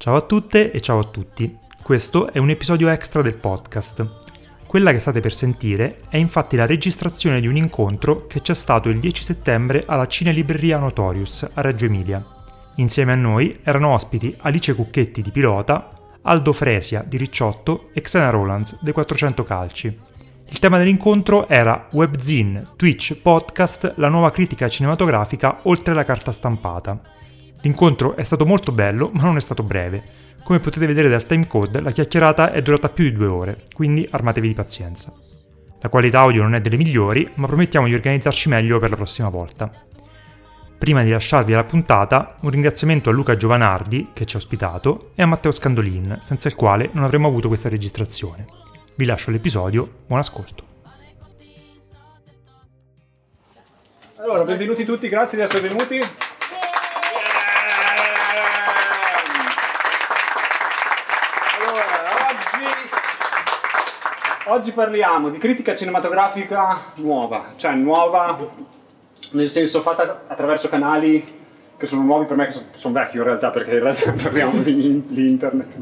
Ciao a tutte e ciao a tutti. Questo è un episodio extra del podcast. Quella che state per sentire è infatti la registrazione di un incontro che c'è stato il 10 settembre alla Cinelibreria Notorious a Reggio Emilia. Insieme a noi erano ospiti Alice Cucchetti di Pilota, Aldo Fresia di Ricciotto e Xena Rolands dei 400 Calci. Il tema dell'incontro era Webzine, Twitch, Podcast, la nuova critica cinematografica oltre la carta stampata. L'incontro è stato molto bello, ma non è stato breve. Come potete vedere dal timecode, la chiacchierata è durata più di due ore, quindi armatevi di pazienza. La qualità audio non è delle migliori, ma promettiamo di organizzarci meglio per la prossima volta. Prima di lasciarvi alla puntata, un ringraziamento a Luca Giovanardi, che ci ha ospitato, e a Matteo Scandolin, senza il quale non avremmo avuto questa registrazione. Vi lascio l'episodio, buon ascolto. Allora, benvenuti tutti, grazie di essere venuti. Oggi, parliamo di critica cinematografica nuova, cioè nuova nel senso fatta attraverso canali che sono nuovi per me, che sono, sono vecchi in realtà, perché in realtà parliamo di, di internet.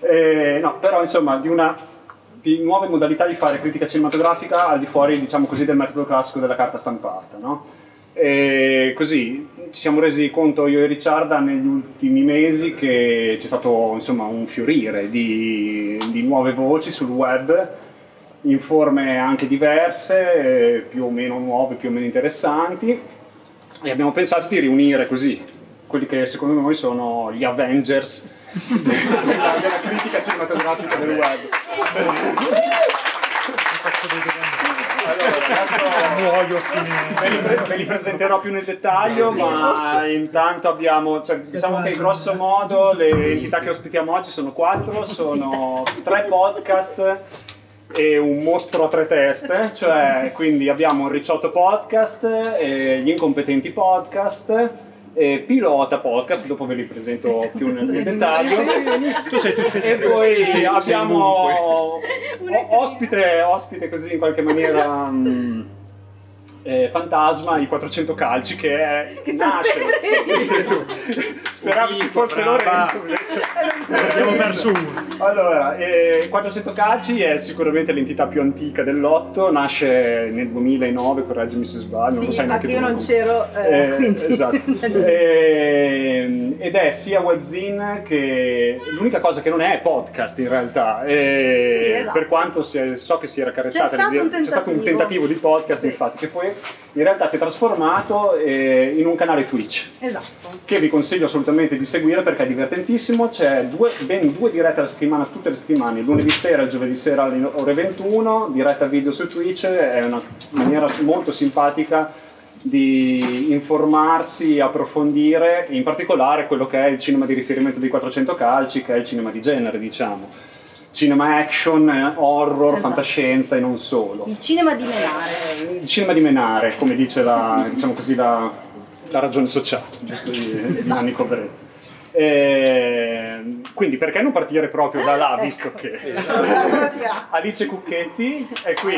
Eh, no, però insomma di una di nuove modalità di fare critica cinematografica al di fuori, diciamo così, del metodo classico della carta stampata, no? E così ci siamo resi conto io e Ricciarda negli ultimi mesi che c'è stato insomma un fiorire di, di nuove voci sul web in forme anche diverse, più o meno nuove, più o meno interessanti. E abbiamo pensato di riunire così quelli che secondo noi sono gli Avengers della, della critica cinematografica del web. Allora, ve, li pre- ve li presenterò più nel dettaglio, ma intanto abbiamo, cioè, diciamo che grosso modo le entità che ospitiamo oggi sono quattro, sono tre podcast e un mostro a tre teste, cioè quindi abbiamo un Ricciotto Podcast, e gli incompetenti podcast, e Pilota Podcast, dopo ve li presento più nel, nel dettaglio. e poi abbiamo o- ospite, ospite così in qualche maniera mh, eh, fantasma, i 400 calci che è Che nasce. Speravi ci fosse Lorenzo invece. Abbiamo perso uno. Allora, eh, 400 Calci è sicuramente l'entità più antica del lotto, nasce nel 2009, correggimi se sbaglio, non lo Sì, sai neanche infatti io non c'ero, eh, Eh, quindi... esatto. Eh, ed è sia webzine che l'unica cosa che non è è podcast in realtà. Eh, Sì, esatto. Per quanto si- so che si era caressata C'è stato un c'è stato un tentativo. tentativo di podcast, Sì. infatti, che poi in realtà si è trasformato eh, in un canale Twitch Esatto. che vi consiglio assolutamente di seguire perché è divertentissimo. C'è due- ben due dirette alla settimana, tutte le settimane, lunedì sera e giovedì sera alle ore 21, diretta video su Twitch, è una maniera molto simpatica di informarsi, approfondire, in particolare quello che è il cinema di riferimento dei 400 calci, che è il cinema di genere, diciamo. Cinema action, horror, Esatto. fantascienza e non solo Il cinema di menare. il cinema di menare, come dice la, diciamo così, la, la ragione sociale, giusto di Esatto. Nanni Coveretti. Eh, quindi perché non partire proprio da là, Ecco. visto che. Alice Cucchetti è qui.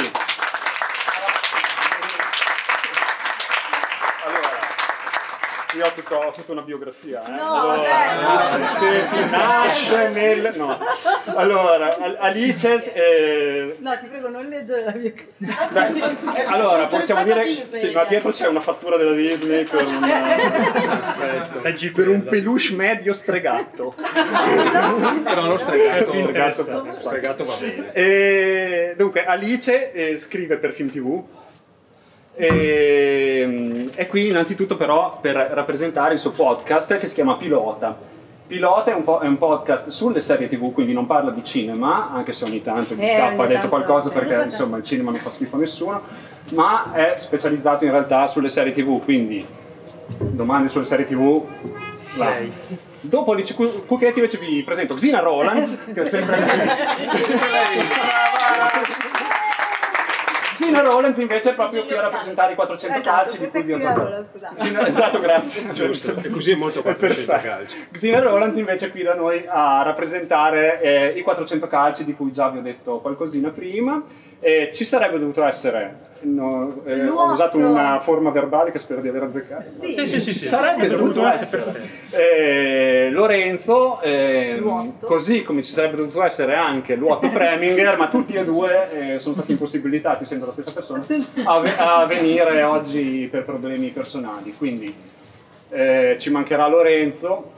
Io ho, tutto- ho tutta una biografia. Eh? No, allora, no. Alice Cucchetti nasce nel... No. Allora, Al- Alice... eh, No, ti prego, non leggere la s- s- allora possiamo dire sì, ma dietro c'è una fattura della Disney per un, Leggi per un peluche medio stregato. Però lo stregato, Stregato, stregato, stregato va bene. E, dunque, Alice eh, scrive per Film TV. E, è qui innanzitutto però per rappresentare il suo podcast che si chiama Pilota. Pilota è un, po- è un podcast sulle serie tv, quindi non parla di cinema, anche se ogni tanto gli Eh, scappa, detto tanto, qualcosa perché insomma il cinema non fa schifo a nessuno, ma è specializzato in realtà sulle serie tv, quindi domande sulle serie tv. là. Dopo Alice Cu- Cucchetti invece vi presento Xina Rolands, che è sempre lei. Xina Rollins invece è proprio qui a rappresentare i 400 calci di cui vi ho Esatto, parlato. esatto, grazie. Giusto, e così è molto 400 Perfetto. calci. Xina Rollins invece è qui da noi a rappresentare eh, i 400 calci di cui già vi ho detto qualcosina prima. E ci sarebbe dovuto essere, no, eh, ho usato una forma verbale che spero di aver azzeccato. Sì. Sì, sì, sì, Ci sì. sarebbe dovuto essere eh, Lorenzo, eh, così come ci sarebbe dovuto essere anche Luotto Preminger, ma tutti e due eh, sono stati impossibilitati, essendo la stessa persona, a, ve- a venire oggi per problemi personali. Quindi eh, ci mancherà Lorenzo.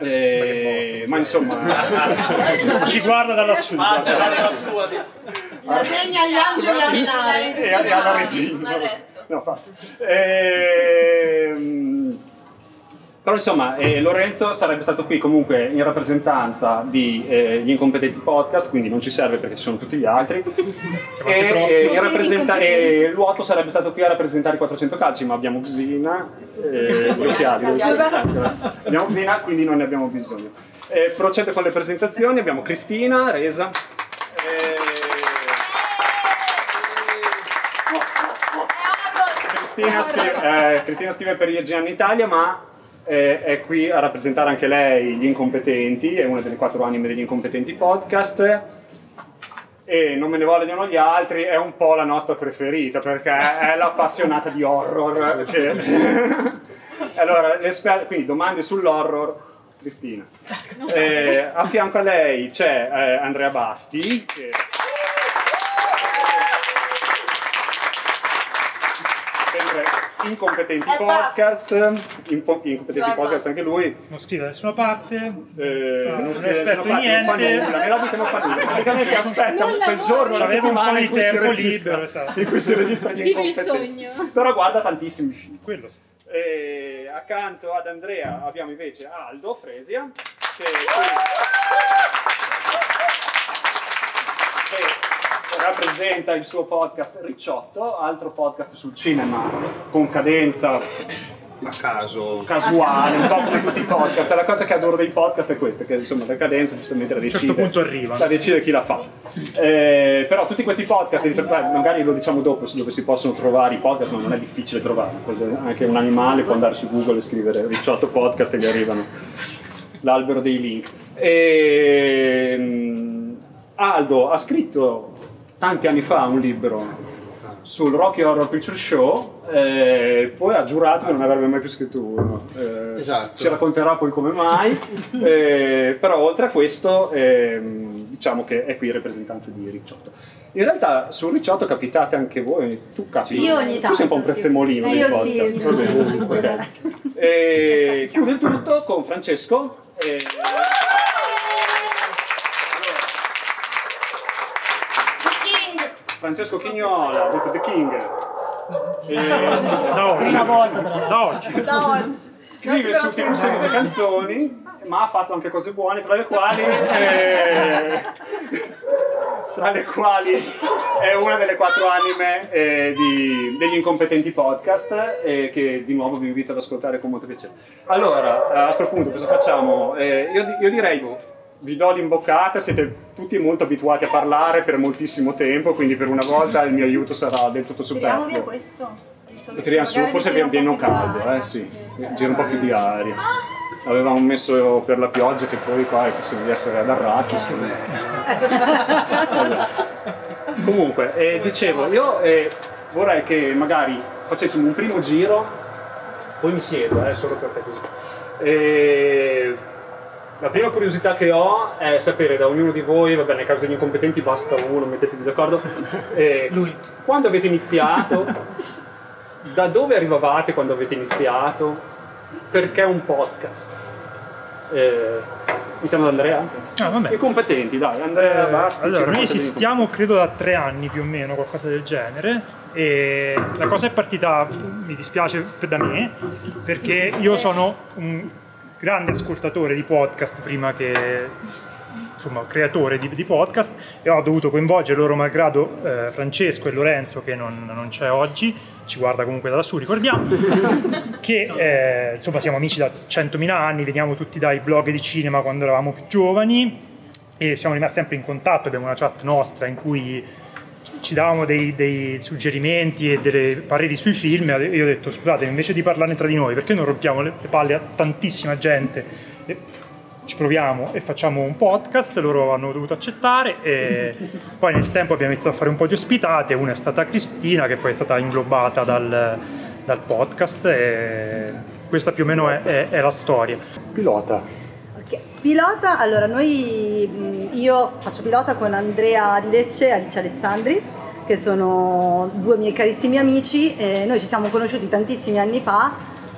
Eh, ma insomma, Ci guarda da lassù. La segna agli angeli a minare. e, e alla regina. No, basta. Ehm, però insomma, eh, Lorenzo sarebbe stato qui comunque in rappresentanza di eh, gli incompetenti podcast, quindi non ci serve perché ci sono tutti gli altri. E, eh, in rappresenta- e Luoto sarebbe stato qui a rappresentare i 400 calci, ma abbiamo Xina, eh, gli occhiali, abbiamo Xina, quindi non ne abbiamo bisogno. Eh, procedo con le presentazioni, abbiamo Cristina, Resa. Cristina scrive, eh, Cristina scrive per IGN Italia, ma eh, è qui a rappresentare anche lei gli incompetenti, è una delle quattro anime degli incompetenti podcast. E non me ne vogliono gli altri, è un po' la nostra preferita perché è l'appassionata di horror. che- allora, l'esper- quindi domande sull'horror, Cristina. Eh, a fianco a lei c'è eh, Andrea Basti. Che... sempre incompetenti È podcast, impo- incompetenti podcast anche lui, Non scrive da nessuna parte. eh, Non scrive esperto nessuna parte, non fa niente. nulla, nella vita non fa nulla, praticamente aspetta Non quel giorno, la settimana po' di in cui si tempo registra, libero, esatto. in cui si registra gli incompetenti. sogno. Però guarda tantissimi film. Quello sì. E accanto ad Andrea abbiamo invece Aldo Fresia, che, che rappresenta il suo podcast Ricciotto, altro podcast sul cinema con cadenza A caso. casuale, un po' come tutti i podcast. La cosa che adoro dei podcast è questa, che insomma la cadenza giustamente la un decide. certo punto arriva. La decide chi la fa. Eh, però tutti questi podcast, beh, magari lo diciamo dopo dove si possono trovare i podcast, ma non è difficile trovarli. Anche un animale può andare su Google e scrivere Ricciotto podcast e gli arrivano l'albero dei link. E, mm, Aldo ha scritto tanti anni fa un libro sul Rocky Horror Picture Show, eh, poi ha giurato che non avrebbe mai più scritto uno. Eh, Esatto. Ci racconterà poi come mai, eh, però oltre a questo ehm, diciamo che è qui in rappresentanza di Ricciotto. In realtà sul Ricciotto capitate anche voi, tu capiti, Io ogni tu sei un po' un tanto, sì. prezzemolino Eh, io sì, podcast. ogni va bene, tanto. ok. E chiude il tutto con Francesco. e- King. Francesco Chignola, detto The King. E- Da oggi. Da oggi. Da oggi. scrive su film series e canzoni, ma ha fatto anche cose buone, tra le quali, eh, tra le quali è una delle quattro anime eh, di- degli incompetenti podcast eh, che di nuovo vi invito ad ascoltare con molto piacere. Allora, a questo punto cosa facciamo? Eh, io, io direi vi do l'imboccata, siete tutti molto abituati a parlare per moltissimo tempo, quindi per una volta il mio aiuto sarà del tutto Tiriamo via superfluo. questo. Lo tiriamo su, forse viene un caldo, eh sì, gira un po' più di aria. Avevamo messo per la pioggia che poi qua è possibile di essere ad Arrakis. Comunque, eh, dicevo, io eh, vorrei che magari facessimo un primo giro, poi mi siedo, eh, solo perché così. Eh, la prima curiosità che ho è sapere da ognuno di voi, vabbè nel caso degli incompetenti basta uno, mettetevi d'accordo, eh, quando avete iniziato, da dove arrivavate quando avete iniziato, perché un podcast? Eh, iniziamo da Andrea? Ah, vabbè. I competenti, dai, Andrea, Eh, basta. allora, noi esistiamo credo da tre anni più o meno, qualcosa del genere. E la cosa è partita, mi dispiace per- da me, perché io sono un grande ascoltatore di podcast prima che insomma creatore di, di podcast e ho dovuto coinvolgere loro malgrado eh, Francesco e Lorenzo che non, non c'è oggi ci guarda comunque da lassù ricordiamo che eh, insomma siamo amici da 100.000 anni veniamo tutti dai blog di cinema quando eravamo più giovani e siamo rimasti sempre in contatto, abbiamo una chat nostra in cui ci davamo dei, dei suggerimenti e dei pareri sui film e io ho detto scusate invece di parlarne tra di noi perché non rompiamo le, le palle a tantissima gente E ci proviamo e facciamo un podcast, loro hanno dovuto accettare e poi nel tempo abbiamo iniziato a fare un po' di ospitate, una è stata Cristina che poi è stata inglobata dal, dal podcast e questa più o meno è, è- è la storia. Pilota. Pilota, allora noi, mh, io faccio pilota con Andrea Di Lecce e Alice Alessandri, che sono due miei carissimi amici, noi ci siamo conosciuti tantissimi anni fa,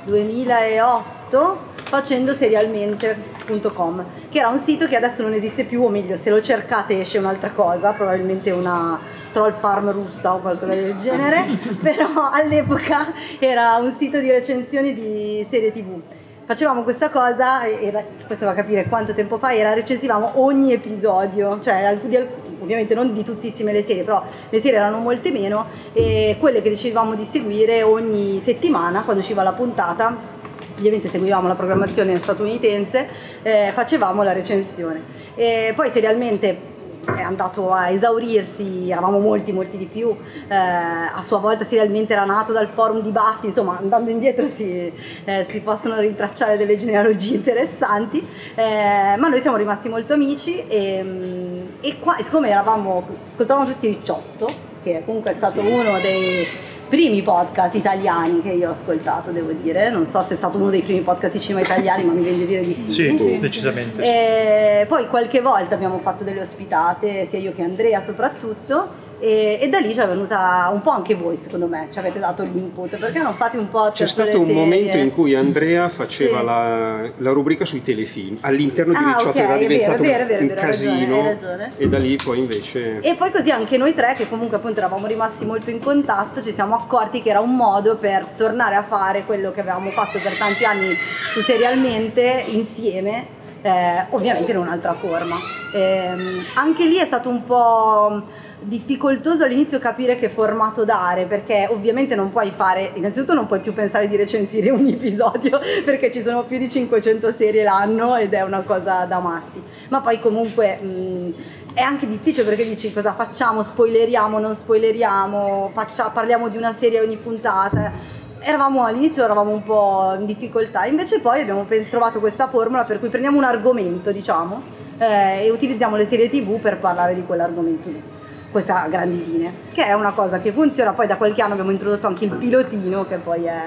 2008, facendo serialmente.com, che era un sito che adesso non esiste più, o meglio, se lo cercate esce un'altra cosa, probabilmente una troll farm russa o qualcosa del genere, però all'epoca era un sito di recensioni di serie tv facevamo questa cosa, era, questo va a capire quanto tempo fa era, recensivamo ogni episodio, cioè alc- di alc- ovviamente non di tuttissime le serie, però le serie erano molte meno e quelle che decidevamo di seguire ogni settimana quando usciva la puntata, ovviamente seguivamo la programmazione statunitense, eh, facevamo la recensione. E poi serialmente è andato a esaurirsi, eravamo molti, molti di più, eh, a sua volta serialmente era nato dal forum di Buffy, insomma andando indietro si, eh, si possono rintracciare delle genealogie interessanti, eh, ma noi siamo rimasti molto amici e, mm, e qua, siccome eravamo, ascoltavamo tutti Ricciotto, che comunque è stato uno dei primi podcast italiani che io ho ascoltato, devo dire, non so se è stato uno dei primi podcast di cinema italiani, ma mi viene di dire di sì. Sì, decisamente. sì. E poi qualche volta abbiamo fatto delle ospitate, sia io che Andrea soprattutto, e, e da lì ci è venuta un po' anche voi, secondo me, ci avete dato l'input, perché non fate un po' C'è stato un momento in cui Andrea faceva Sì. la, la rubrica sui telefilm, all'interno di Ah, Ricciotto ok, era vero, diventato vero, vero, un hai ragione, casino hai ragione. e da lì poi invece... E poi così anche noi tre, che comunque appunto eravamo rimasti molto in contatto, ci siamo accorti che era un modo per tornare a fare quello che avevamo fatto per tanti anni su serialmente insieme, eh, ovviamente in un'altra forma. Ehm, anche lì è stato un po' difficoltoso all'inizio capire che formato dare perché ovviamente non puoi fare innanzitutto non puoi più pensare di recensire un episodio perché ci sono più di 500 serie l'anno ed è una cosa da matti ma poi comunque mh, è anche difficile perché dici cosa facciamo, spoileriamo, non spoileriamo, faccia- parliamo di una serie ogni puntata. Eravamo, all'inizio eravamo un po' in difficoltà, invece poi abbiamo trovato questa formula per cui prendiamo un argomento, diciamo, eh, e utilizziamo le serie tv per parlare di quell'argomento lì. Questa grandi linee, che è una cosa che funziona. Poi da qualche anno abbiamo introdotto anche il pilotino, che poi è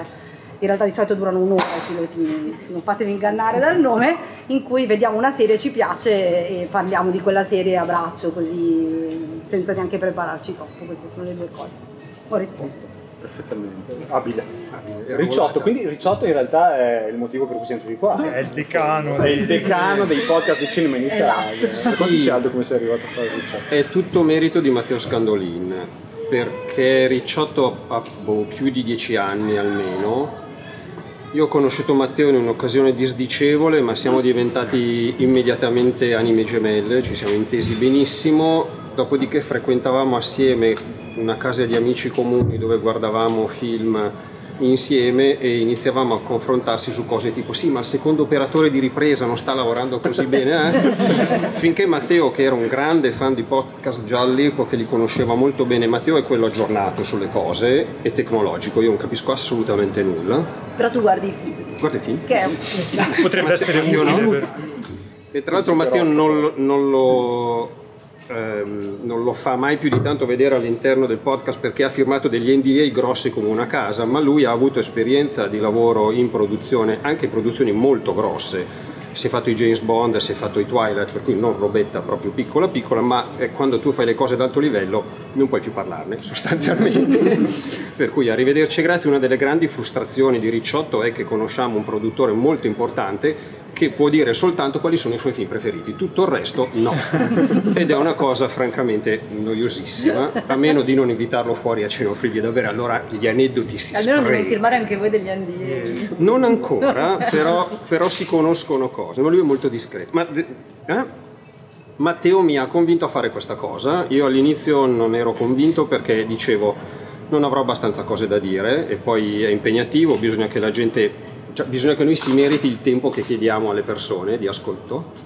in realtà di solito durano un'ora i pilotini, non fatevi ingannare dal nome, in cui vediamo una serie, ci piace e parliamo di quella serie a braccio, così senza neanche prepararci troppo, queste sono le due cose. Ho risposto. Perfettamente. Abile. Era Ricciotto, quindi Ricciotto in realtà è il motivo per cui siamo tutti qua. È il decano. È il decano dei podcast di cinema in Italia. Esatto. Raccontaci Aldo come sei arrivato a fare Ricciotto. È tutto merito di Matteo Scandolin, perché Ricciotto ha boh, più di dieci anni almeno. Io ho conosciuto Matteo in un'occasione disdicevole, ma siamo diventati immediatamente anime gemelle, ci siamo intesi benissimo, dopodiché frequentavamo assieme una casa di amici comuni dove guardavamo film insieme e iniziavamo a confrontarsi su cose tipo sì ma il secondo operatore di ripresa non sta lavorando così bene eh? finché Matteo che era un grande fan di podcast già all'epoca li conosceva molto bene Matteo è quello aggiornato sulle cose e tecnologico io non capisco assolutamente nulla Però tu guardi i film, guarda i film che è un... Potrebbe essere Matteo utile. no. per- e tra l'altro Matteo non, lo- non lo, ehm, non lo fa mai più di tanto vedere all'interno del podcast perché ha firmato degli NDA grossi come una casa, ma lui ha avuto esperienza di lavoro in produzione, anche in produzioni molto grosse. Si è fatto i James Bond, si è fatto i Twilight, per cui non robetta proprio piccola piccola, ma eh, quando tu fai le cose ad alto livello non puoi più parlarne sostanzialmente. per cui arrivederci grazie, una delle grandi frustrazioni di Ricciotto è che conosciamo un produttore molto importante che può dire soltanto quali sono i suoi film preferiti, tutto il resto no. Ed è una cosa francamente noiosissima, a meno di non invitarlo fuori a cena o frigli da bere, allora gli aneddoti si Almeno devono sprecano. firmare anche voi degli NDA. Non ancora, però, però si conoscono cose, ma lui è molto discreto. Ma, eh? Matteo mi ha convinto a fare questa cosa, io all'inizio non ero convinto perché dicevo non avrò abbastanza cose da dire e poi è impegnativo, bisogna che la gente, cioè, bisogna che noi si meriti il tempo che chiediamo alle persone di ascolto.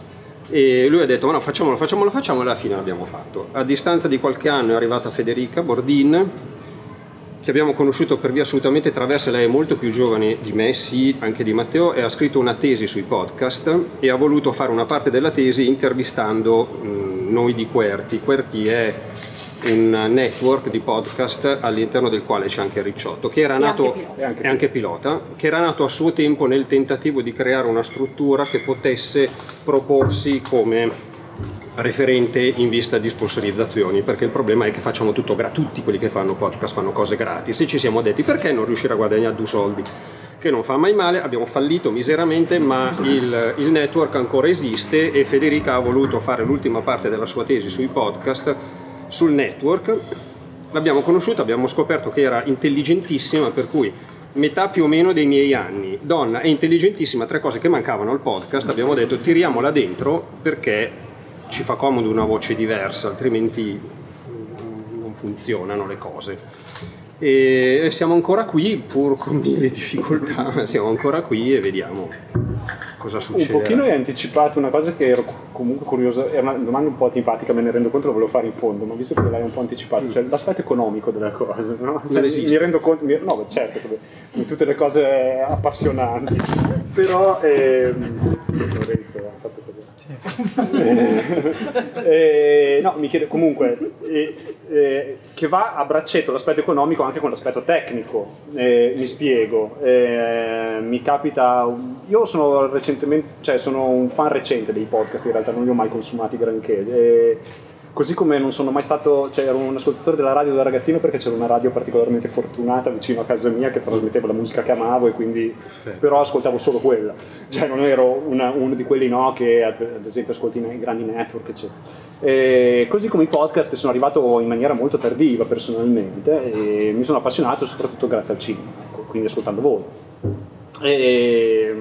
E lui ha detto, ma no, facciamolo, facciamolo, facciamolo, e alla fine l'abbiamo fatto. A distanza di qualche anno è arrivata Federica Bordin, che abbiamo conosciuto per via assolutamente traversa, lei è molto più giovane di me, sì, anche di Matteo, e ha scritto una tesi sui podcast e ha voluto fare una parte della tesi intervistando mh, noi di Querti. Querti è un network di podcast all'interno del quale c'è anche Ricciotto, che era nato anche pilota. E anche anche pilota, che era nato a suo tempo nel tentativo di creare una struttura che potesse proporsi come referente in vista di sponsorizzazioni, perché il problema è che facciamo tutto gratuito, tutti quelli che fanno podcast fanno cose gratis e ci siamo detti perché non riuscire a guadagnare due soldi? Che non fa mai male, abbiamo fallito miseramente, ma il, il network ancora esiste e Federica ha voluto fare l'ultima parte della sua tesi sui podcast sul network. L'abbiamo conosciuta, abbiamo scoperto che era intelligentissima, per cui metà più o meno dei miei anni, donna è intelligentissima, tre cose che mancavano al podcast, abbiamo detto tiriamola dentro perché ci fa comodo una voce diversa, altrimenti non funzionano le cose. E siamo ancora qui, pur con mille difficoltà, ma siamo ancora qui e vediamo cosa Un succede. pochino hai anticipato una cosa che ero comunque curioso, è una domanda un po' antipatica, me ne rendo conto, lo volevo fare in fondo, ma visto che l'hai un po' anticipato, cioè l'aspetto economico della cosa, no? Cioè, mi rendo conto, mi- no, certo, come tutte le cose appassionanti, però ehm, Lorenzo ha fatto così. Eh, no, mi chiedo comunque eh, eh, che va a braccetto l'aspetto economico anche con l'aspetto tecnico. Eh, mi spiego, Eh, mi capita, io sono recentemente, cioè sono un fan recente dei podcast, in realtà non li ho mai consumati granché. Così come non sono mai stato, cioè ero un ascoltatore della radio da ragazzino perché c'era una radio particolarmente fortunata vicino a casa mia che trasmetteva la musica che amavo e quindi però ascoltavo solo quella. Cioè non ero una- uno di quelli no, che ad esempio ascolti nei grandi network eccetera. E così come i podcast sono arrivato in maniera molto tardiva personalmente e mi sono appassionato soprattutto grazie al cinema, ecco, quindi ascoltando voi. E,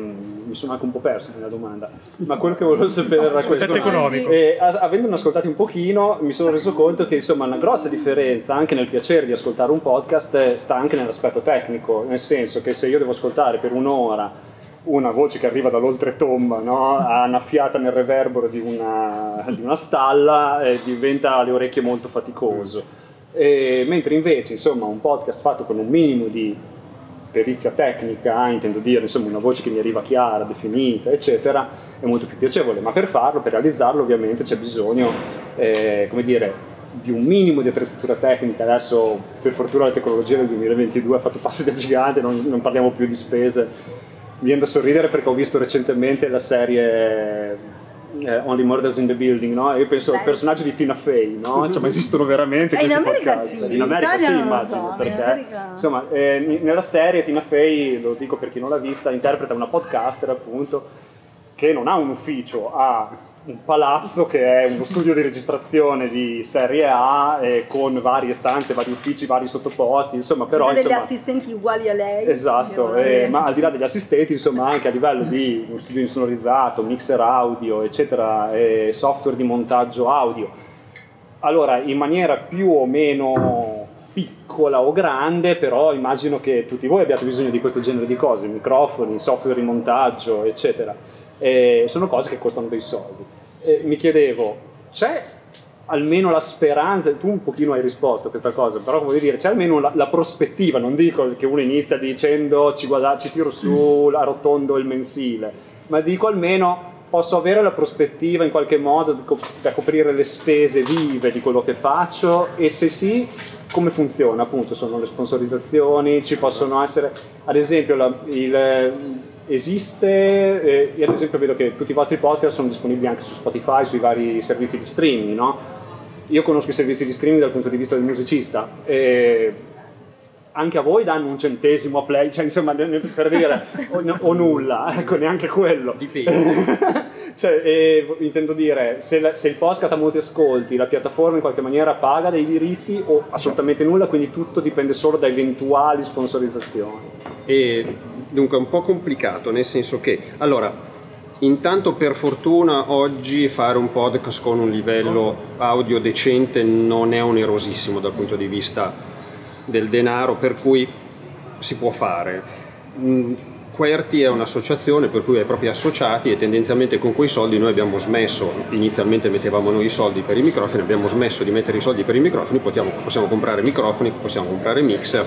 mi sono anche un po' perso nella domanda, ma quello che volevo sapere era questo. Aspetto economico. E avendone ascoltati un pochino, mi sono reso conto che insomma una grossa differenza anche nel piacere di ascoltare un podcast eh, sta anche nell'aspetto tecnico, nel senso che se io devo ascoltare per un'ora una voce che arriva dall'oltretomba, no? annaffiata nel reverbero di una, di una stalla, eh, diventa alle orecchie molto faticoso. E- mentre invece insomma un podcast fatto con un minimo di perizia tecnica, intendo dire, insomma, una voce che mi arriva chiara, definita, eccetera, è molto più piacevole, ma per farlo, per realizzarlo, ovviamente c'è bisogno, eh, come dire, di un minimo di attrezzatura tecnica. Adesso, per fortuna, la tecnologia del 2022 ha fatto passi da gigante, non, non parliamo più di spese. Mi viene da sorridere perché ho visto recentemente la serie eh, Only Murders in the Building, no? Io penso al personaggio di Tina Fey, no? Cioè, ma esistono veramente in questi America podcast? sì, in America in sì, immagino, so, in perché America- insomma, eh, nella serie Tina Fey, lo dico per chi non l'ha vista, interpreta una podcaster appunto che non ha un ufficio, ha un palazzo che è uno studio di registrazione di serie A eh, con varie stanze, vari uffici, vari sottoposti, insomma, però Tutte insomma, assistenti uguali a lei. Esatto, Che- eh, ma al di là degli assistenti, insomma, anche a livello di uno studio insonorizzato, mixer audio, eccetera, e software di montaggio audio. Allora, in maniera più o meno piccola o grande, però immagino che tutti voi abbiate bisogno di questo genere di cose, microfoni, software di montaggio, eccetera. E sono cose che costano dei soldi. E mi chiedevo, c'è almeno la speranza, tu un pochino hai risposto a questa cosa, però come dire, c'è almeno la, la prospettiva, non dico che uno inizia dicendo ci, guarda- ci tiro su, arrotondo il mensile, ma dico almeno posso avere la prospettiva in qualche modo da coprire le spese vive di quello che faccio e se sì, come funziona? Appunto, sono le sponsorizzazioni, ci possono essere, ad esempio, la- il- esiste, eh, io ad esempio vedo che tutti i vostri podcast sono disponibili anche su Spotify, sui vari servizi di streaming, no? Io conosco i servizi di streaming dal punto di vista del musicista e anche a voi danno un centesimo a play, cioè insomma per dire o, o nulla, ecco neanche quello. cioè, eh, intendo dire, se, la- se il podcast ha molti ascolti, la piattaforma in qualche maniera paga dei diritti o assolutamente nulla, quindi tutto dipende solo da eventuali sponsorizzazioni. E dunque è un po' complicato, nel senso che, allora, intanto per fortuna oggi fare un podcast con un livello audio decente non è onerosissimo dal punto di vista del denaro, per cui si può fare. Mm, Querti è un'associazione per cui hai propri associati e tendenzialmente con quei soldi noi abbiamo smesso, inizialmente mettevamo noi i soldi per i microfoni, abbiamo smesso di mettere i soldi per i microfoni, possiamo, possiamo comprare microfoni, possiamo comprare mixer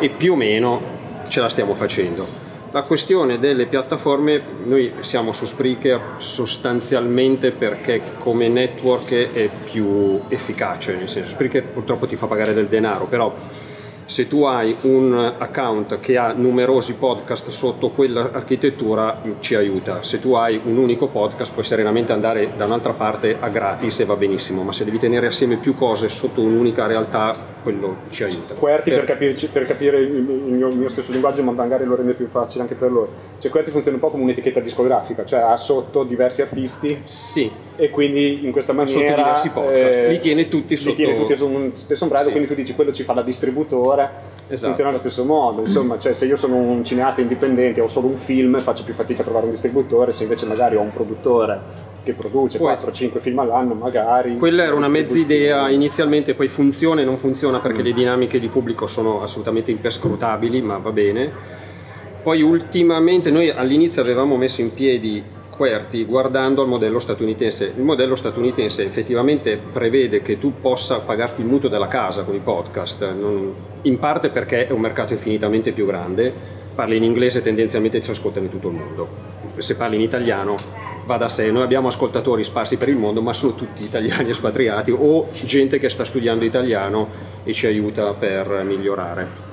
e più o meno ce la stiamo facendo. La questione delle piattaforme, noi siamo su Spreaker sostanzialmente perché come network è più efficace, nel senso Spreaker purtroppo ti fa pagare del denaro, però se tu hai un account che ha numerosi podcast sotto quell'architettura ci aiuta. Se tu hai un unico podcast puoi serenamente andare da un'altra parte a gratis e va benissimo, ma se devi tenere assieme più cose sotto un'unica realtà quello ci aiuta. QWERTY per, capirci- per capire il il mio, il mio stesso linguaggio, ma magari lo rende più facile anche per loro. Cioè QWERTY funziona un po' come un'etichetta discografica, cioè ha sotto diversi artisti Sì, e quindi in questa maniera eh. Li tiene tutti sotto- li tiene tutti su un stesso ombrello, Sì. quindi tu dici quello ci fa da distributore, Esatto. funziona allo stesso modo. Insomma, cioè, se io sono un cineasta indipendente ho solo un film, faccio più fatica a trovare un distributore, se invece magari ho un produttore che produce Poi- 4-5 film all'anno, magari. Quella era una mezza idea inizialmente, poi funziona e non funziona perché le dinamiche di pubblico sono assolutamente imperscrutabili, ma va bene. Poi ultimamente noi all'inizio avevamo messo in piedi QWERTY guardando al modello statunitense. Il modello statunitense effettivamente prevede che tu possa pagarti il mutuo della casa con i podcast, non- in parte perché è un mercato infinitamente più grande, parli in inglese tendenzialmente ci ascoltano in tutto il mondo. Se parli in italiano va da sé, noi abbiamo ascoltatori sparsi per il mondo, ma sono tutti italiani espatriati o gente che sta studiando italiano e ci aiuta per migliorare.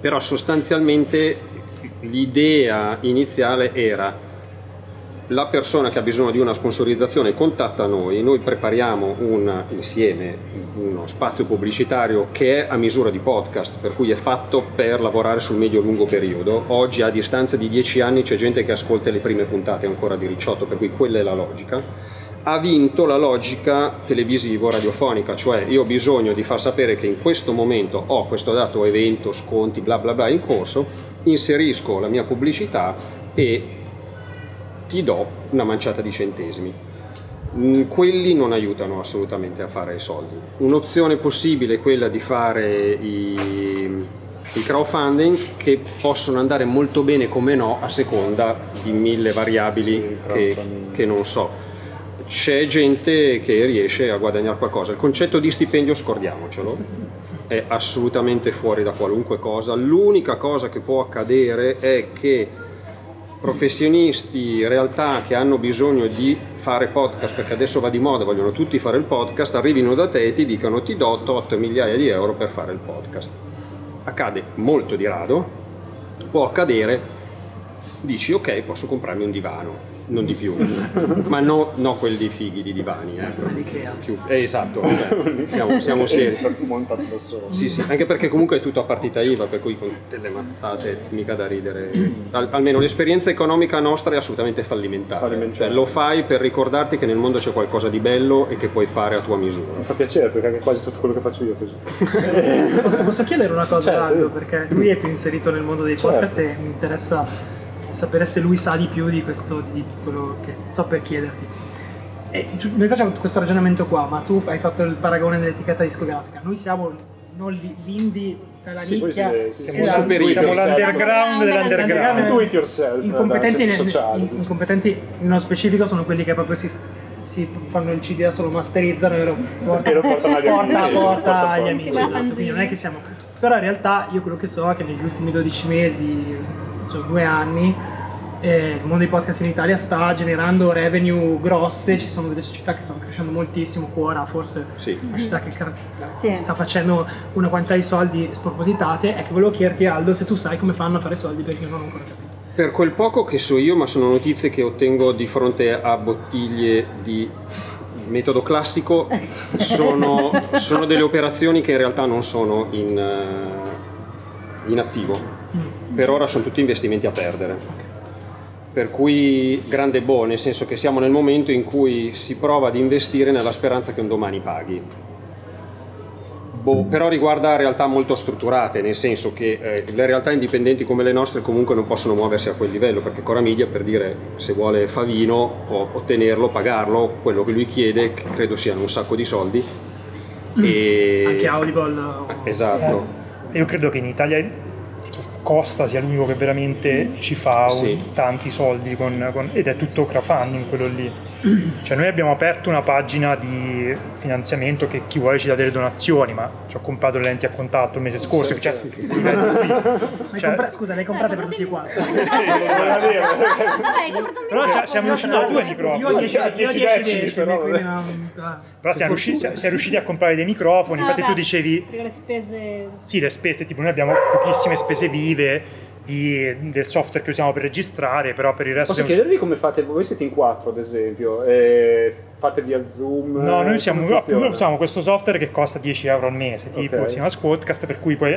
Però sostanzialmente l'idea iniziale era la persona che ha bisogno di una sponsorizzazione contatta noi, noi prepariamo un, insieme uno spazio pubblicitario che è a misura di podcast, per cui è fatto per lavorare sul medio-lungo periodo. Oggi a distanza di 10 anni c'è gente che ascolta le prime puntate ancora di Ricciotto, per cui quella è la logica. Ha vinto la logica televisivo-radiofonica, cioè io ho bisogno di far sapere che in questo momento ho questo dato evento, sconti, bla bla bla in corso, inserisco la mia pubblicità e ti do una manciata di centesimi. Mm, Quelli non aiutano assolutamente a fare i soldi. Un'opzione possibile è quella di fare i, i crowdfunding che possono andare molto bene come no a seconda di mille variabili che, che non so. C'è gente che riesce a guadagnare qualcosa. Il concetto di stipendio scordiamocelo, è assolutamente fuori da qualunque cosa. L'unica cosa che può accadere è che professionisti, realtà che hanno bisogno di fare podcast perché adesso va di moda, vogliono tutti fare il podcast, arrivino da te e ti dicano ti do 8 migliaia di euro per fare il podcast. Accade molto di rado, può accadere, dici ok posso comprarmi un divano, non di più, ma no, no quelli fighi di divani. Eh. Più- eh, esatto, cioè, siamo, siamo seri. montato da solo. Sì, sì, anche perché comunque è tutto a partita IVA, per cui con delle mazzate mica da ridere. Al- almeno l'esperienza economica nostra è assolutamente fallimentare. Fallimentare. Cioè, lo fai per ricordarti che nel mondo c'è qualcosa di bello e che puoi fare a tua misura. Mi fa piacere perché è quasi tutto quello che faccio io così. Posso, posso chiedere una cosa Certo. Aldo? Perché lui è più inserito nel mondo dei Certo. podcast e mi interessa sapere se lui sa di più di questo, di quello che sto per chiederti. E noi facciamo questo ragionamento qua, ma tu hai fatto il paragone dell'etichetta discografica. Noi siamo non li- l'indie, la Sì, nicchia, sì, sì, Siamo yourself. l'underground dell'underground. Do it yourself, incompetenti, da nel- sociali. in- incompetenti nello specifico sono quelli che proprio si, si fanno il CD da solo, masterizzano e lo portano, E lo portano agli porta, amici. porta Porta, agli porta. amici. Esatto. Quindi non è che siamo. Però in realtà io quello che so è che negli ultimi 12 mesi, cioè due anni, eh, il mondo dei podcast in Italia sta generando revenue grosse, ci sono delle società che stanno crescendo moltissimo, Quora forse Sì. una società che car- Sì. sta facendo una quantità di soldi spropositate e che volevo chiederti Aldo se tu sai come fanno a fare soldi perché io non ho ancora capito. Per quel poco che so io, ma sono notizie che ottengo di fronte a bottiglie di metodo classico, sono, sono delle operazioni che in realtà non sono in, eh, in attivo. Per ora sono tutti investimenti a perdere. Per cui grande boh, nel senso che siamo nel momento in cui si prova ad investire nella speranza che un domani paghi. Boh, però riguarda realtà molto strutturate, nel senso che eh, le realtà indipendenti come le nostre comunque non possono muoversi a quel livello, perché Cora Media, per dire, se vuole Favino, può ottenerlo, pagarlo, quello che lui chiede, che credo siano un sacco di soldi. E... Anche Audible o- Esatto. Io credo che in Italia Costa sia l'unico che veramente ci fa Sì. tanti soldi con- con- ed è tutto crowdfunding quello lì. Cioè noi abbiamo aperto una pagina di finanziamento che chi vuole ci dà delle donazioni, ma ci ho comprato le lenti a contatto il mese scorso, cioè, qui. Ma Cioè, compra- scusa, le comprate per tutti e quattro. Vabbè, hai comprato un Però sia- siamo riusciti a due microfoni. 10 io ho 10 10 decimi, decimi, però, ah. Però siamo riusciti, siamo riusciti a comprare dei microfoni, infatti tu dicevi Perché le spese... Sì, le spese, tipo noi abbiamo pochissime spese vive di- del software che usiamo per registrare, però per il resto... Posso chiedervi come fate? Voi siete in quattro, ad esempio, e fate via Zoom? No, noi usiamo, funziona? appunto, usiamo questo software che costa 10 euro al mese, tipo Ok. si chiama Squadcast, per cui poi,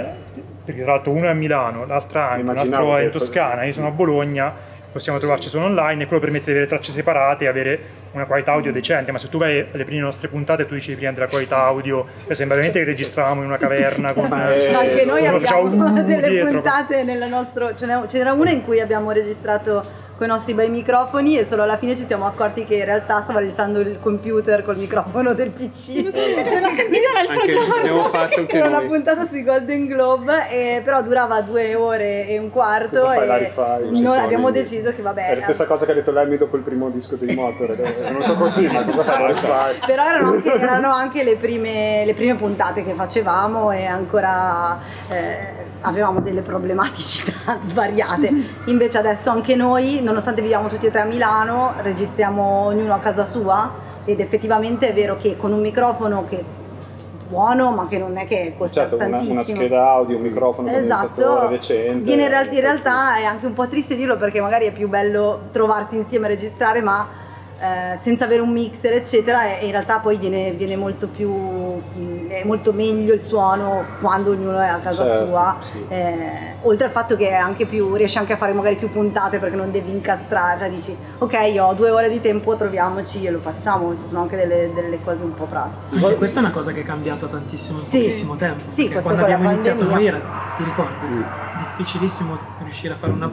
perché tra l'altro uno è a Milano, l'altro anche, un altro è in Toscana, io sono a Bologna, possiamo trovarci solo online e quello permette di avere tracce separate e avere una qualità audio decente, ma se tu vai alle prime nostre puntate tu dicevi prima della qualità audio, sembra veramente che registravamo in una caverna con... Ma anche noi abbiamo delle dietro. puntate nel nostro. Ce n'era una in cui abbiamo registrato con i nostri bei microfoni e solo alla fine ci siamo accorti che in realtà stava registrando il computer col microfono del PC. L'ho sentita l'altro Anche giorno. abbiamo fatto anche Era una puntata sui Golden Globe, e però durava due ore e un quarto. Cosa fai, e la rifai? noi abbiamo quindi- deciso che vabbè. È la stessa cosa che ha detto Lemmy dopo il primo disco dei Motor, è venuto così, ma cosa fai? La rifai? Però erano anche, erano anche le, prime, le prime puntate che facevamo e ancora eh, avevamo delle problematicità svariate. Invece adesso anche noi, nonostante viviamo tutti e tre a Milano, registriamo ognuno a casa sua ed effettivamente è vero che con un microfono che buono ma che non è che costa Certo, una, una scheda audio, un microfono, un condensatore Esatto, decente. Viene in, real- in realtà è anche un po' triste dirlo perché magari è più bello trovarsi insieme a registrare, ma eh, senza avere un mixer, eccetera, e in realtà poi viene, viene molto più mh, è molto meglio il suono quando ognuno è a casa Certo, sua. sì. Eh, oltre al fatto che è anche più, riesci anche a fare magari più puntate perché non devi incastrare, cioè dici ok ho due ore di tempo, troviamoci e lo facciamo, ci sono anche delle, delle cose un po' pratiche. Questa è una cosa che è cambiata tantissimo in Sì. pochissimo tempo. Sì, quando abbiamo iniziato noi pandemia. era, ti ricordi, difficilissimo riuscire a fare una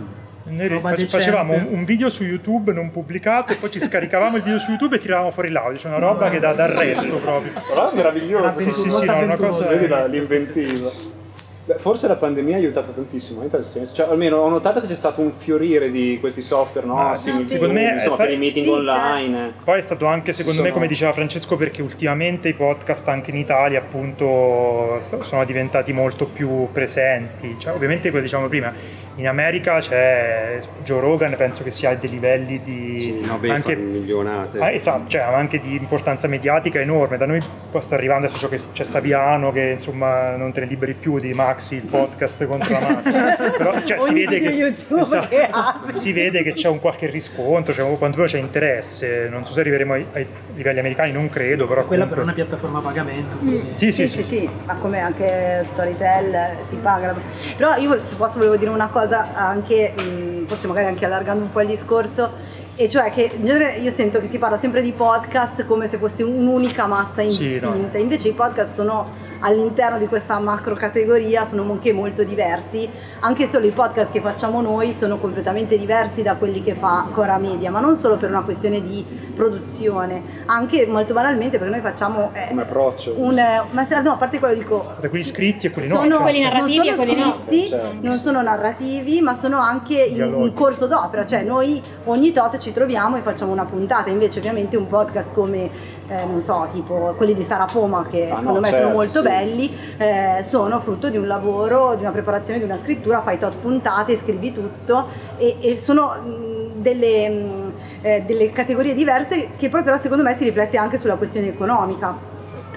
Noi face- facevamo un, un video su YouTube non pubblicato e poi ci scaricavamo il video su YouTube e tiravamo fuori l'audio, c'è una roba che dà d'arresto proprio. Però è meraviglioso. Era sì, sì, no, una cosa- Vedi la- Sì, sì, sì, l'inventiva. sì, sì. Beh, Forse la pandemia ha aiutato tantissimo, senso. Cioè, almeno ho notato che c'è stato un fiorire di questi software, no? Ma Simili secondo Zoom, me insomma, sta- per i meeting sì, online. Poi è stato anche, secondo me, sono- come diceva Francesco, perché ultimamente i podcast anche in Italia appunto so- sono diventati molto più presenti. Cioè, ovviamente, come diciamo prima, in America c'è Joe Rogan, penso che sia a dei livelli di... No, beh, anche, milionate. Ah, esatto, cioè anche di importanza mediatica enorme. Da noi poi sta arrivando adesso c'è- c'è Saviano che insomma non te ne liberi più di Maxi, il podcast contro la mafia. Però cioè, si vede che esatto, che si vede che c'è un qualche riscontro, cioè, quantomeno c'è interesse. Non so se arriveremo ai, ai livelli americani, non credo, però Quella però è una comunque- piattaforma a pagamento. quindi- Sì, sì, sì, sì. sì, ma come anche Storytel eh, si paga. Però io se posso volevo dire una cosa anche, mh, forse magari anche allargando un po' il discorso, e cioè che in genere io sento che si parla sempre di podcast come se fosse un'unica massa Sì, no. invece i podcast sono all'interno di questa macro categoria sono anche molto diversi, anche solo i podcast che facciamo noi sono completamente diversi da quelli che fa Cora Media, ma non solo per una questione di produzione, anche molto banalmente perché noi facciamo eh, Come approccio. un, eh, ma se- no, a parte quello dico Da quelli scritti e quelli no. sono, cioè, quelli narrativi non e sono quelli no. scritti, Certo. non sono narrativi, ma sono anche in, in corso d'opera, cioè noi ogni tot ci troviamo e facciamo una puntata, invece ovviamente un podcast come, eh, non so, tipo quelli di Sara Poma, che Ah, secondo no, me certo, sono molto sì, belli, eh, sono frutto di un lavoro, di una preparazione, di una scrittura, fai tot puntate, scrivi tutto e, e sono mh, delle, mh, eh, delle categorie diverse che poi però secondo me si riflette anche sulla questione economica.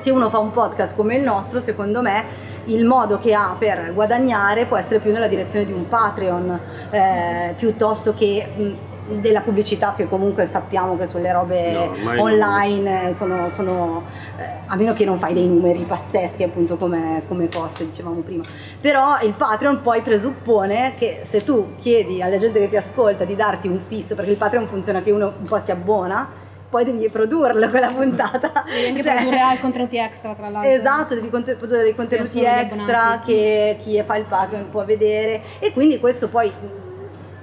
Se uno fa un podcast come il nostro, secondo me il modo che ha per guadagnare può essere più nella direzione di un Patreon eh, piuttosto che mh, della pubblicità che comunque sappiamo che sulle robe No, ormai no. online eh, sono, sono, eh, a meno che non fai dei numeri pazzeschi appunto come, come costo dicevamo prima però il Patreon poi presuppone che se tu chiedi alla gente che ti ascolta di darti un fisso perché il Patreon funziona che uno un po' si abbona poi devi produrla quella puntata Devi anche Cioè- produrre altri contenuti extra, tra l'altro. Esatto, devi conte- produrre dei contenuti extra che chi fa il Patreon può vedere e quindi questo poi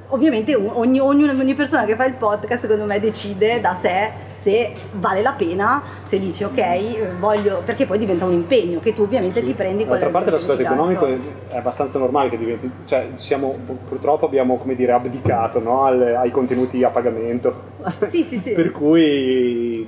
ovviamente ogni, ogni, ogni persona che fa il podcast secondo me decide da sé se vale la pena, se dici ok, voglio, perché poi diventa un impegno che tu ovviamente ti prendi con D'altra parte l'aspetto economico è, abbastanza normale che diventi, cioè siamo, purtroppo abbiamo come dire abdicato no, al- ai contenuti a pagamento, Sì, sì, sì. per cui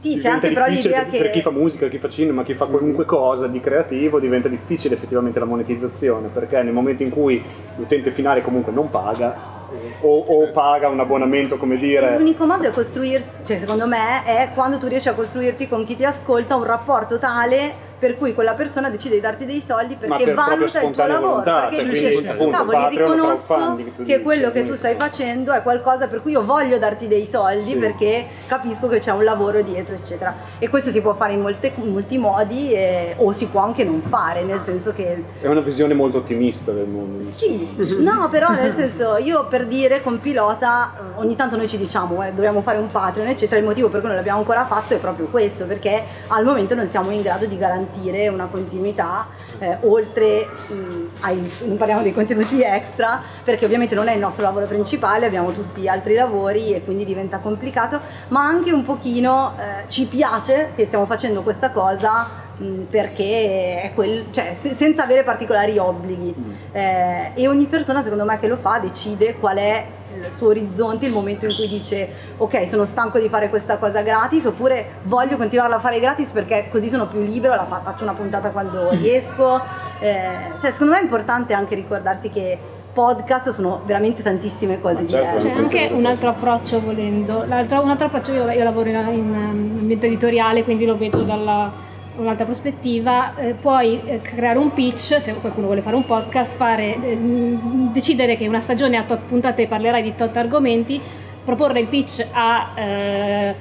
Sì, c'è anche però difficile l'idea che- per chi fa musica, chi fa cinema, chi fa qualunque cosa di creativo diventa difficile effettivamente la monetizzazione perché nel momento in cui l'utente finale comunque non paga o, o paga un abbonamento come dire. L'unico modo è costruirsi, cioè secondo me, è quando tu riesci a costruirti con chi ti ascolta un rapporto tale per cui quella persona decide di darti dei soldi perché per valuta il tuo lavoro. volontà, perché cioè, dice, quindi, appunto, cavoli, Patreon, riconosco che dici, quello che tu stai facendo è qualcosa per cui io voglio darti dei soldi Sì. perché capisco che c'è un lavoro dietro, eccetera. E questo si può fare in, molte- in molti modi eh, o si può anche non fare, nel senso che è una visione molto ottimista del mondo. sì, no, però nel senso, io per dire con pilota, ogni tanto noi ci diciamo, eh, dobbiamo fare un Patreon, eccetera, il motivo per cui non l'abbiamo ancora fatto è proprio questo, perché al momento non siamo in grado di garantire una continuità eh, oltre mh, ai, non parliamo dei contenuti extra, perché ovviamente non è il nostro lavoro principale, abbiamo tutti altri lavori e quindi diventa complicato, ma anche un pochino eh, ci piace che stiamo facendo questa cosa perché è quel, cioè, se- senza avere particolari obblighi. Eh, e ogni persona secondo me che lo fa decide qual è il suo orizzonte, il momento in cui dice ok sono stanco di fare questa cosa gratis oppure voglio continuarla a fare gratis perché così sono più libero, la fa- faccio una puntata quando riesco, Eh, cioè secondo me è importante anche ricordarsi che podcast sono veramente tantissime cose Ma certo, diverse. C'è anche un altro approccio volendo, L'altro- un altro approccio, io, io lavoro in, in um, ambiente editoriale, quindi lo vedo dalla un'altra prospettiva, eh, puoi eh, creare un pitch, se qualcuno vuole fare un podcast, fare, eh, mh, decidere che una stagione a tot puntate parlerai di tot argomenti, proporre il pitch a eh,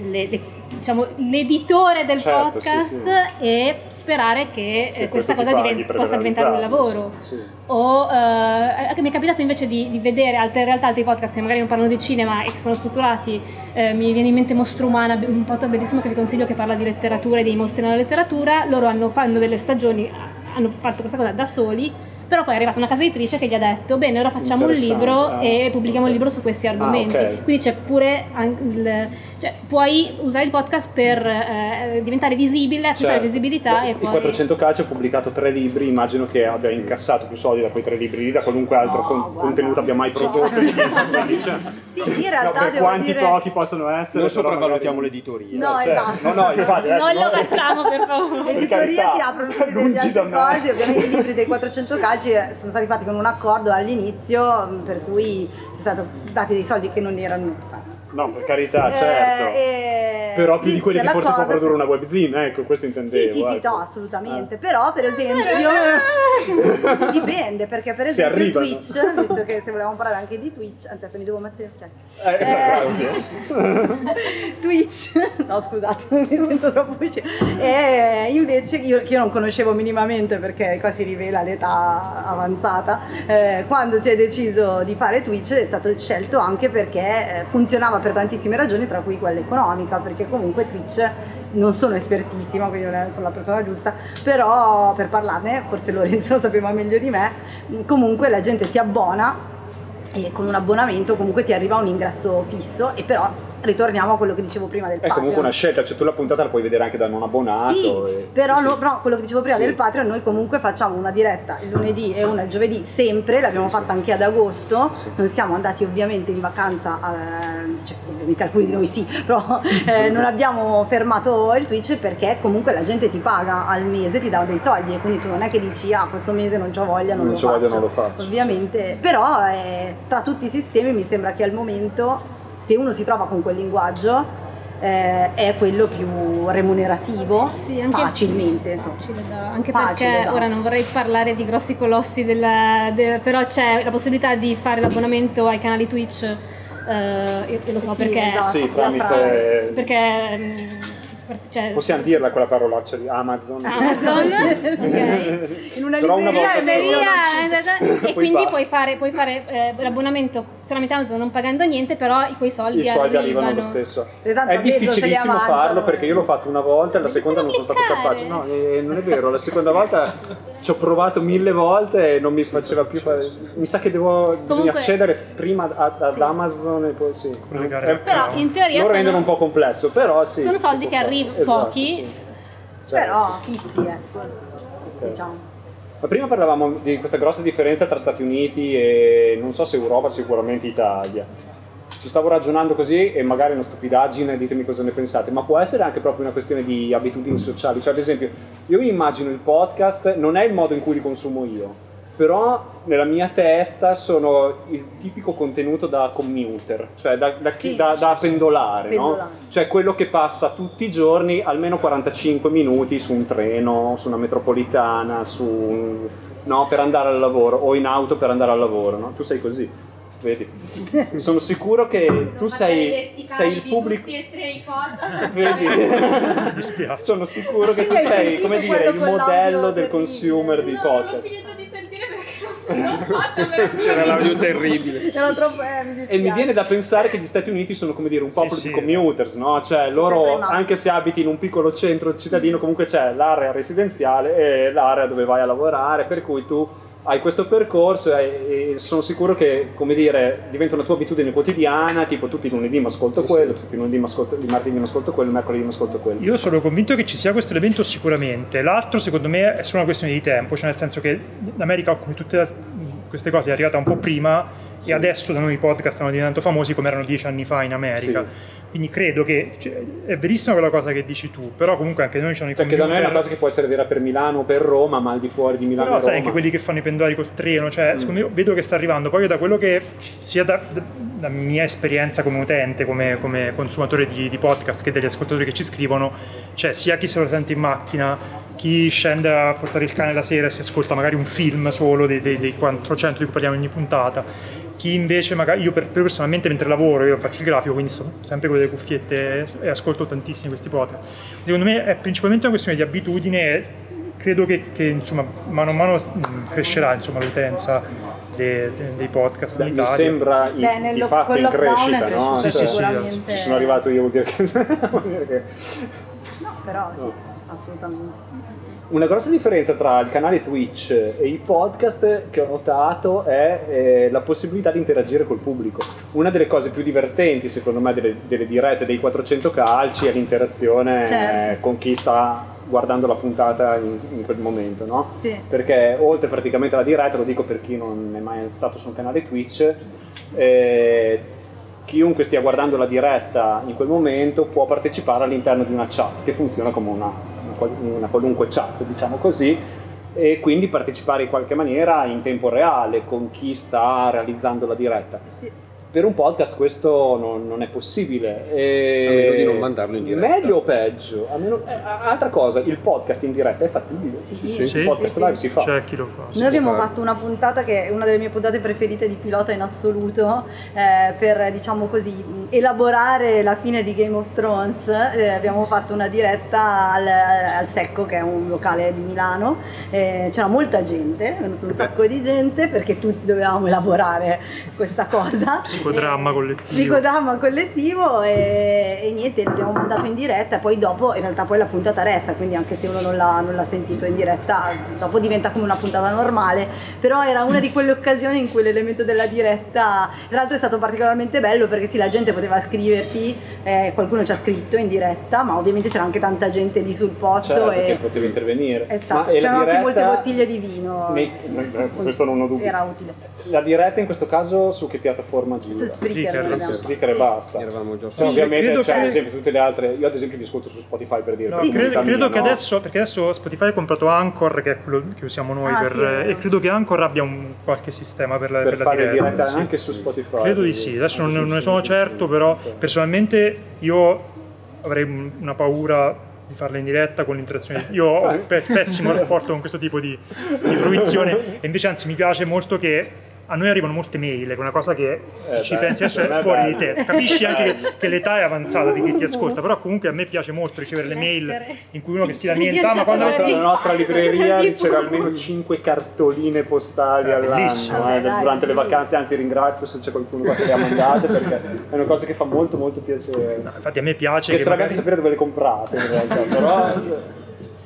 le- diciamo, l'editore del Certo, podcast sì, e sperare che, eh, Che questa cosa ti paghi diven- per possa diventare un lavoro. sì, sì. O eh, mi è capitato invece di, di vedere altre realtà altri podcast che magari non parlano di cinema e che sono strutturati. eh, mi viene in mente Mostro Umana, un podcast bellissimo che vi consiglio che parla di letteratura e dei mostri nella letteratura. Loro hanno, fanno delle stagioni, hanno fatto questa cosa da soli. Però poi è arrivata una casa editrice che gli ha detto: Bene, ora facciamo un libro ah. e pubblichiamo il libro su questi argomenti. ok. Quindi c'è pure il- cioè, puoi usare il podcast per eh, diventare visibile, acquistare Certo. visibilità e I poi. 400 Calci ha pubblicato tre libri, immagino che abbia incassato più soldi da quei tre libri lì, da qualunque altro No, con- guarda. contenuto abbia mai Cioè. prodotto. Cioè, Sì, in realtà no, per quanti dire- pochi possono essere. Non però sopravvalutiamo magari- l'editoria. No, Certo. esatto. No, no, infatti adesso non lo noi- facciamo per favore. L'editoria si aprono tutte delle lungi altre da me. cose, ovviamente i libri dei 400 calci eh, sono stati fatti con un accordo all'inizio mh, per cui sono stati dati dei soldi che non erano No, per carità, Eh, certo. eh, Però più sì, di quelli che forse può dell'accordo- produrre una webzine, ecco, questo Sì, intendevo. sì, sì, ecco. no, assolutamente. Però, per esempio, dipende perché, per esempio. Twitch, visto che se volevamo parlare anche di Twitch, anzi, mi devo mettere. Cioè, Eh, grazie. Twitch, no scusate, mi sento troppo vicino. E invece io, che io non conoscevo minimamente perché qua si rivela l'età avanzata, eh, quando si è deciso di fare Twitch è stato scelto anche perché eh, funzionava per tantissime ragioni, tra cui quella economica, perché comunque Twitch non sono espertissima, quindi non sono la persona giusta, però per parlarne, forse Lorenzo lo sapeva meglio di me, comunque la gente si abbona e con un abbonamento comunque ti arriva un ingresso fisso e però ritorniamo a quello che dicevo prima del È comunque Patreon. una scelta, cioè tu la puntata la puoi vedere anche da non abbonato. Sì, e- però, sì. no- però quello che dicevo prima Sì. del Patreon, noi comunque facciamo una diretta il lunedì e una il giovedì sempre, l'abbiamo fatta anche ad agosto, non siamo andati ovviamente in vacanza, eh, cioè ovviamente alcuni di noi sì, però eh, non abbiamo fermato il Twitch perché comunque la gente ti paga al mese, ti dà dei soldi e quindi tu non è che dici ah questo mese non c'ho voglia, non, Non lo faccio. non lo faccio. Ovviamente, però eh, tra tutti i sistemi mi sembra che al momento se uno si trova con quel linguaggio eh, è quello più remunerativo Sì, anche- facilmente. Facile da- anche Facile perché da- ora non vorrei parlare di grossi colossi, della- de- però c'è la possibilità di fare l'abbonamento ai canali Twitch, eh, io, io lo so Sì, perché, esatto. Sì, tramite... perché mm, cioè, Possiamo dirla quella parolaccia di Amazon? Amazon, ok. In una Però una libreria Libreria, e quindi puoi fare, puoi fare eh, l'abbonamento tramite Amazon non pagando niente, però quei soldi, I soldi arrivano arrivano lo stesso. E tanto È difficilissimo farlo perché io l'ho fatto una volta e la seconda non sono stato capace. No, eh, non è vero, la seconda volta ci ho provato mille volte e non mi faceva più fare. Mi sa che devo bisogna Comunque- accedere prima a- ad Sì. Amazon e poi sì. Eh, Però in teoria lo rendono un po' complesso, però sì. sono soldi che arrivano, Esatto, pochi. sì. Cioè, Però fissi, ecco. Diciamo. Ma prima parlavamo di questa grossa differenza tra Stati Uniti e non so se Europa, sicuramente Italia. Ci stavo ragionando così e magari è una stupidaggine, ditemi cosa ne pensate, ma può essere anche proprio una questione di abitudini sociali. Cioè, ad esempio, io mi immagino il podcast, non è il modo in cui li consumo io, però nella mia testa sono il tipico contenuto da commuter, cioè da, da chi- Sì. da- da pendolare, no? Pendolare. Cioè quello che passa tutti i giorni almeno 45 minuti su un treno, su una metropolitana, su un- no, per andare al lavoro o in auto per andare al lavoro, no? Tu sei così, vedi? Sono sicuro che tu sei, sei il pubblico... tre i podcast. Vedi? Mi dispiace. Sono sicuro che tu sei, come dire, il modello del consumer di No, non ho podcast. finito di sentire perché non ce l'ho fatta per C'era l'audio terribile. Era troppo, eh, mi E mi viene da pensare che gli Stati Uniti sono come dire un Sì, popolo sì. di commuters, no? Cioè loro, anche se abiti in un piccolo centro cittadino, comunque c'è l'area residenziale e l'area dove vai a lavorare, per cui tu hai questo percorso e, e sono sicuro che, come dire, diventa una tua abitudine quotidiana, tipo tutti i lunedì mi ascolto quello, tutti i lunedì mi ascolto, il martedì mi ascolto quello, il mercoledì mi ascolto quello. Io sono convinto che ci sia questo elemento sicuramente. L'altro, secondo me, è solo una questione di tempo, cioè nel senso che l'America, come tutte queste cose, è arrivata un po' prima e adesso da noi i podcast stanno diventando famosi come erano dieci anni fa in America. Quindi credo che cioè, è verissima quella cosa che dici tu, però comunque anche noi ci sono i Cioè che da noi è una computer. cosa che può essere vera per Milano o per Roma, ma al di fuori di Milano Però sai Roma. anche quelli che fanno i pendolari col treno, cioè Mm. secondo me vedo che sta arrivando. Poi io da quello che sia da, da- mia esperienza come utente, come, come consumatore di, di podcast che degli ascoltatori che ci scrivono, cioè sia chi se lo sente in macchina, chi scende a portare il cane la sera e si ascolta magari un film solo dei, dei, dei 400 di cui parliamo ogni puntata. Chi invece magari, io per, personalmente mentre lavoro, io faccio il grafico, quindi sto sempre con le cuffiette e ascolto tantissimi questi podcast. Secondo me è principalmente una questione di abitudine e credo che, che, insomma mano a mano crescerà insomma, l'utenza dei, dei podcast Beh, in mi Italia. sembra in- Beh, di fatto in crescita, no? Sì, sì, sì, sicuramente. Ci sono arrivato io, vuol dire che... vuol dire che- No, però sì, assolutamente. Una grossa differenza tra il canale Twitch e i podcast che ho notato è eh, la possibilità di interagire col pubblico. Una delle cose più divertenti, secondo me, delle, delle dirette dei 400 calci è l'interazione Certo. eh, con chi sta guardando la puntata in, in quel momento, no? Sì. Perché oltre praticamente alla diretta, lo dico per chi non è mai stato su un canale Twitch, eh, chiunque stia guardando la diretta in quel momento può partecipare all'interno di una chat che funziona come una, una qual- una qualunque chat, diciamo così, e quindi partecipare in qualche maniera in tempo reale con chi sta realizzando la diretta. Sì. Per un podcast questo non, non è possibile. E- A meno di non mandarlo in diretta. Meglio o peggio? A meno- eh, altra cosa, il podcast in diretta è fattibile. Sì, sì. Il podcast Sì, live sì. si fa. C'è chi lo fa. Noi abbiamo fare. fatto una puntata che è una delle mie puntate preferite di pilota in assoluto eh, per diciamo così elaborare la fine di Game of Thrones. Eh, abbiamo fatto una diretta al, al Secco che è un locale di Milano. Eh, c'era molta gente, è venuto un sacco di gente perché tutti dovevamo elaborare questa cosa. Psicodramma Eh, collettivo. Psicodramma collettivo e, e niente, l'abbiamo mandato in diretta e poi dopo in realtà poi la puntata resta, quindi anche se uno non l'ha, non l'ha sentito in diretta, dopo diventa come una puntata normale, però era una di quelle occasioni in cui l'elemento della diretta, tra l'altro è stato particolarmente bello perché sì, la gente poteva scriverti, eh, qualcuno ci ha scritto in diretta, ma ovviamente c'era anche tanta gente lì sul posto Certo, e potevi intervenire. c'erano anche molte diretta- bottiglie di vino. Mi- questo non ho dubbi. Era utile. La diretta in questo caso su che piattaforma gira? Su l'abbiamo Su fatto. Spreaker e Sì. basta. Eravamo già Cioè, ovviamente, credo cioè, che- ad esempio, tutte le altre, io ad esempio vi ascolto su Spotify per dire. No, per credo, credo mia, che no? adesso, perché adesso Spotify ha comprato Anchor, che è quello che usiamo noi, Ah, per- sì, vero. e credo che Anchor abbia un qualche sistema per la, per per la fare diretta. diretta sì. anche su Spotify. Credo di sì, adesso non, non ne sono certo, però personalmente io avrei un- una paura di farla in diretta con l'interazione. Io ho un pe- pessimo rapporto con questo tipo di, di fruizione e invece anzi mi piace molto che a noi arrivano molte mail, che è una cosa che se Eh, ci beh, pensi adesso per me è è fuori di bello. te. Capisci anche che, che l'età è avanzata di chi ti ascolta, però comunque a me piace molto ricevere le mail in cui uno che si lamenta, "Ah, ma quando. Nella nostra libreria c'era almeno 5 cartoline postali bellissimo. all'anno eh, durante le vacanze, anzi ringrazio se c'è qualcuno qua che le ha mandate perché è una cosa che fa molto molto piacere. Infatti a me piace che, Piacerebbe magari, anche sapere dove le comprate in realtà, però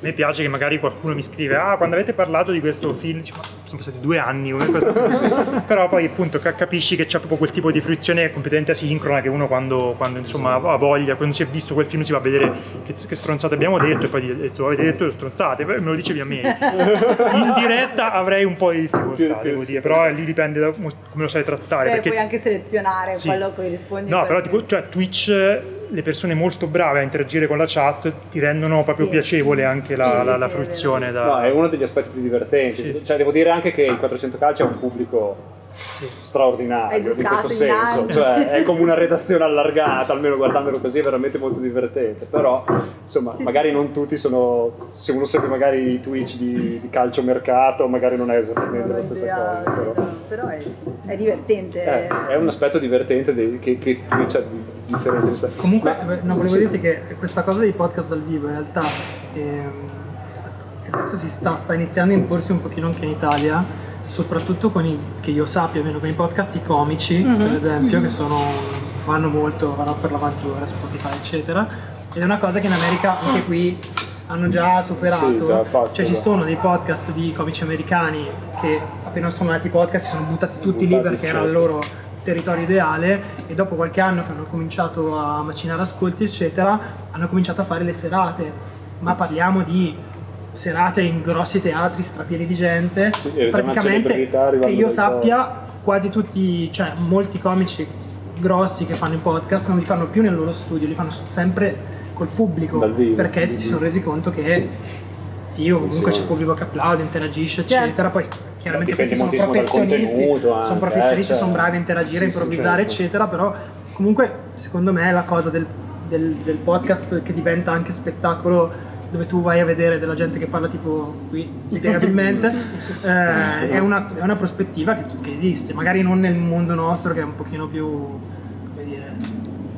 a me piace che magari qualcuno mi scrive ah quando avete parlato di questo film dico, "Ma sono passati due anni come cosa?" però poi appunto ca- capisci che c'è proprio quel tipo di fruizione completamente asincrona che uno quando, quando, insomma ha voglia quando si è visto quel film si va a vedere che, che stronzate abbiamo detto e poi detto avete detto stronzate poi me lo dicevi a me in diretta avrei un po' di difficoltà devo dire però lì dipende da come lo sai trattare Poi perché puoi anche selezionare Sì. quello a cui rispondi. No, per- però tipo, cioè Twitch, le persone molto brave a interagire con la chat ti rendono proprio Sì. piacevole anche la, Sì, la- la fruizione da... no, è uno degli aspetti più divertenti. Sì. Cioè, devo dire anche che il 400 Calcio è un pubblico straordinario in questo senso, dinamico. cioè è come una redazione allargata, almeno guardandolo così è veramente molto divertente, però insomma magari non tutti sono, se uno segue magari i Twitch di, di calcio mercato magari non è esattamente la stessa cosa, però però è, è divertente. è, è un aspetto divertente dei- che, che Twitch ha di di differente rispetto. Comunque, Ma- eh, no, volevo sì. dirti che questa cosa dei podcast dal vivo in realtà ehm, adesso si sta, sta iniziando a imporsi un pochino anche in Italia, soprattutto con i, che io sappia, almeno con i podcast i comici, per esempio, che sono, vanno molto, vanno per la maggiore, Spotify, eccetera. Ed è una cosa che in America anche qui hanno già superato. Sì, già fatto, cioè ci sono dei podcast di comici americani che appena sono nati i podcast si sono buttati tutti lì Buttati, perché era il certo. loro territorio ideale e dopo qualche anno che hanno cominciato a macinare ascolti eccetera hanno cominciato a fare le serate ma parliamo di serate in grossi teatri strapieni di gente Sì, praticamente che io sappia quasi tutti cioè molti comici grossi che fanno i podcast non li fanno più nel loro studio li fanno sempre col pubblico vivo. perché si sono resi conto che sì, comunque c'è il pubblico che applaude, interagisce, Certo. eccetera. Poi chiaramente questi sono professionisti, anche, sono professionisti, eh, sono bravi a interagire, a Sì, sì, improvvisare, certo. eccetera. Però comunque secondo me la cosa del, del- del podcast che diventa anche spettacolo dove tu vai a vedere della gente che parla tipo qui, spiegabilmente, eh, è, una, è una prospettiva che, che esiste, magari non nel mondo nostro che è un pochino più, come dire,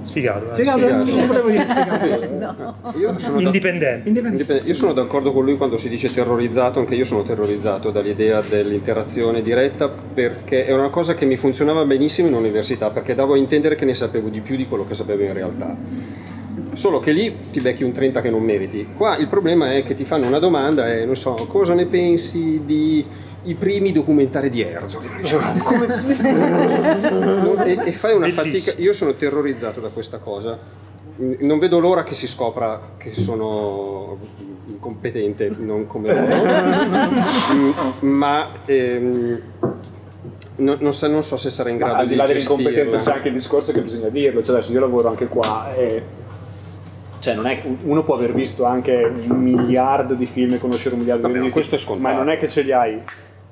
Sfigato. eh. spiegato, Sfigato. non volevo dire spiegato. Io sono. Indipendente. Indipendente. Io sono d'accordo con lui quando si dice terrorizzato, anche io sono terrorizzato dall'idea dell'interazione diretta perché è una cosa che mi funzionava benissimo in università perché davo a intendere che ne sapevo di più di quello che sapevo in realtà. Solo che lì ti becchi un 30 che non meriti. Qua il problema è che ti fanno una domanda e non so, cosa ne pensi di i primi documentari di Herzog? Dici, "Ma come- No, e, e fai una fatica. Io sono terrorizzato da questa cosa. Non vedo l'ora che si scopra che sono incompetente, non come loro, ma ehm, non, non so, non so se sarà in Ma grado al di là di dell'incompetenza gestirla. c'è anche il discorso che bisogna dirlo, cioè adesso io lavoro anche qua e cioè non è, uno può aver visto anche un miliardo di film e conoscere un miliardo Vabbè, di registi, questo è scontato. ma non è che ce li hai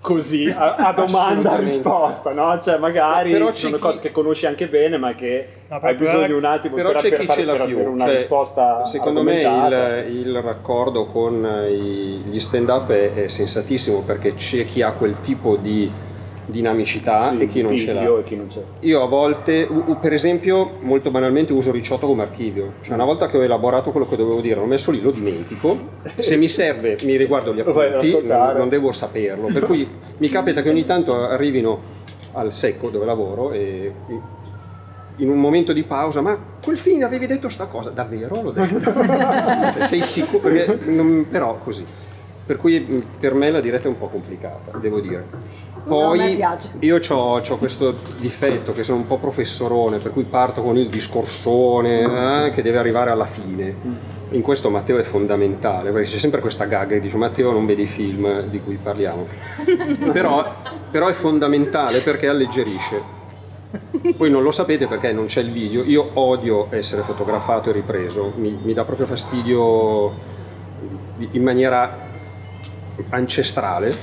così a, a domanda a risposta, no? Cioè magari Però ci sono chi- cose che conosci anche bene ma che No, hai bisogno di un attimo Però per, c'è per chi fare ce l'ha per più. avere una cioè, risposta secondo me il, il raccordo con i- gli stand up è, è sensatissimo perché c'è chi ha quel tipo di dinamicità Sì, e chi non ce l'ha. e chi non ce l'ha. Io a volte, per esempio, molto banalmente uso Ricciotto come archivio. Cioè, una volta che ho elaborato quello che dovevo dire, l'ho messo lì, lo dimentico. Se mi serve, mi riguardo gli appunti, non, non devo saperlo. Per cui mi capita che ogni tanto arrivino al secco dove lavoro e in un momento di pausa, ma quel film avevi detto sta cosa, davvero? L'ho detto. Sei sicuro? Perché non- però così. Per cui mh, per me la diretta è un po' complicata, devo dire. No, Poi piace. io ho questo difetto che sono un po' professorone, per cui parto con il discorsone eh, che deve arrivare alla fine. In questo Matteo è fondamentale, perché c'è sempre questa gag che dice Matteo non vede i film di cui parliamo. però, però è fondamentale perché alleggerisce. Voi non lo sapete perché non c'è il video. Io odio essere fotografato e ripreso, mi, mi dà proprio fastidio in maniera ancestrale,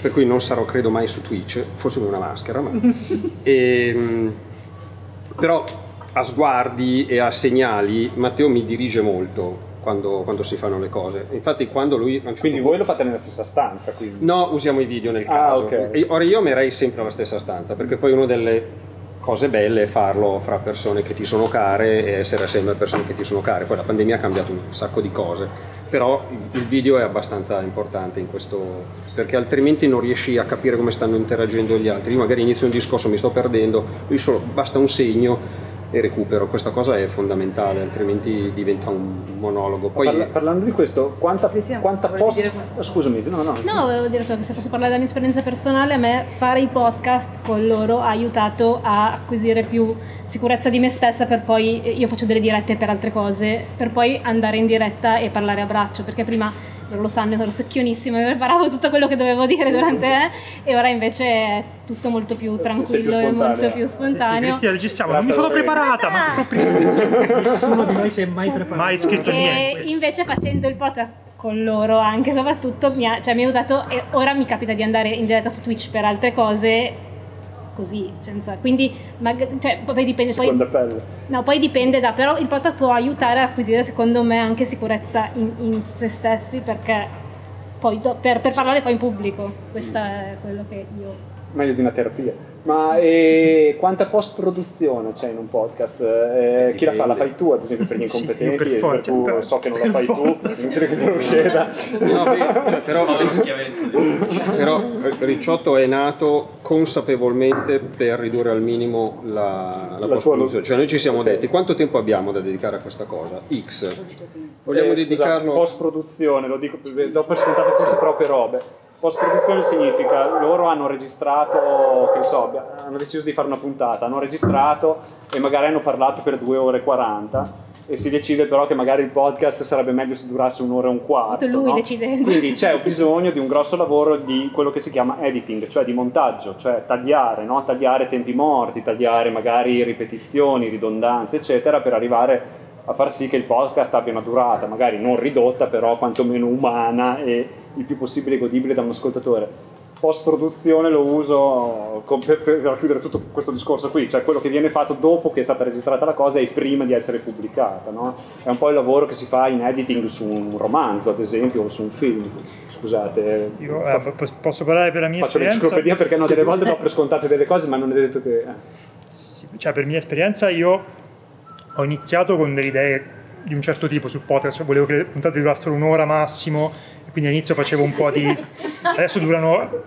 per cui non sarò credo mai su Twitch, forse con una maschera, ma... Ehm, però a sguardi e a segnali Matteo mi dirige molto quando, quando si fanno le cose. Infatti quando lui... certo Quindi punto- voi lo fate nella stessa stanza, quindi. No, usiamo i video nel Ah, caso. ok. E- Ora io amerei sempre la stessa stanza, perché poi una delle cose belle è farlo fra persone che ti sono care e essere assieme a persone che ti sono care. Poi la pandemia ha cambiato un sacco di cose, però il- video è abbastanza importante in questo, perché altrimenti non riesci a capire come stanno interagendo gli altri. Io magari inizio un discorso, mi sto perdendo, solo basta un segno e recupero. Questa cosa è fondamentale, altrimenti diventa un monologo. Poi Parla- parlando di questo, quanta, Cristian, quanta post... dire? Scusami, no, no. No, volevo dire solo che se posso parlare della mia esperienza personale, a me fare i podcast con loro ha aiutato a acquisire più sicurezza di me stessa per poi, io faccio delle dirette per altre cose, per poi andare in diretta e parlare a braccio, perché prima lo sanno, ero secchionissima, mi preparavo tutto quello che dovevo dire durante me e ora invece è tutto molto più tranquillo e spontanea. molto più Sì, sì, spontaneo. Cristina, registriamo. Non mi sono preparata, ma proprio Nessuno di noi si è mai preparato. mai scritto E niente. invece facendo il podcast con loro anche soprattutto mi ha, cioè, mi ha aiutato e ora mi capita di andare in diretta su Twitch per altre cose così, senza, quindi mag- cioè, poi dipende poi, Seconda pelle. no, poi dipende da, però il podcast può aiutare a acquisire secondo me anche sicurezza in, in se stessi perché poi per, per parlare poi in pubblico, questo è quello che io Meglio di una terapia. Ma e quanta post-produzione c'è in un podcast? Eh, chi la fa? La fai tu, ad esempio, per gli incompetenti? per forza, cui per- so che non la fai forza. tu, è inutile che te lo chieda. No, beh, cioè, però, però eh, Ricciotto è nato consapevolmente per ridurre al minimo la, la La post-produzione. tua- Cioè noi ci siamo detti quanto tempo abbiamo da dedicare a questa cosa? X. Vogliamo Eh, dedicarlo... Scusa, post-produzione, lo dico, do per scontate forse troppe robe. Post-produzione significa loro hanno registrato, che so, hanno deciso di fare una puntata, hanno registrato e magari hanno parlato per 2 ore e 40 e si decide però che magari il podcast sarebbe meglio se durasse un'ora e un quarto. Lui no? decide. Quindi c'è bisogno di un grosso lavoro di quello che si chiama editing, cioè di montaggio, cioè tagliare, no? tagliare tempi morti, tagliare magari ripetizioni, ridondanze, eccetera, per arrivare a far sì che il podcast abbia una durata, magari non ridotta, però quantomeno umana e il più possibile godibile da un ascoltatore. Post produzione lo uso com- per, per chiudere tutto questo discorso qui, cioè quello che viene fatto dopo che è stata registrata la cosa e prima di essere pubblicata. no? È un po' il lavoro che si fa in editing su un romanzo, ad esempio, o su un film. Scusate, Io fa- eh, po- posso parlare per la mia faccio esperienza? l'enciclopedia perché no, delle volte do per scontate delle cose, ma non è detto che. eh. Sì, cioè per mia esperienza io ho iniziato con delle idee di un certo tipo sul podcast, cioè volevo che le puntate durassero un'ora massimo, e quindi all'inizio facevo un po' di... adesso durano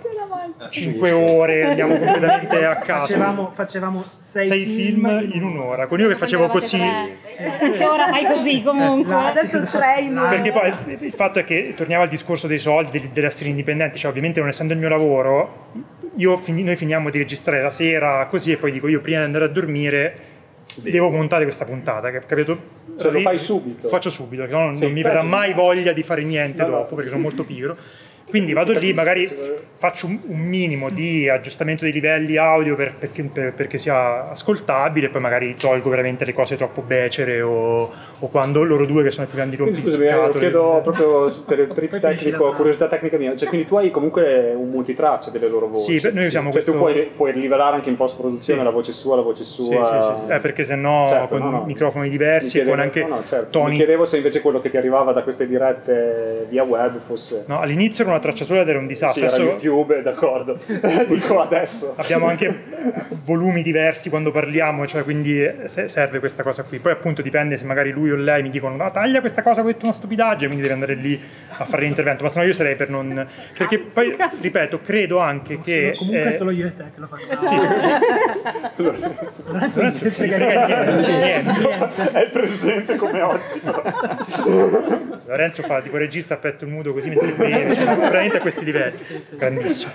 5 ore, andiamo completamente a caso. Facevamo, facevamo sei, Sei film in un'ora, con io che facevo così... che ora fai così comunque. là, sì, Adesso tre. Perché poi il fatto è che torniamo al discorso dei soldi, del- dell'essere indipendenti, cioè ovviamente non essendo il mio lavoro, io noi finiamo di registrare la sera così e poi dico io prima di andare a dormire devo montare questa puntata, cap- capito? Cioè, lo fai subito? Faccio subito, perché no, non, Sì, non mi verrà mai voglia di fare niente No, no, dopo, perché sì. sono molto pigro. Quindi vado lì, magari faccio un, un minimo di aggiustamento dei livelli audio per- perché, per- perché sia ascoltabile, poi magari tolgo veramente le cose troppo becere o, o quando loro due che sono i più grandi Quindi scusami, eh, chiedo proprio per il trip tecnico, curiosità tecnica mia. Cioè, quindi tu hai comunque un multitraccia delle loro voci. Sì, noi usiamo cioè, tu questo- puoi, puoi rivelare anche in post-produzione Sì. la voce sua, la voce Sì, sua. sì, sì. Eh, perché sennò Certo, con no, no. microfoni Mi diversi e chiedevo- con anche no, no, certo. Mi toni. chiedevo se invece quello che ti arrivava da queste dirette via web fosse. No, all'inizio era una traccia sola ed era un sì, disastro. era Adesso YouTube, d'accordo. Dico adesso. abbiamo anche volumi diversi quando parliamo, cioè quindi eh, se- serve questa cosa qui. Poi appunto dipende se magari lui o lei mi dicono "Ah, taglia questa cosa, ho detto una stupidaggine", quindi devi andare lì a fare l'intervento, ma se no io sarei per non perché poi ripeto, credo anche che Comunque eh, solo io e te che lo facciamo. sì, Lorenzo non frega niente. niente. È presente come oggi. Lorenzo fa tipo regista a petto nudo così mentre beve, cioè, veramente a questi livelli, grandissimo.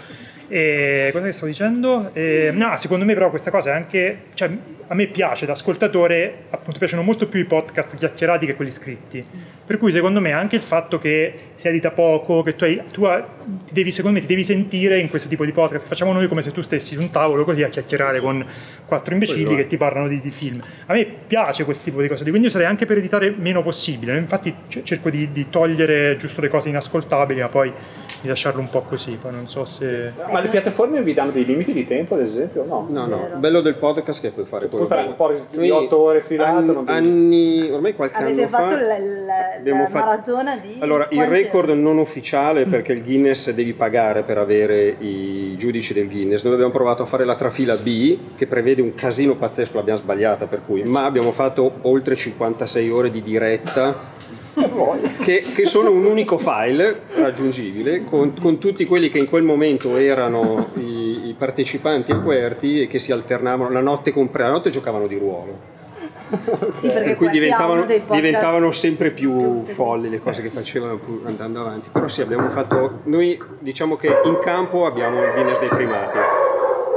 E cosa che stavo dicendo? Eh, no, secondo me però questa cosa è anche, cioè a me piace da ascoltatore, appunto piacciono molto più i podcast chiacchierati che quelli scritti. Per cui secondo me anche il fatto che si edita poco, che tu, hai, tu hai- ti devi, secondo me ti devi sentire in questo tipo di podcast facciamo noi come se tu stessi su un tavolo così a chiacchierare con quattro imbecilli che ti parlano di, di film. A me piace quel tipo di cose, quindi io sarei anche per editare meno possibile. Infatti cerco di, di togliere giusto le cose inascoltabili, ma poi di lasciarlo un po' così, poi non so se... Ma le piattaforme vi danno dei limiti di tempo, ad esempio? No. No, no, il bello del podcast è che puoi fare quello Puoi fare un podcast vuoi. di Noi otto ore filato, ti- anni, ormai qualche Avete anno fatto fa la, la- abbiamo la fatto- maratona di... Allora, il record non ufficiale perché il Guinness devi pagare per avere i giudici del Guinness. Noi abbiamo provato a fare la trafila B che prevede un casino pazzesco, l'abbiamo sbagliata per cui, ma abbiamo fatto oltre 56 ore di diretta che, che sono un unico file raggiungibile con, con tutti quelli che in quel momento erano i, i partecipanti a QWERTY e che si alternavano la notte compre la notte giocavano di ruolo. Sì, per cui diventavano, diventavano sempre più folli le cose che facevano andando avanti. Però sì, abbiamo fatto. Noi diciamo che in campo abbiamo il Guinness dei primati.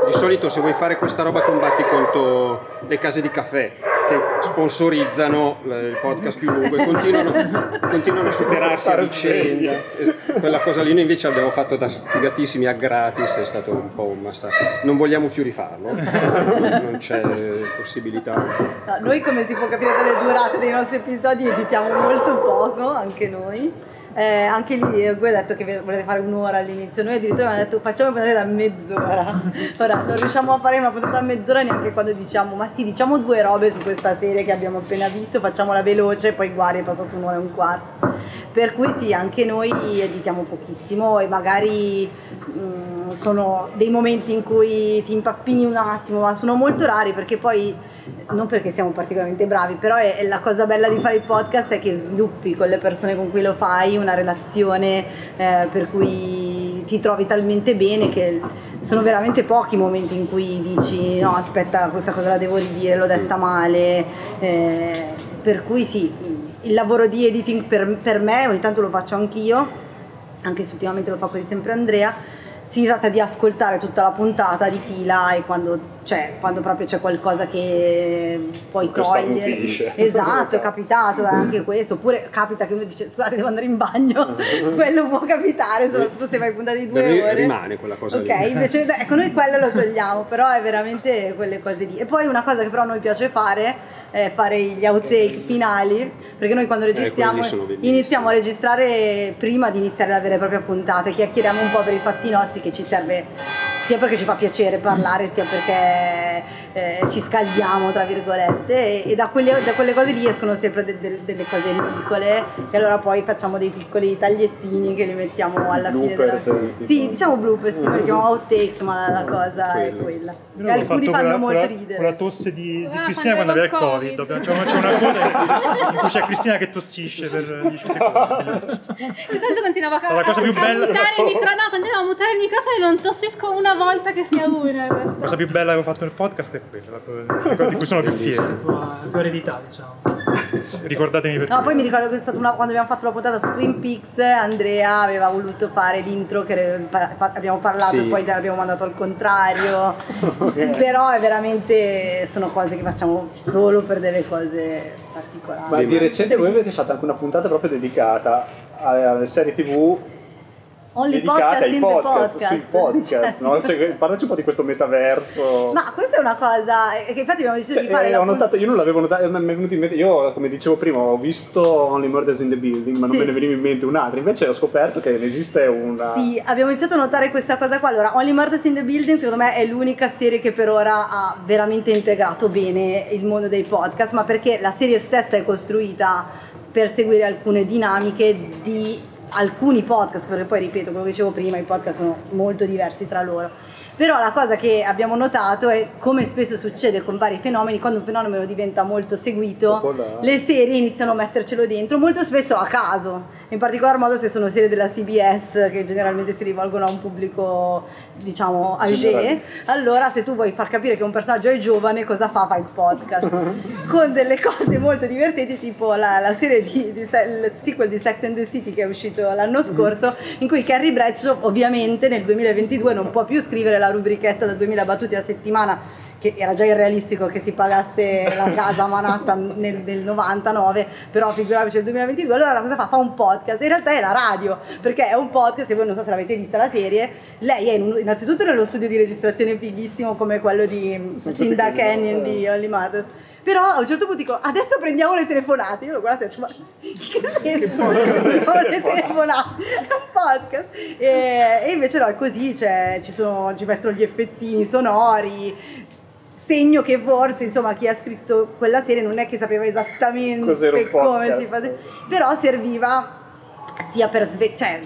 Di solito se vuoi fare questa roba combatti contro le case di caffè che sponsorizzano eh, il podcast più lungo e continuano, continuano a superarsi a vicenda. Quella cosa lì noi invece abbiamo fatto da sfigatissimi a gratis, è stato un po' un massacro. Non vogliamo più rifarlo, non c'è possibilità. No, noi come si può capire dalle durate dei nostri episodi editiamo molto poco, anche noi. Eh, anche lì eh, voi detto che volete fare un'ora all'inizio, noi addirittura abbiamo detto facciamo una puntata da mezz'ora. Ora non riusciamo a fare una puntata da mezz'ora neanche quando diciamo ma sì diciamo due robe su questa serie che abbiamo appena visto, facciamola veloce, poi guardi è passato un'ora e un quarto. Per cui sì, anche noi editiamo pochissimo e magari mm, sono dei momenti in cui ti impappini un attimo, ma sono molto rari perché poi non perché siamo particolarmente bravi, però è, è la cosa bella di fare il podcast è che sviluppi con le persone con cui lo fai una relazione eh, per cui ti trovi talmente bene che sono veramente pochi i momenti in cui dici no aspetta questa cosa la devo ridire, l'ho detta male, eh, per cui sì, il lavoro di editing per, per me ogni tanto lo faccio anch'io, anche se ultimamente lo fa quasi sempre Andrea, si tratta di ascoltare tutta la puntata di fila e quando, c'è, quando proprio c'è qualcosa che puoi Che togliere. starnutisce. Esatto, è capitato anche questo. Oppure capita che uno dice scusate devo andare in bagno. quello può capitare, soprattutto se vai di Da due noi ore. rimane quella cosa Ok, lì. invece ecco noi quello lo togliamo, però è veramente quelle cose lì. E poi una cosa che però a noi piace fare è fare gli outtake finali, perché noi quando registriamo quelli sono bellissimi. iniziamo a registrare prima di iniziare la vera e propria puntata, chiacchieriamo un po' per i fatti nostri che ci serve sia perché ci fa piacere parlare, sia perché eh, ci scaldiamo, tra virgolette, e, e da, quelle, da quelle cose lì escono sempre de- de- delle cose ridicole e allora poi facciamo dei piccoli tagliettini che li mettiamo alla Bloopers, fine. Della... tipo. Sì, diciamo bloopers, sì, perché outtakes, ma la cosa è Quello. quella. Io E alcuni fanno con la, molto ridere. con la tosse di, di Ah, Cristina quando aveva il Covid. Dobbiamo- C'è, una coda in cui c'è Cristina che tossisce per 10 secondi. Intanto continuavo a, La cosa più a bella- mutare il microfono, no, continuavo a mutare il microfono e non tossisco una volta che sia una. La cosa più bella che ho fatto nel podcast è quella, la cosa di cui sono più La fiero. tua, la tua eredità, diciamo. Ricordatemi perché. No, poi mi ricordo che è stata una- quando abbiamo fatto la puntata su Twin Peaks, Andrea aveva voluto fare l'intro che abbiamo parlato Sì. e poi l'abbiamo mandato al contrario. Però è veramente sono cose che facciamo solo per delle cose particolari. Ma di recente voi avete fatto anche una puntata proprio dedicata alle, alle serie tv Only dedicate podcast ai podcast, podcast. sui podcast, no? Cioè, parlaci un po' di questo metaverso. Ma questa è una cosa eh, che infatti abbiamo deciso Cioè, di fare eh, notato, io non l'avevo notato, mi è venuto in mente, io come dicevo prima ho visto Only Murders in the Building, ma non Sì. me ne veniva in mente un'altra, invece ho scoperto che ne esiste una... Sì, abbiamo iniziato a notare questa cosa qua. Allora, Only Murders in the Building secondo me è l'unica serie che per ora ha veramente integrato bene il mondo dei podcast, ma perché la serie stessa è costruita per seguire alcune dinamiche di alcuni podcast, perché poi ripeto quello che dicevo prima, i podcast sono molto diversi tra loro. Però la cosa che abbiamo notato è come spesso succede con vari fenomeni, quando un fenomeno diventa molto seguito, le serie iniziano a mettercelo dentro, molto spesso a caso, in particolar modo se sono serie della CBS che generalmente si rivolgono a un pubblico diciamo Generalista. allora se tu vuoi far capire che un personaggio è giovane cosa fa? Fa il podcast con delle cose molto divertenti tipo la, la serie di, di il sequel di Sex and the City che è uscito l'anno scorso in cui Carrie Bradshaw ovviamente nel 2022 non può più scrivere la rubrichetta da 2000 battute a settimana che era già irrealistico che si pagasse la casa a Manhattan nel, nel 99, però figuriamoci nel 2022, allora la cosa fa? Fa un podcast, in realtà è la radio, perché è un podcast, e voi non so se l'avete vista la serie, lei è in innanzitutto nello studio di registrazione fighissimo come quello di Cinda Canyon eh. di Only Murders, Però a un certo punto dico, adesso prendiamo le telefonate. Io lo guardo e faccio, ma che senso? Prendiamo le telefonate? È un podcast. E, e invece no, è così, cioè, ci, sono, ci mettono gli effettini sonori, segno che forse insomma chi ha scritto quella serie non è che sapeva esattamente come si fa però serviva sia per sve- cioè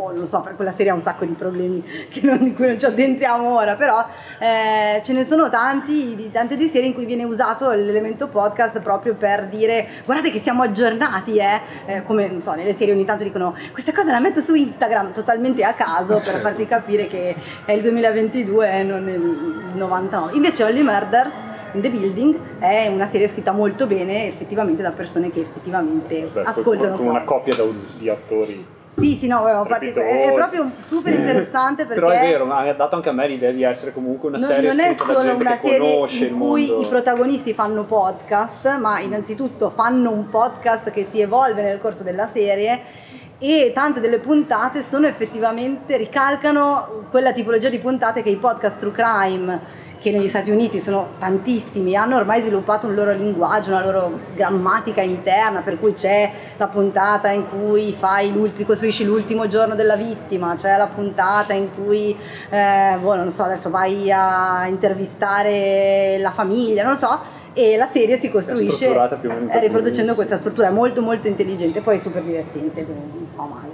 boh, non so per quella serie ha un sacco di problemi non, di cui non ci addentriamo ora però eh, ce ne sono tanti di, tante di serie in cui viene usato l'elemento podcast proprio per dire guardate che siamo aggiornati eh, Eh, come non so nelle serie ogni tanto dicono questa cosa la metto su Instagram totalmente a caso per farti capire che è il 2022 e non il 99 invece Only Murders in the Building è una serie scritta molto bene effettivamente da persone che effettivamente Beh, ascoltano con, con una coppia di attori. Sì, sì, no, parte- è proprio super interessante perché Però è vero, ma ha dato anche a me l'idea di essere comunque una non, serie non è scritta da solo gente una che serie conosce il in cui mondo. i protagonisti fanno podcast, ma innanzitutto fanno un podcast che si evolve nel corso della serie e tante delle puntate sono effettivamente ricalcano quella tipologia di puntate che i podcast true crime che negli Stati Uniti sono tantissimi, hanno ormai sviluppato un loro linguaggio, una loro grammatica interna, per cui c'è la puntata in cui fai l'ultimo, costruisci l'ultimo giorno della vittima, c'è la puntata in cui, eh, boh, non so, adesso vai a intervistare la famiglia, non lo so, e la serie si costruisce eh, riproducendo questa struttura, è molto molto intelligente, poi è super divertente, non fa male.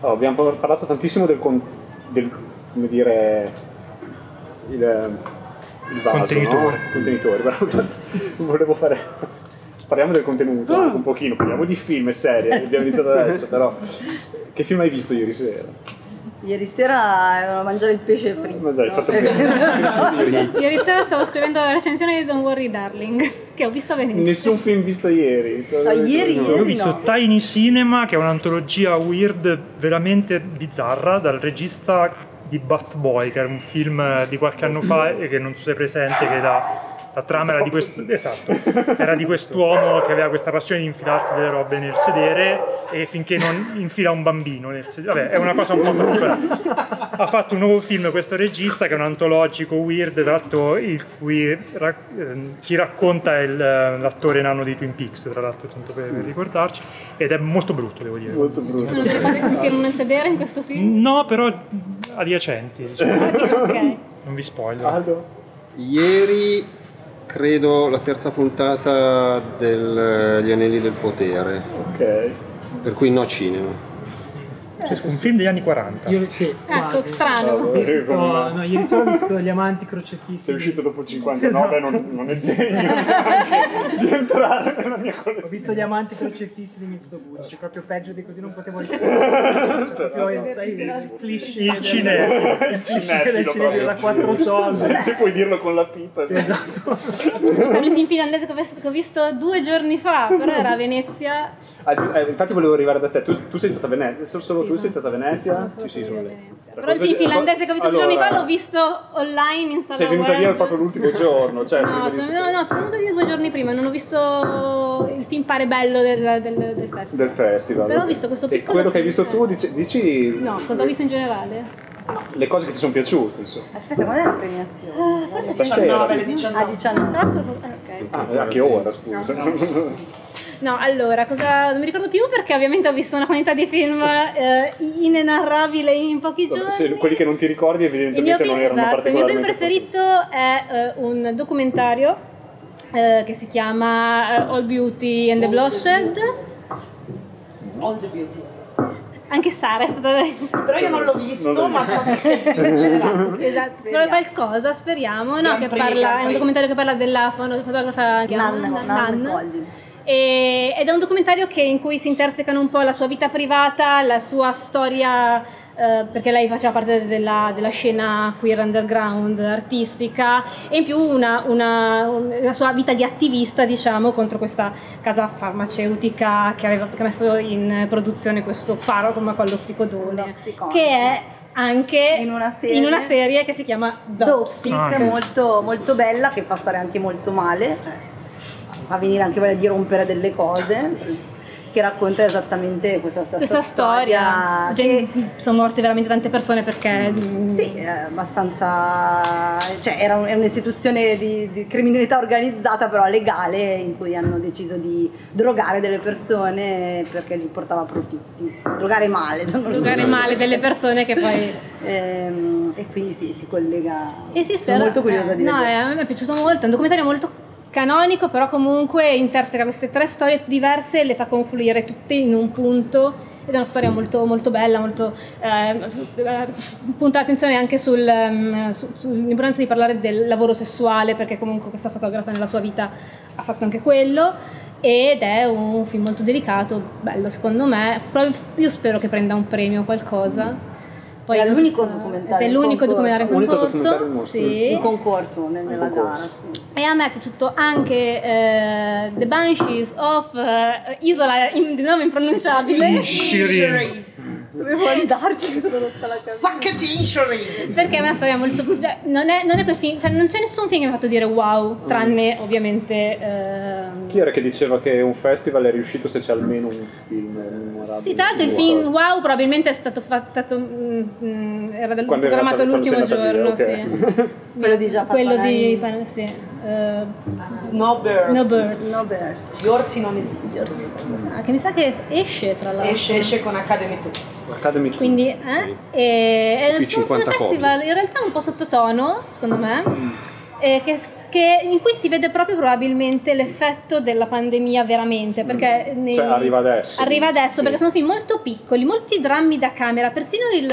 Allora, abbiamo parlato tantissimo del, con- del come dire, il, il vaso, Contenitore. no? Contenitore, però cazzo, volevo fare... Parliamo del contenuto anche un pochino, parliamo di film e serie, abbiamo iniziato adesso, però... Che film hai visto ieri sera? Ieri sera ero a mangiare il pesce fritto. Ma già, hai fatto bene. Ieri sera stavo scrivendo la recensione di Don't Worry Darling, che ho visto Venezia. Nessun film visto ieri. No, ieri, Io ho ieri visto no. Tiny Cinema, che è un'antologia weird veramente bizzarra, dal regista di Bat Boy, che era un film di qualche anno fa e che non so se presente, che la, la trama era di, questo, esatto, era di quest'uomo che aveva questa passione di infilarsi delle robe nel sedere e finché non infila un bambino nel sedere. Vabbè, è una cosa un po' particolare. Ha fatto un nuovo film questo regista che è un antologico weird, tra l'altro il cui ra- ehm, chi racconta è il, l'attore nano di Twin Peaks, tra l'altro tanto per per ricordarci, ed è molto brutto devo dire. Molto brutto. Sono delle cose che non nel sedere in questo film? No, però adiacenti, diciamo. Ok. non vi spoiler. Aldo? Ieri credo la terza puntata degli Anelli del Potere, Ok. per cui no cinema. Cioè, un film degli anni 40. Io, sì, Ecco, quasi. strano. Ho visto, no, ieri sera ho visto gli amanti crocefissi. Sei uscito dopo il 59 Esatto. non, non è degno di entrare nella mia Ho collezione. visto gli amanti crocefissi di Mitsubishi, proprio peggio di così non potevo rispondere. proprio, sai, il cliché. Il cinefilo. Il cinefilo da quattro soldi. Se, se puoi dirlo con la pipa. Esatto. Per il film finlandese che ho visto- ho due giorni fa, però era a Venezia. Ah, eh, infatti volevo arrivare da te. Tu, tu sei stata a Venezia? Solo Sì, tu sono- sei stata a Venezia? Sì, sì, a sono Venezia. Però il film finlandese che ho visto due giorni allora, fa l'ho visto online in sala Sei venuta web. via proprio l'ultimo giorno. Cioè, No, sono, no, no, sono venuta via due giorni prima, non ho visto il film pare bello del, del, del festival. del festival. Però ho visto questo E piccolo quello che hai visto tu, dici, dici No, cosa ho visto in generale? le cose che ti sono piaciute, insomma. Aspetta, qual è la premiazione? Stasera. A 19. Tra l'altro, eh, ok. Ah, a che ora, scusa? No, allora, cosa non mi ricordo più perché ovviamente ho visto una quantità di film eh, inenarrabile in pochi giorni. Se quelli che non ti ricordi evidentemente film, non erano esatto, il mio film preferito è eh, un documentario eh, che si chiama eh, All Beauty and the Bloodshed. All the beauty. Anche Sara è stata Però io non l'ho visto, Non ma so che. Esatto, però qualcosa, speriamo, no, che parla, è un documentario che parla della foto- fotografa Nan, Nan, Nan Nan. E- ed è un documentario che- in cui si intersecano un po' la sua vita privata, la sua storia, eh, perché lei faceva parte della, della scena queer underground artistica, e in più una, una- un- la sua vita di attivista, diciamo, contro questa casa farmaceutica che, aveva, che ha messo in produzione questo farmaco con l'ossicodone, L'oxycontin. che è anche In una serie- in una serie che si chiama Dopsic, Ah, molto, molto bella, che fa stare anche molto male, eh, fa venire anche voglia di rompere delle cose. che racconta esattamente questa, Questa storia, che- Gen- sono morte veramente tante persone perché Sì, è abbastanza. cioè era un- è un'istituzione di, di criminalità organizzata, però legale, in cui hanno deciso di drogare delle persone perché gli portava profitti. Drogare male. giocare male delle persone che poi Ehm, e quindi sì, si collega. E si spera. Sono molto curiosa eh, di No, vedere. eh, a me è piaciuto molto, è un documentario molto canonico, però comunque interseca queste tre storie diverse e le fa confluire tutte in un punto. Ed è una storia molto, molto bella, molto, eh, eh, punta l'attenzione anche sul, ehm, su- sull'importanza di parlare del lavoro sessuale, perché comunque questa fotografa nella sua vita ha fatto anche quello. Ed è un film molto delicato, bello secondo me. Proprio- Io spero che prenda un premio o qualcosa. Poi Era l'unico documentario l'unico concorso. documentario in concorso. documentario in mostra. sì. In concorso nel- nella gara. E a me è piaciuto anche eh, The Banshees of eh, Isola in, di nome impronunciabile. Shirin. Dovevo andarci, mi sono rotta la cabina. Fuck it, injury! Perché è una storia molto. cioè, Non è, non è quel film, cioè non c'è nessun film che mi ha fatto dire wow, tranne ovviamente. ehm, Chi era che diceva che un festival è riuscito se c'è almeno un film memorabile? Sì, tra l'altro il film wow probabilmente è stato fatto. mm, mm, era del- programmato l'ultimo giorno, dire, sì. Quello di Jafar Quello di. Sì. eh, No birds. no Birds. No Bears. Gli orsi non esistono. Ah, che mi sa che esce tra l'altro. Esce, esce con Academy 2. Academy. Quindi, eh? E, è un 50 festival in realtà un po' sottotono, secondo me, Mm. eh, che, che- in cui si vede proprio probabilmente l'effetto della pandemia veramente, perché nei- Cioè, arriva adesso. Arriva adesso, Sì. perché sono film molto piccoli, molti drammi da camera, persino il,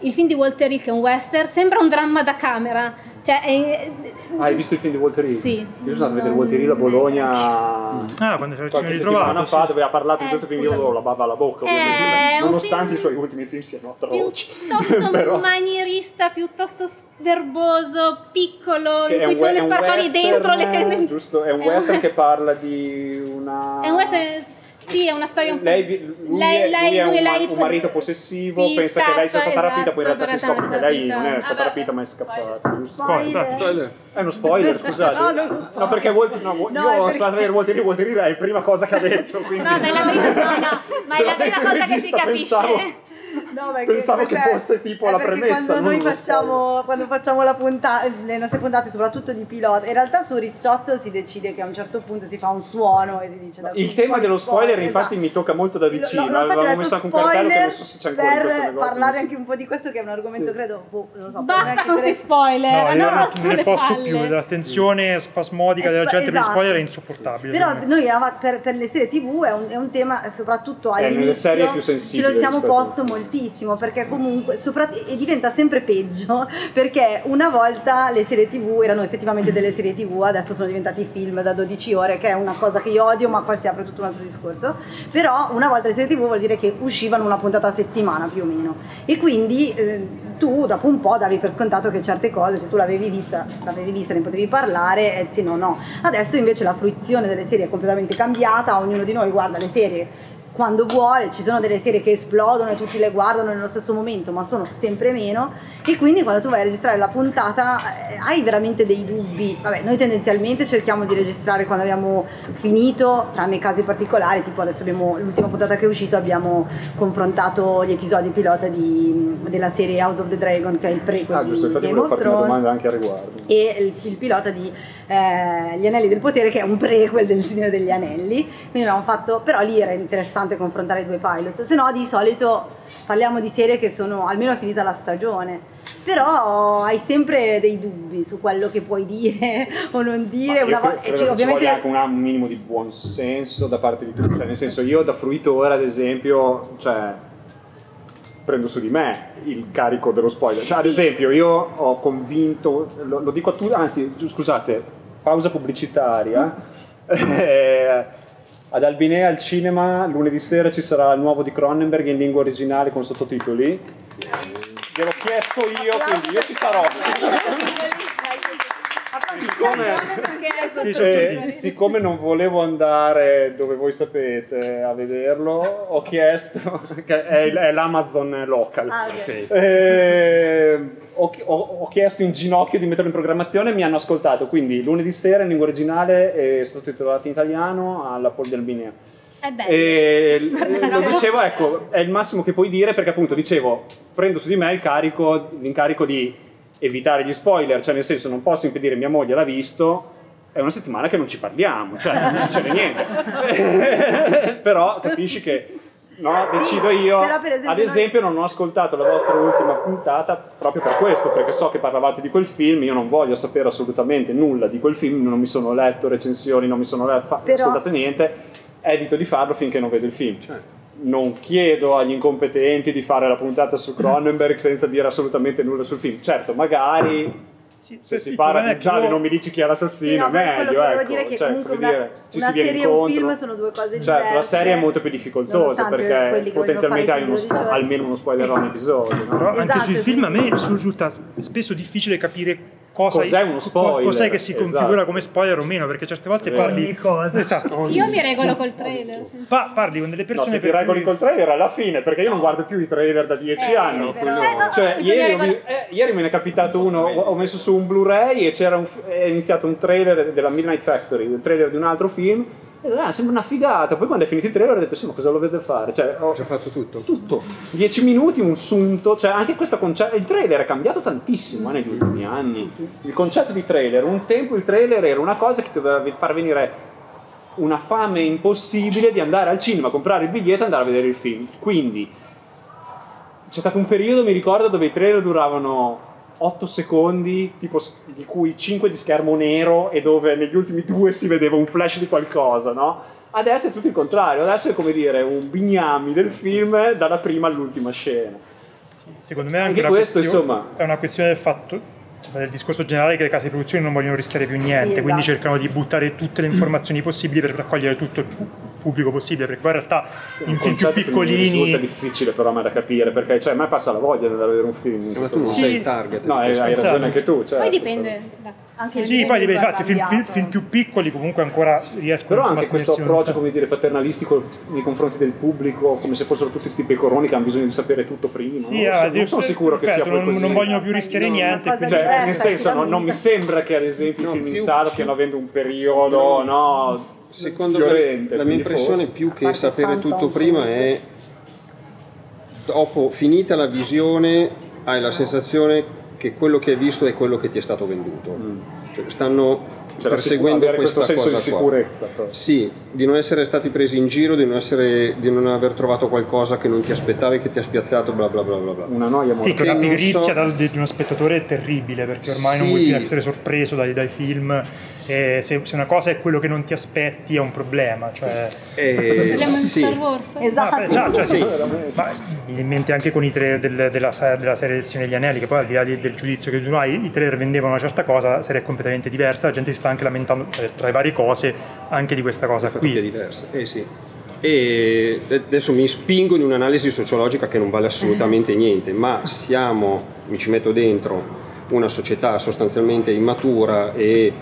il film di Walter Hill, che è un western, sembra un dramma da camera. Cioè, è- Ah, hai visto il film di Walter Hill? Sì. Io sono stato a vedere Walter Hill a Bologna Ah, quando ci qualche settimana ritrovato. fa sì. dove ha parlato di Eh, questo film sì. io avevo la bava alla bocca È ovviamente un nonostante film i suoi ultimi film siano atroci piuttosto però manierista, piuttosto verboso, piccolo, che in è cui un, sono we- le è western, dentro le giusto è un western che parla di una È un western, sì, è una storia un po'. lei, lui, lei- è, lei- lui è lui- un, lei- un marito possessivo sì, pensa che lei sia stata scappa, rapita poi in realtà si esatto, scopre che lei rapita. non è stata Vabbè. rapita ma è scappata giusto? Spoiler. È uno spoiler, scusate. No, so. No, perché Walter, no, No, io sono perché- stato a vedere Walter Hill, Walter è la prima cosa che ha detto, quindi... No, ma è la prima, no, no, ma è la prima cosa che si capisce. pensavo- No, Pensavo che fosse tipo la premessa, Quando non noi facciamo, quando facciamo la puntata, le nostre puntate, soprattutto di pilota, in realtà su Ricciotto si decide che a un certo punto si fa un suono e si dice Il tema dello spoiler infatti esatto. mi tocca molto da vicino, lo- lo avevamo messo anche un cartello che spoiler non so se c'è ancora in questo per negozio. parlare anche un po' di questo che è un argomento Sì. credo boh, non lo so, per Basta con per- questi spoiler. No, non, ne posso palle. più, la tensione spasmodica della Esatto. gente per gli spoiler è insopportabile. Però per noi per, per le serie tv è un, è un tema soprattutto Eh, nelle all'inizio serie più ce sensibili lo siamo posto moltissimo perché comunque e diventa sempre peggio perché una volta le serie tv erano effettivamente delle serie tv adesso sono diventati film da 12 ore che è una cosa che io odio ma poi si apre tutto un altro discorso. Però una volta le serie tv vuol dire che uscivano una puntata a settimana più o meno. E quindi eh, tu dopo un po' davi per scontato che certe cose se tu l'avevi vista l'avevi vista ne potevi parlare e se no no. Adesso invece la fruizione delle serie è completamente cambiata ognuno di noi guarda le serie quando vuole, ci sono delle serie che esplodono e tutti le guardano nello stesso momento, ma sono sempre meno e quindi quando tu vai a registrare la puntata eh, hai veramente dei dubbi. Vabbè, noi tendenzialmente cerchiamo di registrare quando abbiamo finito, tranne casi particolari, tipo adesso abbiamo l'ultima puntata che è uscita abbiamo confrontato gli episodi pilota di- della serie House of the Dragon che è il prequel Ah giusto, infatti volevo farti una domanda anche a riguardo. e il, il pilota di eh, Gli Anelli del Potere che è un prequel del Signore degli Anelli. Quindi abbiamo fatto però lì era interessante confrontare i due pilot. Se no di solito parliamo di serie che sono almeno finita la stagione. Però hai sempre dei dubbi su quello che puoi dire o non dire. Una volta credo e ci- che ci ovviamente anche un, minimo di buon senso da parte di tutti, cioè nel senso io da fruitore ad esempio, cioè prendo su di me il carico dello spoiler, cioè ad esempio io ho convinto, lo, lo dico a tutti, anzi scusate, pausa pubblicitaria, Eh, ad Albinea al cinema lunedì sera ci sarà il nuovo di Cronenberg in lingua originale con sottotitoli, gliel'ho chiesto io quindi io ci sarò. Siccome, eh, siccome non volevo andare dove voi sapete a vederlo, ho chiesto, che è, l'Amazon local, Ah, ok. Eh, ho, ho- chiesto in ginocchio di metterlo in programmazione e mi hanno ascoltato, quindi lunedì sera in lingua originale e sottotitolato in italiano alla Pol di Albinea. È bello. E Guarda, lo dicevo, ecco, è il massimo che puoi dire perché appunto dicevo, prendo su di me il carico, l'incarico di evitare gli spoiler, cioè nel senso non posso impedire mia moglie l'ha visto, è una settimana che non ci parliamo, cioè non succede niente. Però capisci che no, decido io, Però, per esempio, ad esempio non ho ascoltato la vostra ultima puntata proprio per questo, perché so che parlavate di quel film, io non voglio sapere assolutamente nulla di quel film, non mi sono letto recensioni, non mi sono letto, fa- Però- ascoltato niente, evito di farlo finché non vedo il film. Certo. Non chiedo agli incompetenti di fare la puntata su Cronenberg senza dire assolutamente nulla sul film. Certo, magari Sì, se sì, si parla di Gialli io- non mi dici chi è l'assassino, Sì, no, meglio, ecco. dire che Cioè, comunque una, dire, ci una si viene serie e un incontro. film sono due cose diverse. Certo, la serie è molto più difficoltosa perché potenzialmente hai uno spo- almeno uno spoiler ogni episodio. no? Però anche Esatto, sui sì. film a me risulta spesso difficile capire cosa Cos'è uno spoiler, cos'è che si esatto. configura come spoiler o meno, perché certe volte Vero. parli Ogni cosa. Esatto. Io mi regolo col trailer. Pa- parli con delle No, persone se ti per regoli cui- col trailer alla fine, perché io non guardo più i trailer da dieci Eh, anni. però- Eh, no, cioè, tipo ieri, mi regolo- eh, ieri me ne è capitato uno, ho messo su un Blu-ray e c'era un è iniziato un trailer della Midnight Factory, un trailer di un altro film. E ho detto, ah, sembra una figata. Poi quando è finito il trailer ho detto, sì, ma cosa lo vedo fare? Cioè, ho già fatto tutto. tutto. 10 minuti, un sunto, cioè anche questo concetto, il trailer è cambiato tantissimo eh, negli ultimi anni. Il concetto di trailer, un tempo il trailer era una cosa che doveva far venire una fame impossibile di andare al cinema, comprare il biglietto e andare a vedere il film. Quindi c'è stato un periodo, mi ricordo, dove i trailer duravano 8 secondi, tipo di cui 5 di schermo nero e dove negli ultimi due si vedeva un flash di qualcosa, no? Adesso è tutto il contrario, adesso è come dire un bignami del film dalla prima all'ultima scena. Secondo me è anche, Anche questo, questione- insomma- è una questione del fatto cioè, del discorso generale che le case di produzione non vogliono rischiare più niente, Sì, quindi esatto. cercano di buttare tutte le informazioni possibili per raccogliere tutto il pu- pubblico possibile, perché poi in realtà in film più che mi risulta piccolini difficile però a me da capire, perché cioè, a me passa la voglia di andare a vedere un film. in Ma questo tu non modo. sei il target. No, hai, hai ragione Esatto. anche tu. certo. Poi dipende. da- Anche Sì, poi dipende, infatti, film, film- film più piccoli comunque ancora riescono Però insomma, anche a questo approccio, come dire, paternalistico nei confronti del pubblico, come se fossero tutti sti pecoroni che hanno bisogno di sapere tutto prima. Sì, so, ah, non sono sicuro che sia poi non, così. non vogliono più rischiare No, niente, Cioè, diversa, nel senso, non, non mi sembra che ad esempio No, i film in sala stiano avendo un periodo, no, Secondo me, la mia impressione forse- più che sapere tutto prima è dopo finita la visione hai la sensazione che quello che hai visto è quello che ti è stato venduto. Cioè, stanno Cioè, la sicu- perseguendo avere questo questa senso cosa di qua. sicurezza. però. Sì, di non essere stati presi in giro, di non, essere, di non aver trovato qualcosa che non ti aspettavi, che ti ha spiazzato, bla bla bla bla bla. Una noia Sì, molto che una non pigrizia so- di uno spettatore è terribile perché ormai non Sì. vuoi più essere sorpreso dai, dai film e se, se una cosa è quello che non ti aspetti è un problema. Cioè, Eh, di sì. Star Wars? Esatto. Ma, esatto, cioè, sì. Ma mi viene in mente anche con i trailer del- della, della serie del Signore degli Anelli, che poi al di là di- del giudizio che tu hai, i trailer vendevano una certa cosa, la serie è completamente diversa, la gente si sta anche lamentando eh, tra le varie cose anche di questa cosa qui. diverse. Eh sì. E adesso mi spingo in un'analisi sociologica che non vale assolutamente niente, ma siamo, mi ci metto dentro, una società sostanzialmente immatura e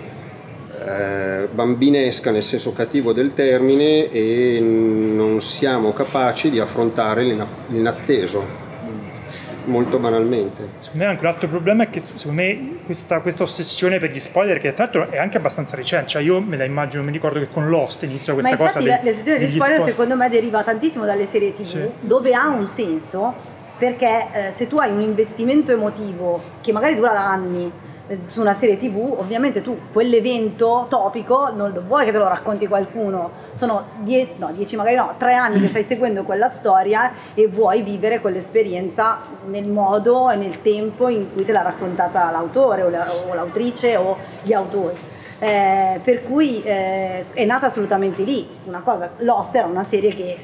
eh, bambinesca nel senso cattivo del termine e non siamo capaci di affrontare l'ina- l'inatteso, molto banalmente. Secondo me anche un altro problema è che secondo me questa, questa ossessione per gli spoiler, che tra l'altro è anche abbastanza recente, cioè io me la immagino, mi ricordo che con Lost inizia Ma questa cosa. infatti del- la- l'esistenza di degli spoiler spo- secondo me deriva tantissimo dalle serie tv, Sì. dove ha un senso, perché eh, se tu hai un investimento emotivo che magari dura da anni su una serie tv, ovviamente tu quell'evento topico non lo vuoi che te lo racconti qualcuno, sono die- no, dieci magari no, tre anni che stai seguendo quella storia e vuoi vivere quell'esperienza nel modo e nel tempo in cui te l'ha raccontata l'autore o, la- o l'autrice o gli autori. Eh, per cui eh, è nata assolutamente lì una cosa. Lost era una serie che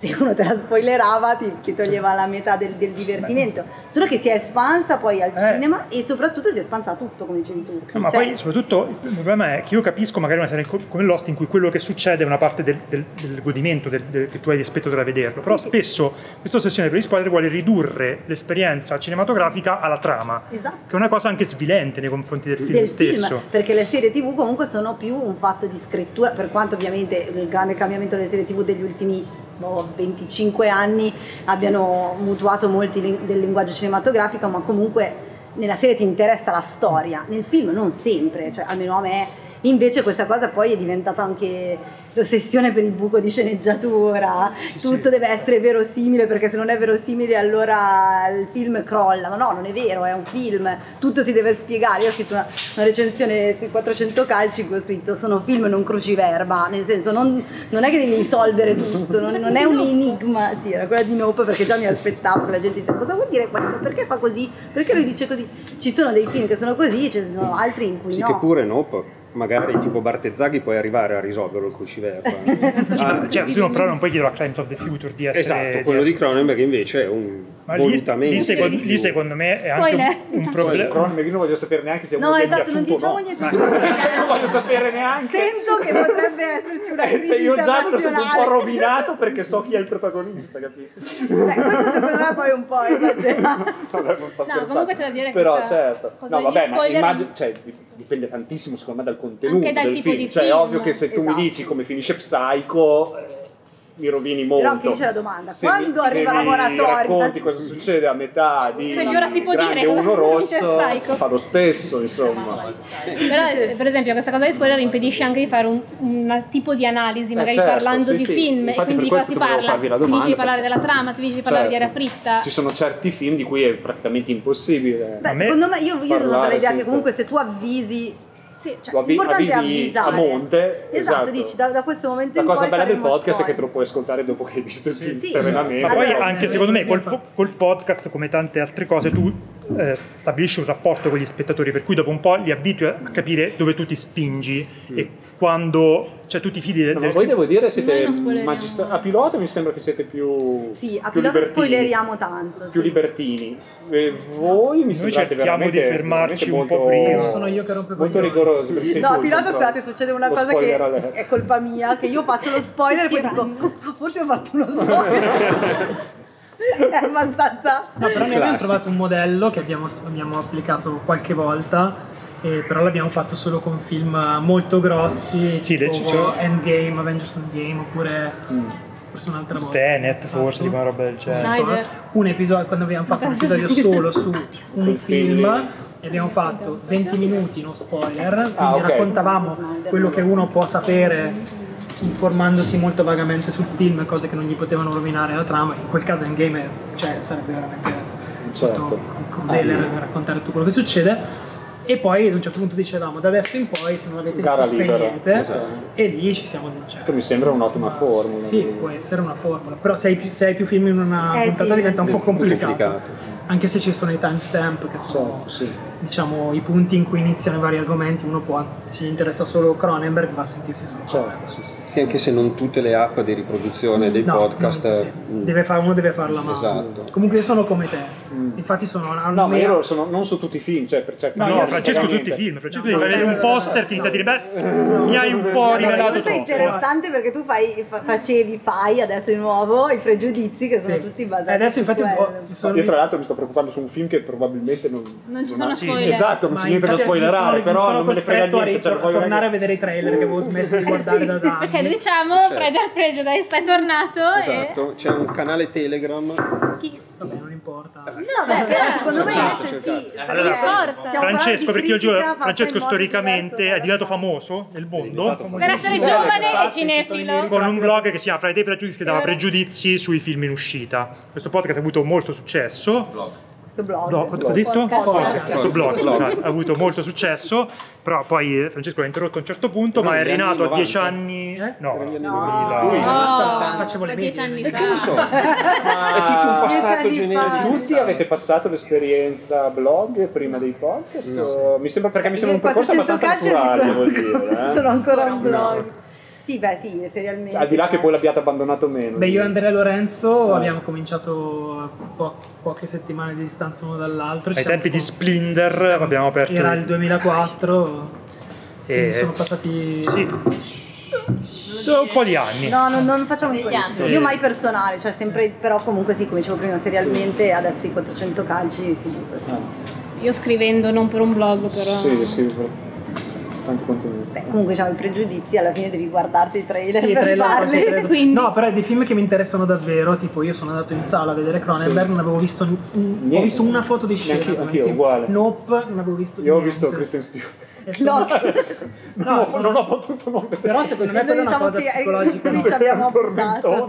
se uno te la spoilerava ti, ti toglieva la metà del, del divertimento. Solo che si è espansa poi al Eh. cinema e soprattutto si è espansa tutto, come dicevi tu. No, ma Cioè, poi soprattutto il problema è che io capisco magari una serie co- come Lost in cui quello che succede è una parte del, del- del godimento che tu hai di spettatore a vederlo, però spesso questa ossessione per gli spoiler vuole ridurre l'esperienza cinematografica alla trama, Esatto. che è una cosa anche svilente nei confronti del film stesso. film, perché le serie tv comunque sono più un fatto di scrittura, per quanto ovviamente il grande cambiamento delle serie tv degli ultimi boh, 25 anni abbiano mutuato molti del linguaggio cinematografico, ma comunque nella serie ti interessa la storia, nel film non sempre, cioè almeno a me. Invece questa cosa poi è diventata anche l'ossessione per il buco di sceneggiatura, tutto deve essere verosimile perché se non è verosimile allora il film crolla, ma no, non è vero, è un film, tutto si deve spiegare. Io ho scritto una, una recensione sui 400 calci in cui ho scritto sono film non cruciverba, nel senso non, non è che devi risolvere tutto, non, non è un enigma, sì, era quella di Nope perché già mi aspettavo che la gente dice cosa vuol dire quello, perché fa così, perché lui dice così. Ci sono dei film che sono così, ci sono altri in cui Sì, no. che pure nope. Magari tipo Bartezzaghi puoi arrivare a risolverlo il cruciverba. Sì, Ah, cioè, tu non, però non puoi chiedere a Crimes of the Future di essere... esatto, quello di Cronenberg invece è un Ma lì, volutamente lì secondo, più- lì secondo me è anche un, Spoiler. un problema... Cronenberg io non voglio sapere neanche se è No, mi è esatto, non diciamo no. niente. Cioè, non voglio sapere neanche. Sento che potrebbe esserci una crisi Cioè, io già me lo sento un po' rovinato perché so chi è il protagonista, capito? Beh, questo secondo me poi è un po' esagerato. Adesso sto No, scherzando. comunque c'è da dire che Però certo. No, vabbè, ma immagino, cioè, dip- dipende tantissimo secondo me dal contenuto Anche dal del tipo film. di cioè, è film. ovvio che se tu Esatto. mi dici come finisce Psycho eh, mi rovini molto. Però anche lì c'è la domanda, Se quando mi, arriva se la moratoria? racconti cosa succede a metà di Quindi ora si può dire Uno Rosso, fa lo stesso, insomma. Però, eh, per esempio, questa cosa di spoiler impedisce anche di fare un, un tipo di analisi, magari certo, parlando sì, di sì. film, e Infatti quindi per di cosa questo si parla. farvi la Si finisce di domanda, parlare della trama, si finisce di parlare di Certo. aria fritta. Ci sono certi film di cui è praticamente impossibile. Beh, secondo me io, io sono per parlare l'idea che comunque se tu avvisi Sì. cioè, avvi- avvisi a monte, esatto, esatto. dici da, da questo momento La in cosa poi bella del podcast è che te lo puoi ascoltare dopo che hai visto il film Sì, serenamente. Ma poi Allora, anche sì, secondo me col, col podcast, come tante altre cose, tu eh, stabilisci un rapporto con gli spettatori, per cui dopo un po' li abitui a capire dove tu ti spingi e quando cioè tu ti fidi del, No, ma del- voi devo dire siete magistra- a pilota mi sembra che siete più Sì, a più pilota libertini. spoileriamo tanto. più sì. libertini e voi mi Noi sembrate cerchiamo veramente di fermarci un po' prima. Sono io che rompo molto rigorosi perché sei No, a il pilota scusate, succede una cosa che alert. è colpa mia, che io faccio lo spoiler e poi dico, ah, forse ho fatto uno spoiler. È abbastanza... No, però noi abbiamo trovato un modello che abbiamo, abbiamo applicato qualche volta, eh, però l'abbiamo fatto solo con film molto grossi, Sì, tipo Endgame, Avengers Endgame, oppure forse un'altra volta. Tenet Esatto. forse, una roba del genere. Snyder. Un episodio, quando abbiamo fatto un episodio solo su un film, e abbiamo fatto 20 minuti no spoiler, quindi Ah, ok. raccontavamo quello che uno può sapere informandosi molto vagamente sul film, cose che non gli potevano rovinare la trama. In quel caso Endgame cioè, sarebbe veramente Certo. molto crudele raccontare tutto quello che succede. E poi ad un certo punto dicevamo da adesso in poi se non l'avete Gara visto spegnete Esatto. e lì ci siamo cioè, Che mi sembra un'ottima formula. sì, può essere una formula, però se hai più, se hai più film in una Eh, puntata sì. diventa un po' complicato. complicato. Anche se ci sono i timestamp che sono Certo, sì. diciamo i punti in cui iniziano i vari argomenti, uno può si interessa solo Cronenberg, va a sentirsi solo Certo, Cronenberg. sì, sì. Sì, anche se non tutte le app di riproduzione dei No, podcast. non così. mm, Deve fare- uno deve farla mano. Esatto. Comunque io sono come te. Infatti sono No, ma io sono non su tutti i film, cioè per certi No, film No, Francesco tutti i film, Francesco No, devi fare no, vedere un no, no, poster, no, ti inizia a dire, no. beh, mi hai un po' rivelato questo è troppo. interessante perché tu fai, fa- facevi, fai adesso di nuovo i pregiudizi che sono Sì. tutti basati E adesso su infatti un po' sono Io tra l'altro mi sto preoccupando su un film che probabilmente non, Non ci sono sì. spoiler. Esatto, non Ma c'è niente da spoilerare, sono- però non me ne frega niente. Cioè, tornare a vedere- i trailer che avevo smesso di guardare da anni. Perché diciamo, Pride al Prejudice è tornato Esatto, c'è un canale Telegram. e... Chi... Vabbè, non importa. No, beh, però secondo me Cercato, invece cercato. sì. Allora, stiamo Francesco, perché io giuro, Francesco storicamente è diventato famoso nel mondo Per essere giovane e cinefilo. con un blog che si chiama Friday Prejudice che dava Eh. pregiudizi sui film in uscita. Questo podcast ha avuto molto successo. Questo blog. No, cosa ho detto? Podcast. Podcast. Questo blog, Blog. scusate, ha avuto molto successo, però poi eh, Francesco l'ha interrotto a un certo punto, Però ma è rinato a 90. dieci anni... Eh? No, Lui, Oh, facevo le dieci medie. anni E fa. che ne so? È tutto un passato generico. Tutti avete passato l'esperienza blog prima dei podcast? Mi sembra, perché mi sembra un percorso 400 abbastanza naturale, sono- devo dire. eh. Sono ancora un blog. Sì, beh, sì, serialmente. Al di là che poi l'abbiate abbandonato meno. Beh, io e Andrea Lorenzo Eh. abbiamo cominciato po- poche settimane di distanza uno dall'altro. ai siamo tempi di con- Splinter abbiamo aperto... Era il 2004, e- sono passati... Sì. Un po' di anni. No, no, non facciamo quello. anni. Io mai personale, cioè sempre, però comunque sì, come dicevo prima, serialmente adesso i 400 calci comunque Io scrivendo, non per un blog, però. Sì, scrivo per tanti contenuti. Beh, comunque diciamo i pregiudizi, alla fine devi guardarti i trailer Sì, per trailer, farli. quindi- No, però dei film che mi interessano davvero, tipo io sono andato in sala a vedere Cronenberg, Sì. non avevo visto, n- ho visto una foto di scena. Anch'io, film. uguale. Nope, non avevo visto Io ho niente. visto Kristen Stewart. Sono- No, No, sono- non ho potuto non vedere. Però secondo me quella è una Diciamo cosa eh, psicologica nostra.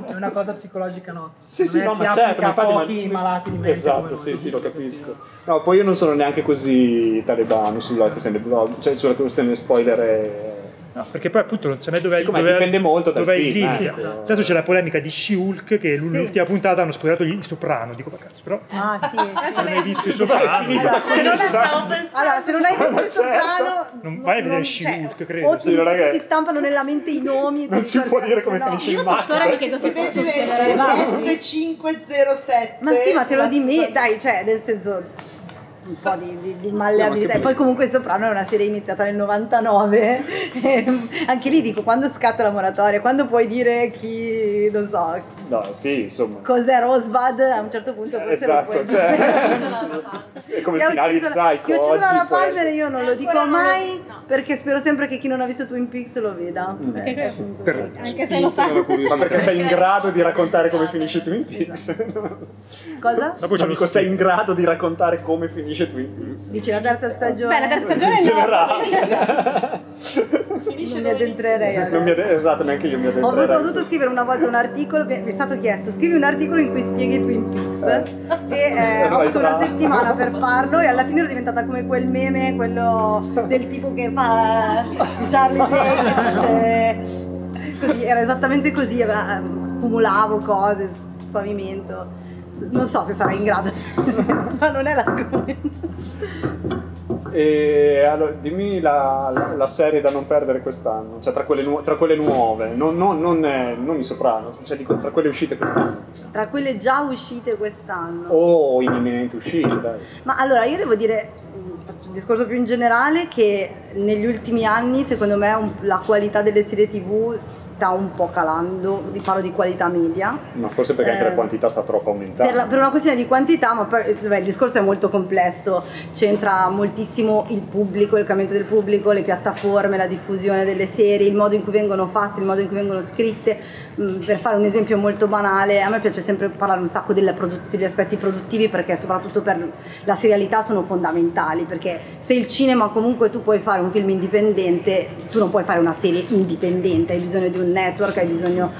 È una cosa psicologica nostra. Sì, sì, no, ma certo, ma a ma- pochi malati di mente. Esatto, sì, sì, lo capisco. No, poi io non sono neanche così talebano sulla questione del blog, cioè sulla questione spoiler. No, perché poi appunto non sa mai dove, Siccome dove, dipende molto dal dove è il film, limite. ecco. Adesso c'è la polemica di She-Hulk che l'ultima puntata hanno spoilerato il soprano. Dico, ma cazzo, però Ah, sì. non hai visto il soprano. Allora, se non, Stavo pensando. allora, se non hai visto il soprano, Non vai a vedere She-Hulk, credo. O Sì, ti, non è che- ti stampano nella mente i nomi. Non si può dire come finisce il Io tuttora mi match. chiedo se Si posso deve spoilerare Vasi. S507. Ma sì, ma te lo di me, sulla- dai, cioè, nel senso un po' di, di, di malleabilità. E poi comunque il Soprano è una serie iniziata nel 99. Ehm, Anche lì dico, quando scatta la moratoria, quando puoi dire chi, non so, No, sì, insomma. cos'è Rosebud, a un certo punto forse lo Esatto, puoi cioè... dire. è come il finale di Psycho Che ha ucciso la poi- Palmer io non lo dico non lo- mai no. perché spero sempre che chi non ha visto Twin Peaks lo veda. Perché Eh, Per- anche se lo sa. Ma perché sei in grado di raccontare come finisce Twin Peaks? Cosa? Dopo Ma lo dico, sei in grado di raccontare come finisce Twin Peaks? Dici la terza stagione? Beh, la terza stagione In no. generale. Finisce Non mi addentrerei inizia. Non mi ade- esatto, neanche io mi Ho, avuto, ho addentrerei. dovuto scrivere una volta un articolo, mi è stato chiesto, scrivi un articolo in cui spieghi Twin Peaks e eh, ho avuto una settimana per farlo e alla fine ero diventata come quel meme, quello del tipo che fa Charlie Day, dice- così, era esattamente così, eh, accumulavo cose, pavimento. Non so se sarai in grado, ma non è l'argomento. E allora, dimmi la, la- la serie da non perdere quest'anno, cioè tra quelle, nu- tra quelle nuove, non, non- non, eh, non i Soprano, cioè dico tra quelle uscite quest'anno. Tra quelle già uscite quest'anno. O in imminente uscita, dai. Ma allora io devo dire, faccio un discorso più in generale, che negli ultimi anni secondo me la qualità delle serie tv sta un po' calando, vi parlo di qualità media. Ma forse perché anche Eh, la quantità sta troppo aumentando. Per, per una questione di quantità, ma poi vabbè, il discorso è molto complesso, c'entra moltissimo il pubblico, il cambiamento del pubblico, le piattaforme, la diffusione delle serie, il modo in cui vengono fatte, il modo in cui vengono scritte. Mm, Per fare un esempio molto banale, a me piace sempre parlare un sacco produz- degli aspetti produttivi perché soprattutto per la serialità sono fondamentali, perché se il cinema comunque tu puoi fare un film indipendente, tu non puoi fare una serie indipendente, hai bisogno di un network, hai bisogno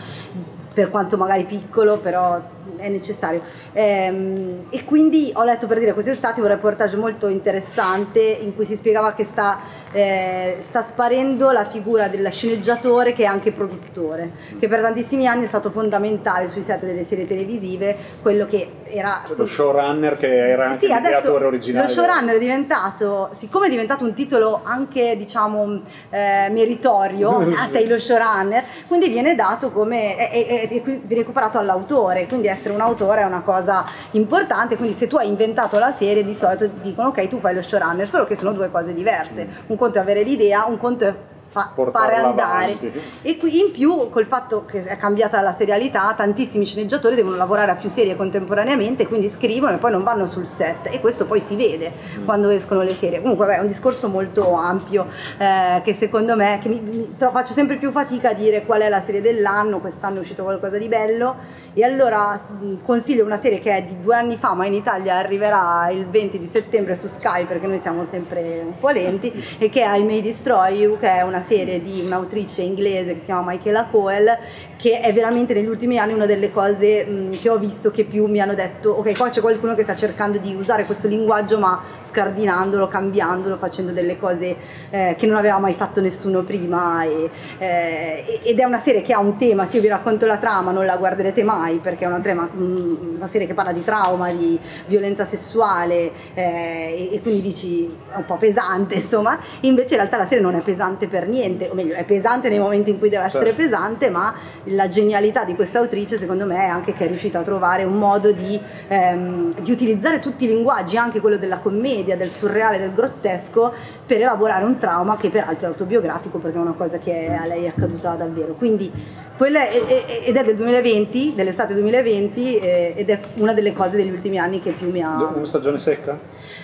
per quanto magari piccolo, però è necessario. Ehm, e quindi ho letto per dire quest'estate un reportage molto interessante in cui si spiegava che sta, eh, sta sparendo la figura del sceneggiatore che è anche produttore, che per tantissimi anni è stato fondamentale sui set delle serie televisive, quello che era... Cioè, lo showrunner che era anche Sì, adesso l'ideatore originale. lo showrunner è diventato, siccome è diventato un titolo anche diciamo eh, meritorio, Sì. ah, sei lo showrunner, quindi viene dato come, è, è- è- viene recuperato all'autore, quindi essere un autore è una cosa importante, quindi se tu hai inventato la serie di solito dicono ok tu fai lo showrunner, solo che sono due cose diverse, un conto è avere l'idea, un conto è fa- fare andare. avanti. E qui in più, col fatto che è cambiata la serialità, tantissimi sceneggiatori devono lavorare a più serie contemporaneamente, quindi scrivono e poi non vanno sul set. E questo poi si vede quando escono le serie. Comunque, vabbè, è un discorso molto ampio eh, che secondo me che mi, mi- faccio sempre più fatica a dire qual è la serie dell'anno. Quest'anno è uscito qualcosa di bello. E allora mh, consiglio una serie che è di due anni fa, ma in Italia arriverà il 20 di settembre su Sky perché noi siamo sempre un po' lenti, e che è I May Destroy You, che è una serie di un'autrice inglese che si chiama Michaela Coel, che è veramente negli ultimi anni una delle cose mh, che ho visto che più mi hanno detto, ok, qua c'è qualcuno che sta cercando di usare questo linguaggio ma scardinandolo, cambiandolo, facendo delle cose eh, che non aveva mai fatto nessuno prima e, eh, ed è una serie che ha un tema, se io vi racconto la trama non la guarderete mai perché è una, trama- mm, una serie che parla di trauma, di violenza sessuale eh, e, e quindi dici è un po' pesante insomma, invece in realtà la serie non è pesante per niente, o meglio è pesante nei momenti in cui deve essere Certo. pesante, ma la genialità di questa autrice secondo me è anche che è riuscita a trovare un modo di, ehm, di utilizzare tutti i linguaggi, anche quello della commedia, del surreale, del grottesco, per elaborare un trauma che peraltro è autobiografico perché è una cosa che a lei è accaduta davvero. Quindi quella è, è- ed è del 2020, dell'estate 2020 eh, ed è una delle cose degli ultimi anni che più mi ha... Una stagione secca?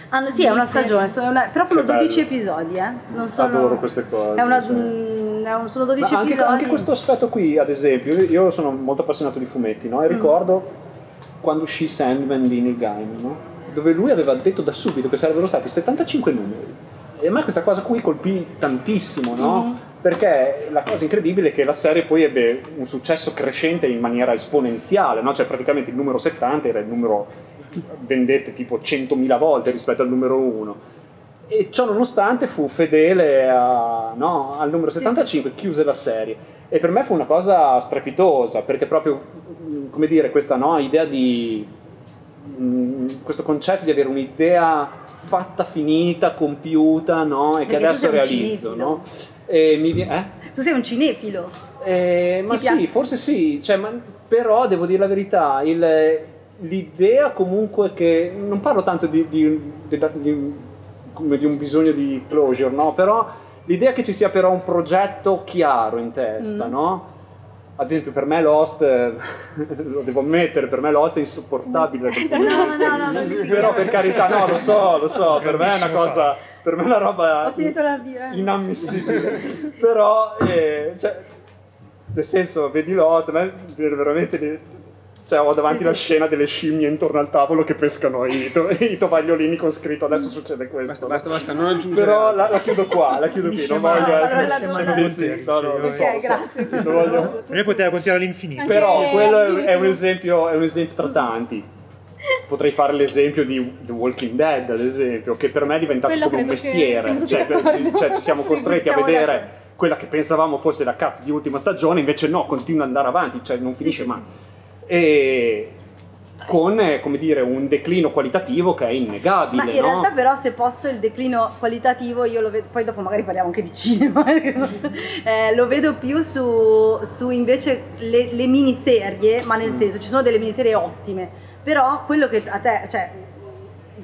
Ah, no, sì, è una stagione, sono una- però sono Che bello. 12 episodi, eh. Non sono, Adoro queste cose, È una, cioè. mm, è sono 12 Ma anche, episodi. anche questo aspetto qui, ad esempio, io- sono molto appassionato di fumetti, Mm. no? E ricordo quando uscì Sandman di Neil Gaiman, no? Dove lui aveva detto da subito che sarebbero stati 75 numeri. E a me questa cosa qui colpì tantissimo, no? Mm-hmm. Perché la cosa incredibile è che la serie poi ebbe un successo crescente in maniera esponenziale, no? Cioè praticamente il numero 70 era il numero vendette tipo 100.000 volte rispetto al numero 1. E ciò nonostante fu fedele a- no, al numero 75, chiuse la serie. E per me fu una cosa strepitosa, perché proprio, come dire, questa no, idea di... mm, questo concetto di avere un'idea fatta, finita, compiuta, no? E che adesso realizzo, no? Mi eh? Tu sei un cinefilo. Eh, ma sì, forse sì, cioè, ma- però devo dire la verità, il- l'idea comunque che, non parlo tanto di, di- di- di un bisogno di closure, no? però l'idea che ci sia però un progetto chiaro in testa, Mm. no? Ad esempio per me Lost, eh, lo devo ammettere, per me Lost è insopportabile. No, no, no, però per carità, no, lo so, lo so, per me è una cosa, per me è una roba inammissibile. Però, eh, cioè, nel senso, vedi Lost, a me veramente... Cioè, ho davanti la scena delle scimmie intorno al tavolo che pescano i, to- i tovagliolini con scritto adesso succede questo. Basta, basta, basta, non aggiungere. Però la, la chiudo qua, la chiudo qui, non voglio essere... Sì, sì, no, no, lo so, Ok, lo so. grazie. Non voglio- Per me poteva continuare all'infinito. Anche- Però quello è, un esempio, è un esempio tra tanti. Potrei fare l'esempio di The Walking Dead, ad esempio, che per me è diventato Quello come un mestiere. Cioè, ci- cioè, ci siamo costretti a vedere quella che pensavamo fosse la cazzo di ultima stagione, invece no, continua ad andare avanti, cioè non finisce mai. E con, eh, come dire, un declino qualitativo che è innegabile, Ma in no? realtà però se posso il declino qualitativo io lo vedo, poi dopo magari parliamo anche di cinema, eh, lo vedo più su, su invece le, le miniserie, ma nel senso ci sono delle miniserie ottime, però quello che a te, cioè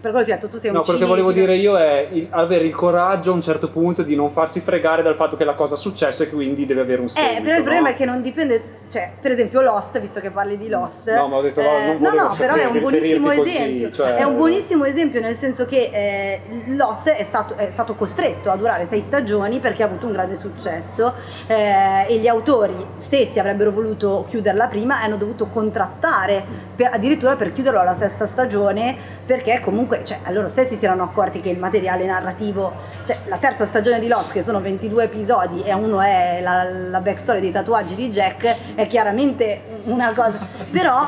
per quello ti ho detto tu sei un No, quello che volevo dire io è il- avere il coraggio a un certo punto di non farsi fregare dal fatto che la cosa è successa e quindi deve avere un seguito. Eh, però il problema no? è che non dipende, cioè, per esempio Lost, visto che parli di Lost. No, ma ho detto, no, non no, volevo no, però è un buonissimo riferirti così, esempio. cioè- È un buonissimo esempio nel senso che eh, Lost è stato, è stato costretto a durare sei stagioni perché ha avuto un grande successo eh, e gli autori stessi avrebbero voluto chiuderla prima e hanno dovuto contrattare per- addirittura per chiuderlo alla sesta stagione perché comunque, cioè, a loro stessi si erano accorti che il materiale narrativo, cioè la terza stagione di Lost che sono 22 episodi e uno è la, la backstory dei tatuaggi di Jack è chiaramente una cosa, però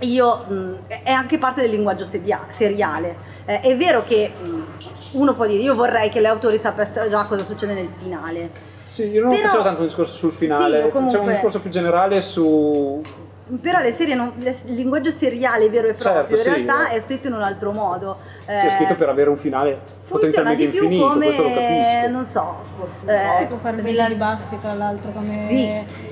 io mh, è anche parte del linguaggio seria- seriale. Eh, è vero che mh, uno può dire io vorrei che gli autori sapessero già cosa succede nel finale. Sì, io non Però- facevo tanto un discorso sul finale, Sì, o facevo comunque- un discorso più generale su... Però le serie non- le- il linguaggio seriale vero e proprio Certo, in sì. realtà è scritto in un altro modo. Si è Eh, scritto per avere un finale potenzialmente di più infinito, come, questo lo capisco. non so, si eh, può fare bene di Buffy tra l'altro come Sì.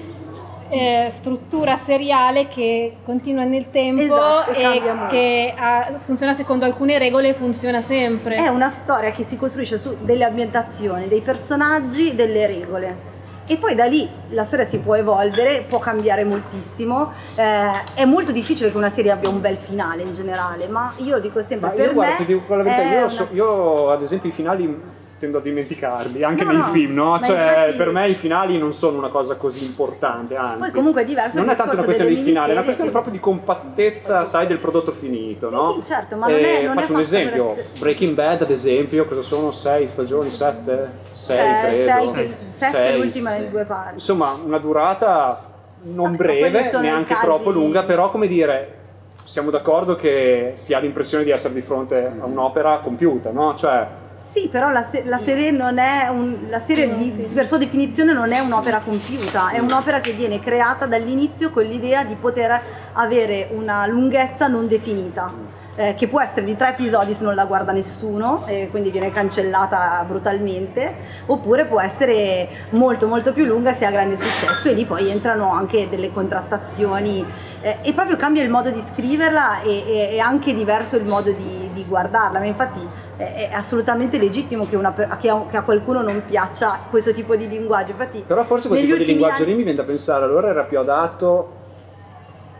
eh, struttura seriale che continua nel tempo Esatto, e che ha- funziona secondo alcune regole e funziona sempre. È una storia che si costruisce su delle ambientazioni, dei personaggi, delle regole. E poi da lì la storia si può evolvere, può cambiare moltissimo. Eh, è molto difficile che una serie abbia un bel finale in generale, ma io dico sempre Ma per io guarda, me ti dico la verità, io, una- so- io, ad esempio i finali tendo a dimenticarli, anche No, nei no, film, no? Cioè, infatti- per me i finali non sono una cosa così importante, anzi. Poi comunque è diverso Non è tanto una questione di finale, è una questione proprio di compattezza, sai, del prodotto finito, Sì, no? sì, certo, ma non è- Eh, non è Faccio un fatto esempio, per- Breaking Bad, ad esempio, cosa sono? Sei stagioni, sette? Sei, Eh, credo. sei- sette Sei. l'ultima nelle due parti. Insomma, una durata non breve, neanche casi- troppo lunga, però come dire, siamo d'accordo che si ha l'impressione di essere di fronte a un'opera compiuta, no? Cioè, Sì, però la, se- la serie non è un- la serie di, per sua definizione non è un'opera compiuta, è un'opera che viene creata dall'inizio con l'idea di poter avere una lunghezza non definita. eh, che può essere di tre episodi se non la guarda nessuno e quindi viene cancellata brutalmente oppure può essere molto molto più lunga se ha grande successo e lì poi entrano anche delle contrattazioni eh, e proprio cambia il modo di scriverla e, e- è anche diverso il modo di, di guardarla ma infatti è, assolutamente legittimo che, una che a, che a qualcuno non piaccia questo tipo di linguaggio infatti però forse quel tipo di linguaggio lì anni- mi viene da pensare, allora era più adatto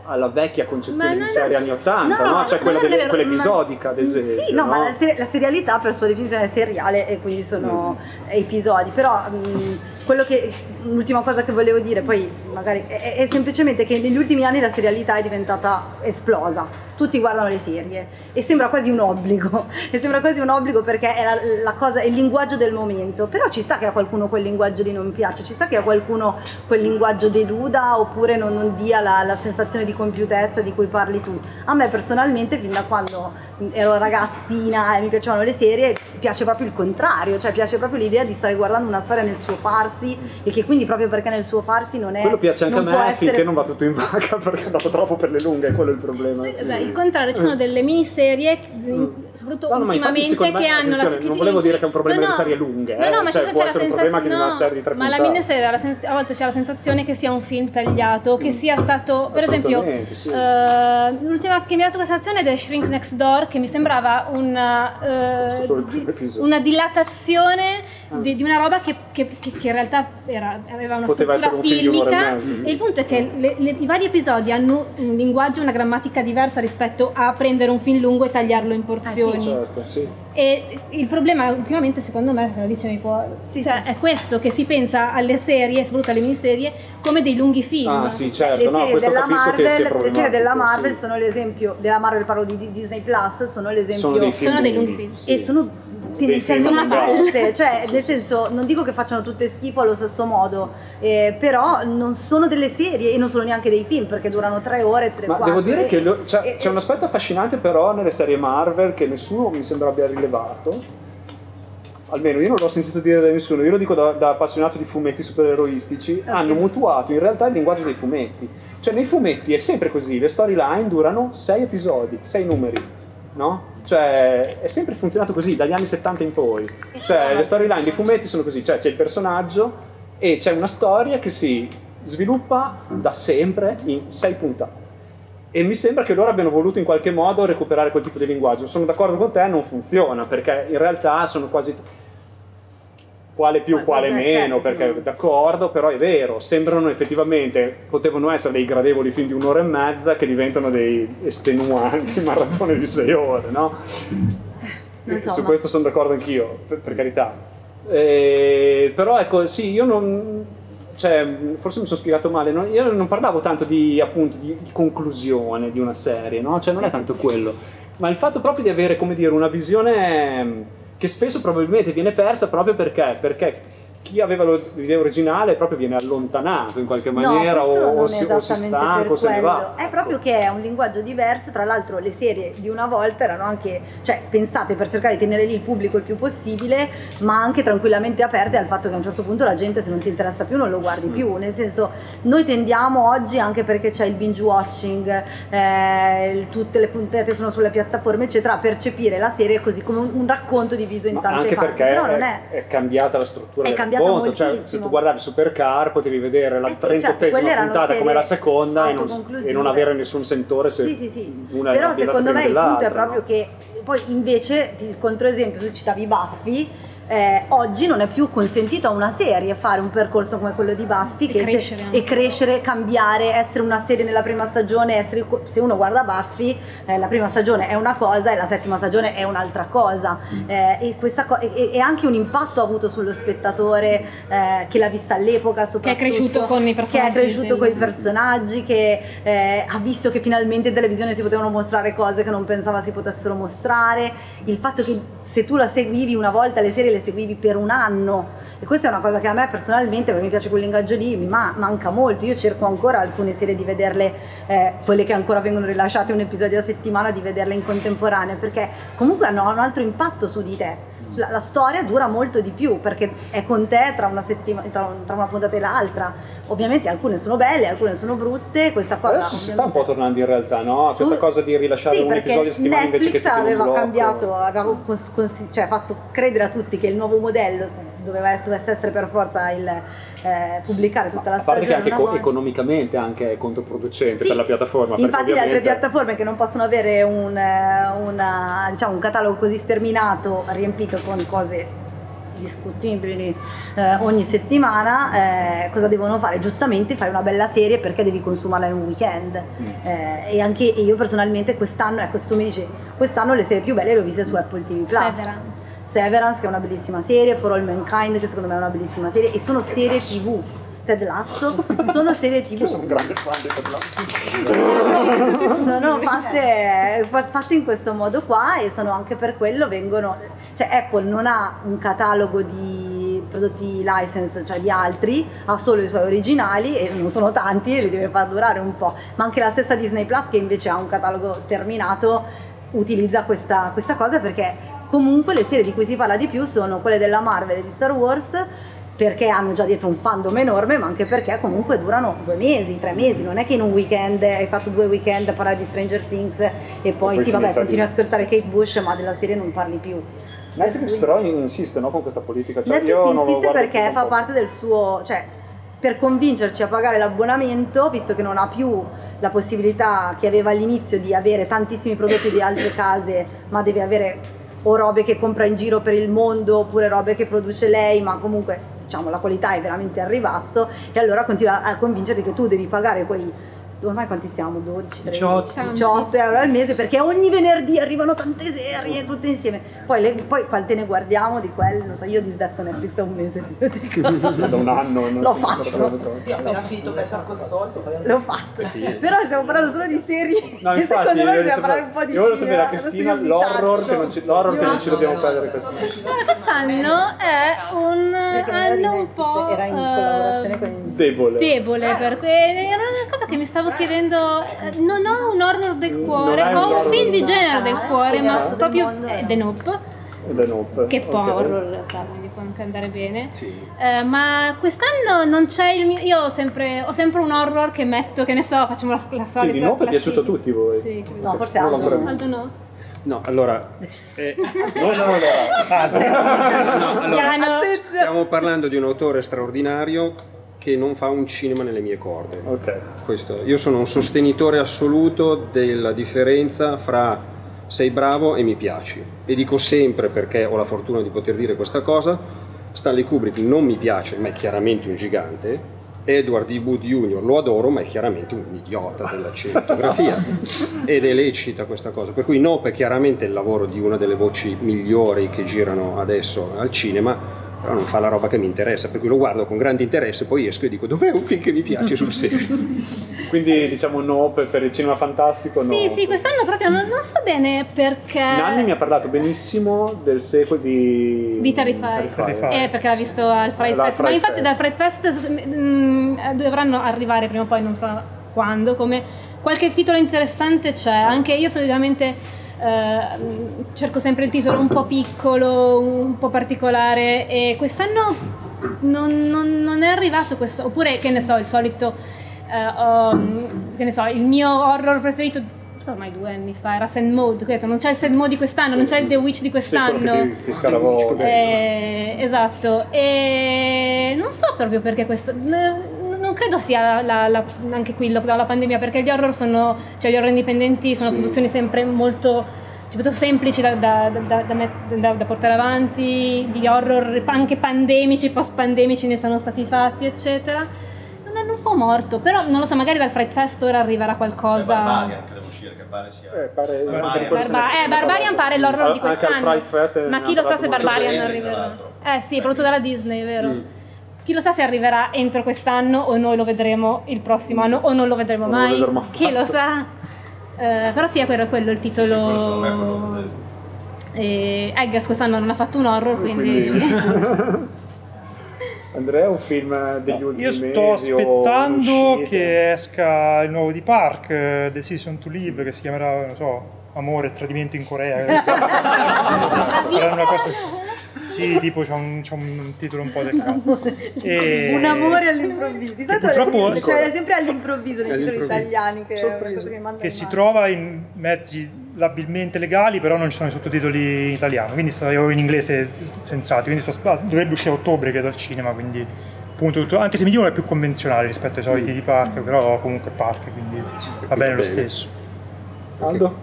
alla vecchia concezione di no, serie no. anni 80, No, no? no, Cioè no, quella, delle- vero, quella episodica, ad esempio. Sì, no, ma no? la, ser- la serialità per sua definizione è seriale e quindi sono Mm. episodi, però mh, quello che, l'ultima cosa che volevo dire, poi magari, è, è semplicemente che negli ultimi anni la serialità è diventata esplosa. Tutti guardano le serie e sembra quasi un obbligo, e sembra quasi un obbligo perché è la, la cosa, è il linguaggio del momento. Però ci sta che a qualcuno quel linguaggio lì non piace, ci sta che a qualcuno quel linguaggio deluda oppure non, non dia la, la sensazione di compiutezza di cui parli tu. A me personalmente, fin da quando ero ragazzina e mi piacevano le serie, piace proprio il contrario, cioè piace proprio l'idea di stare guardando una storia nel suo farsi e che quindi proprio perché nel suo farsi non è... Quello piace anche a me essere- finché non va tutto in vacca perché è andato troppo per le lunghe, quello è il problema. Beh, il contrario, ci sono delle miniserie, soprattutto Mm. No, no, infatti, ultimamente, che hanno la non volevo dire che è un problema No, no. serie lunghe, No, eh, no, ma cioè, c'è, c'è la problema che una no, di tre Ma la miniserie sens- a volte ha la sensazione che sia un film tagliato, che sia stato, per esempio, sì. eh, l'ultima che mi ha dato questa sensazione è The Shrink Next Door, che mi sembrava una, eh, il di- una dilatazione di, di una roba che, che- che- che in realtà era- aveva una Poteva struttura un di e filmica mezza. e il punto è che le- le- i vari episodi hanno un linguaggio e una grammatica diversa rispetto a prendere un film lungo e tagliarlo in porzioni. Certo, sì. E il problema ultimamente, secondo me, se lo dice mi può, Sì, cioè, sì. è questo che si pensa alle serie, soprattutto alle miniserie, come dei lunghi film. Ah sì, certo, le no, serie questo della Marvel, le serie della Marvel sì. sono l'esempio, della Marvel parlo di di Disney Plus, sono l'esempio Sono dei film Sono dei lunghi, lunghi film. sì. e sono tendenzialmente una parte, cioè nel senso non dico che facciano tutte schifo allo stesso modo, eh, però non sono delle serie e non sono neanche dei film perché durano tre ore, tre Ma quarti. devo dire che lo- c'è, E- c'è un aspetto affascinante però nelle serie Marvel che nessuno mi sembra abbia rilevato. Almeno io non l'ho sentito dire da nessuno, io lo dico da, da appassionato di fumetti supereroistici, hanno mutuato in realtà il linguaggio dei fumetti. Cioè nei fumetti è sempre così, le storyline durano sei episodi, sei numeri, no? Cioè è sempre funzionato così dagli anni 70 in poi. Cioè le storyline dei fumetti sono così, cioè c'è il personaggio e c'è una storia che si sviluppa da sempre in sei puntate. E mi sembra che loro abbiano voluto in qualche modo recuperare quel tipo di linguaggio. Sono d'accordo con te, non funziona, perché in realtà sono quasi... Quale più, Ma- quale vabbè, meno, certo, perché d'accordo, però è vero, sembrano effettivamente, potevano essere dei gradevoli film di un'ora e mezza che diventano dei estenuanti maratone di sei ore, no? So, Su ma- questo sono d'accordo anch'io, per, per carità. Eh, però ecco, sì, io non... Cioè, forse mi sono spiegato male, no? io non parlavo tanto di, appunto, di, di conclusione di una serie, no? Cioè non è tanto quello, ma il fatto proprio di avere, come dire, una visione che spesso probabilmente viene persa proprio perché, perché chi aveva l'idea originale proprio viene allontanato in qualche maniera no, o, si, o si stanca o se ne va. È proprio che è un linguaggio diverso, tra l'altro le serie di una volta erano anche, cioè pensate per cercare di tenere lì il pubblico il più possibile, ma anche tranquillamente aperte al fatto che a un certo punto la gente se non ti interessa più non lo guardi Mm. più, nel senso noi tendiamo oggi anche perché c'è il binge watching, eh, tutte le puntate sono sulle piattaforme eccetera, a percepire la serie così come un, un racconto diviso in Ma tante anche parti, perché però non è, è... cambiata la struttura È del cambiata racconto, cioè se tu guardavi Supercar potevi vedere la Eh sì, 38esima quelle erano puntata come la seconda e non, e non avere nessun sentore se Sì, sì, sì. una Però era secondo me il punto è proprio no? che poi invece il controesempio, tu citavi Buffy, eh, oggi non è più consentito a una serie fare un percorso come quello di Buffy E che se- crescere anche. e crescere, cambiare, essere una serie nella prima stagione, essere- se uno guarda Buffy eh, la prima stagione è una cosa e la settima stagione è un'altra cosa Mm. Eh, e, questa co- e, e anche un impatto ha avuto sullo spettatore eh, che l'ha vista all'epoca soprattutto cresciuto con i personaggi che è cresciuto del- con i personaggi che eh, ha visto che finalmente in televisione si potevano mostrare cose che non pensava si potessero mostrare, il fatto che se tu la seguivi una volta le serie le seguivi per un anno e questa è una cosa che a me personalmente, perché mi piace quell'ingaggio lì, mi ma- manca molto, io cerco ancora alcune serie di vederle, eh, quelle che ancora vengono rilasciate un episodio a settimana, di vederle in contemporanea perché comunque hanno un altro impatto su di te. La, la storia dura molto di più perché è con te tra una, settima- tra, tra una puntata e l'altra. Ovviamente alcune sono belle, alcune sono brutte. Questa cosa Adesso si sta un po' tornando in realtà, no? A Su- questa cosa di rilasciare sì, un episodio a settimana invece che tutto aveva cambiato, aveva cons- cons- cioè fatto credere a tutti che il nuovo modello doveva, dovesse essere per forza il eh, pubblicare tutta la a parte che anche co- economicamente anche è controproducente Sì, per la piattaforma. perché Infatti le altre ovviamente- piattaforme che non possono avere un, eh, una- diciamo, un catalogo così sterminato, riempito con cose discutibili eh, ogni settimana, eh, cosa devono fare? Giustamente fai una bella serie perché devi consumarla in un weekend. Mm. Eh, e anche io personalmente quest'anno, ecco se tu mi dici, quest'anno le serie più belle le ho viste su Apple TV Plus. Severance. Severance che è una bellissima serie, For All Mankind che secondo me è una bellissima serie e sono serie tv. Ted Lasso sono serie tv. Io sono un grande fan di Ted Lasso. sono fatte, fa- fatte in questo modo qua e sono anche per quello vengono cioè Apple non ha un catalogo di prodotti license cioè di altri ha solo i suoi originali e non sono tanti e li deve far durare un po' ma anche la stessa Disney Plus che invece ha un catalogo sterminato utilizza questa, questa cosa perché comunque le serie di cui si parla di più sono quelle della Marvel e di Star Wars perché hanno già detto un fandom enorme, ma anche perché comunque durano due mesi, tre mesi, non è che in un weekend hai fatto due weekend a parlare di Stranger Things e poi, poi sì vabbè continui a ascoltare Kate Bush ma della serie non parli più. Netflix però insiste no, con questa politica. Cioè, Netflix insiste perché fa parte del suo, cioè per convincerci a pagare l'abbonamento, visto che non ha più la possibilità che aveva all'inizio di avere tantissimi prodotti di altre case, ma deve avere o robe che compra in giro per il mondo oppure robe che produce lei, ma comunque diciamo la qualità è veramente al ribasso e allora continua a convincerti che tu devi pagare quei ormai quanti siamo? 12, 13, 18. 18 euro al mese perché ogni venerdì arrivano tante serie tutte insieme poi, le, poi quante ne guardiamo di quelle non so io ho disdetto Netflix da un mese. Da un anno. non lo trovo. Sì, ho appena finito Better Call Saul. l'ho fatto però stiamo parlando solo di serie No, infatti, secondo me io, bisogna parlare un po' di io voglio sapere a Cristina l'horror che non ci, l'horror che non ci dobbiamo perdere quest'anno. Quest'anno è un anno un po' era in eh, collaborazione con il Debole. debole perché era una cosa che mi stavo chiedendo eh, non ho un horror del cuore ho un film di genere del cuore ma proprio eh, è- The Nope Nope. che po' horror in realtà quindi può anche andare bene Sì. Eh, ma quest'anno non c'è il mio io ho sempre, ho sempre un horror che metto che ne so facciamo la, la solita Quindi Nope è piaciuto a tutti voi? sì. No, forse Aldo. visto. Aldo no No, allora, eh, Non sono no, allora stiamo parlando di un autore straordinario che non fa un cinema nelle mie corde. Ok. Questo. Io sono un sostenitore assoluto della differenza fra sei bravo e mi piaci. E dico sempre, perché ho la fortuna di poter dire questa cosa, Stanley Kubrick non mi piace, ma è chiaramente un gigante. Edward E. Wood Jr. lo adoro, ma è chiaramente un idiota della cinematografia. Ed è lecita questa cosa. Per cui Nope è chiaramente il lavoro di una delle voci migliori che girano adesso al cinema, però non fa la roba che mi interessa, per cui lo guardo con grande interesse, poi esco e dico dov'è un film che mi piace sul serio. Quindi diciamo Nope per il cinema fantastico. sì no. sì quest'anno proprio non, non so bene perché Nanni mi ha parlato benissimo del sequel di... Di. Terrifier. Eh, perché l'ha visto al Fright Fest. Ma infatti Fest. dal Fright Fest mm, dovranno arrivare prima o poi, non so quando, come qualche titolo interessante c'è. Anche io solitamente eh, cerco sempre il titolo un po' piccolo, un po' particolare e quest'anno non, non- non è arrivato questo. Oppure, che ne so, il solito... eh, um, che ne so, il mio horror preferito non so, ormai due anni fa era Sand Mode, ho detto, non c'è il Sand Mode di quest'anno, non c'è il The Witch di Sì, quest'anno. che ti, ti. Eh, esatto, e non so proprio perché questo. Non credo sia la- la- anche qui lockdown, la pandemia, perché gli horror sono. cioè gli horror indipendenti sono Sì. produzioni sempre molto. cioè, molto semplici da, da- da- da met- da- da portare avanti, di horror anche pandemici, post-pandemici ne sono stati fatti, eccetera. Non hanno un po' morto, però non lo so, magari dal Fright Fest ora arriverà qualcosa. Barbarian che deve uscire, che pare sia... Eh, pare, Barbarian. Barba- eh, Barbarian pare l'horror di quest'anno. Ma chi lo sa se Barbarian arriverà? Eh sì, prodotto dalla Disney, vero? Chi lo sa se arriverà entro quest'anno o noi lo vedremo il prossimo anno o non lo vedremo Non lo mai. vedremo Chi lo sa? Eh, però sì, è quello, è quello il Sì, sì, quello secondo me è quello titolo. del- E Eggers quest'anno non ha fatto un horror, quindi... Andrea, un film degli ultimi Io sto aspettando che esca il nuovo di Park, eh, The Season to Live, che si chiamerà, non so, Amore e Tradimento in Corea. Sarà una cosa- Sì, tipo c'ha un, un titolo un po' del cazzo. E- Un amore all'improvviso. Di solito purtroppo- cioè, sempre all'improvviso nei titoli italiani che, che che si trova in mezzi labilmente legali, però non ci sono i sottotitoli in italiano, quindi sto io in inglese sensati, quindi sto dovrebbe uscire a ottobre credo al cinema, quindi appunto tutto- anche se mi dicono è più convenzionale rispetto ai soliti di Park, però comunque è Park, quindi va bene lo stesso. Aldo?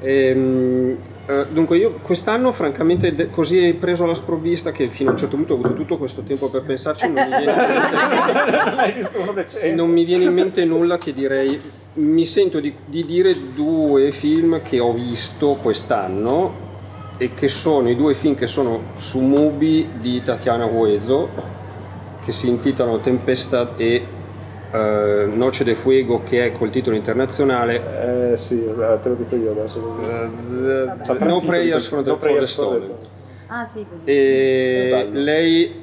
Ehm, eh, dunque io quest'anno francamente de- così preso alla sprovvista che fino a un certo punto ho avuto tutto questo tempo per pensarci non mi viene in mente, Non mi viene in mente nulla che direi. Mi sento di, di dire due film che ho visto quest'anno e che sono i due film che sono su Mubi di Tatiana Hueso che si intitolano Tempesta e eh, Noce de Fuego che è col titolo internazionale Eh sì, eh, te lo dico io adesso. C'ha tre No Prayers from the, No Prayers for the- Ah sì, quindi. e lei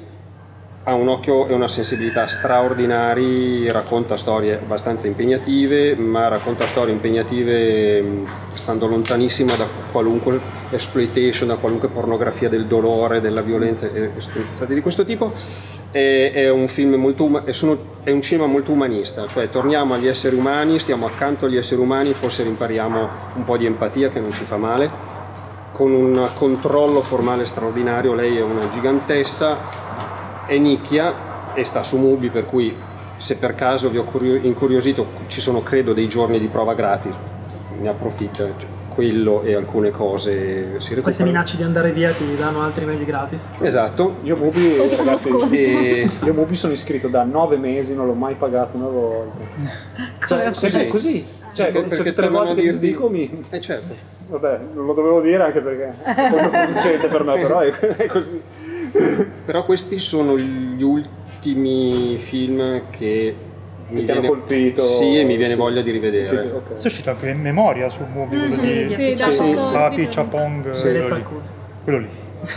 ha un occhio e una sensibilità straordinari, racconta storie abbastanza impegnative, ma racconta storie impegnative mh, stando lontanissima da qualunque exploitation, da qualunque pornografia del dolore, della violenza e e stronzate di questo tipo. È, è un film molto è, sono- è un cinema molto umanista, cioè torniamo agli esseri umani, stiamo accanto agli esseri umani, forse impariamo un po' di empatia che non ci fa male. Con un controllo formale straordinario, lei è una gigantessa, è nicchia e sta su Mubi per cui se per caso vi ho curio- incuriosito ci sono credo dei giorni di prova gratis, ne approfitta, cioè, quello e alcune cose si recuperano. minacci di andare via ti danno altri mesi gratis. Esatto. Io Mubi, ragazzi. E io Mubi sono iscritto da nove mesi, non l'ho mai pagato una volta. Cioè, sempre così. Cioè, Perché- cioè, perché tre trovano volte che di- ti dico mi... eh, certo. Vabbè, non lo dovevo dire anche perché è controproducente per me, però è, è così. Però questi sono gli ultimi film che mi ti hanno viene, colpito, Sì, e mi viene sì. voglia di rivedere. Ok. Questo è uscito anche in memoria su Mubi, quello di Sì, Sì. Ah, Piccia Pong, Sì, quello lì. Quello lì.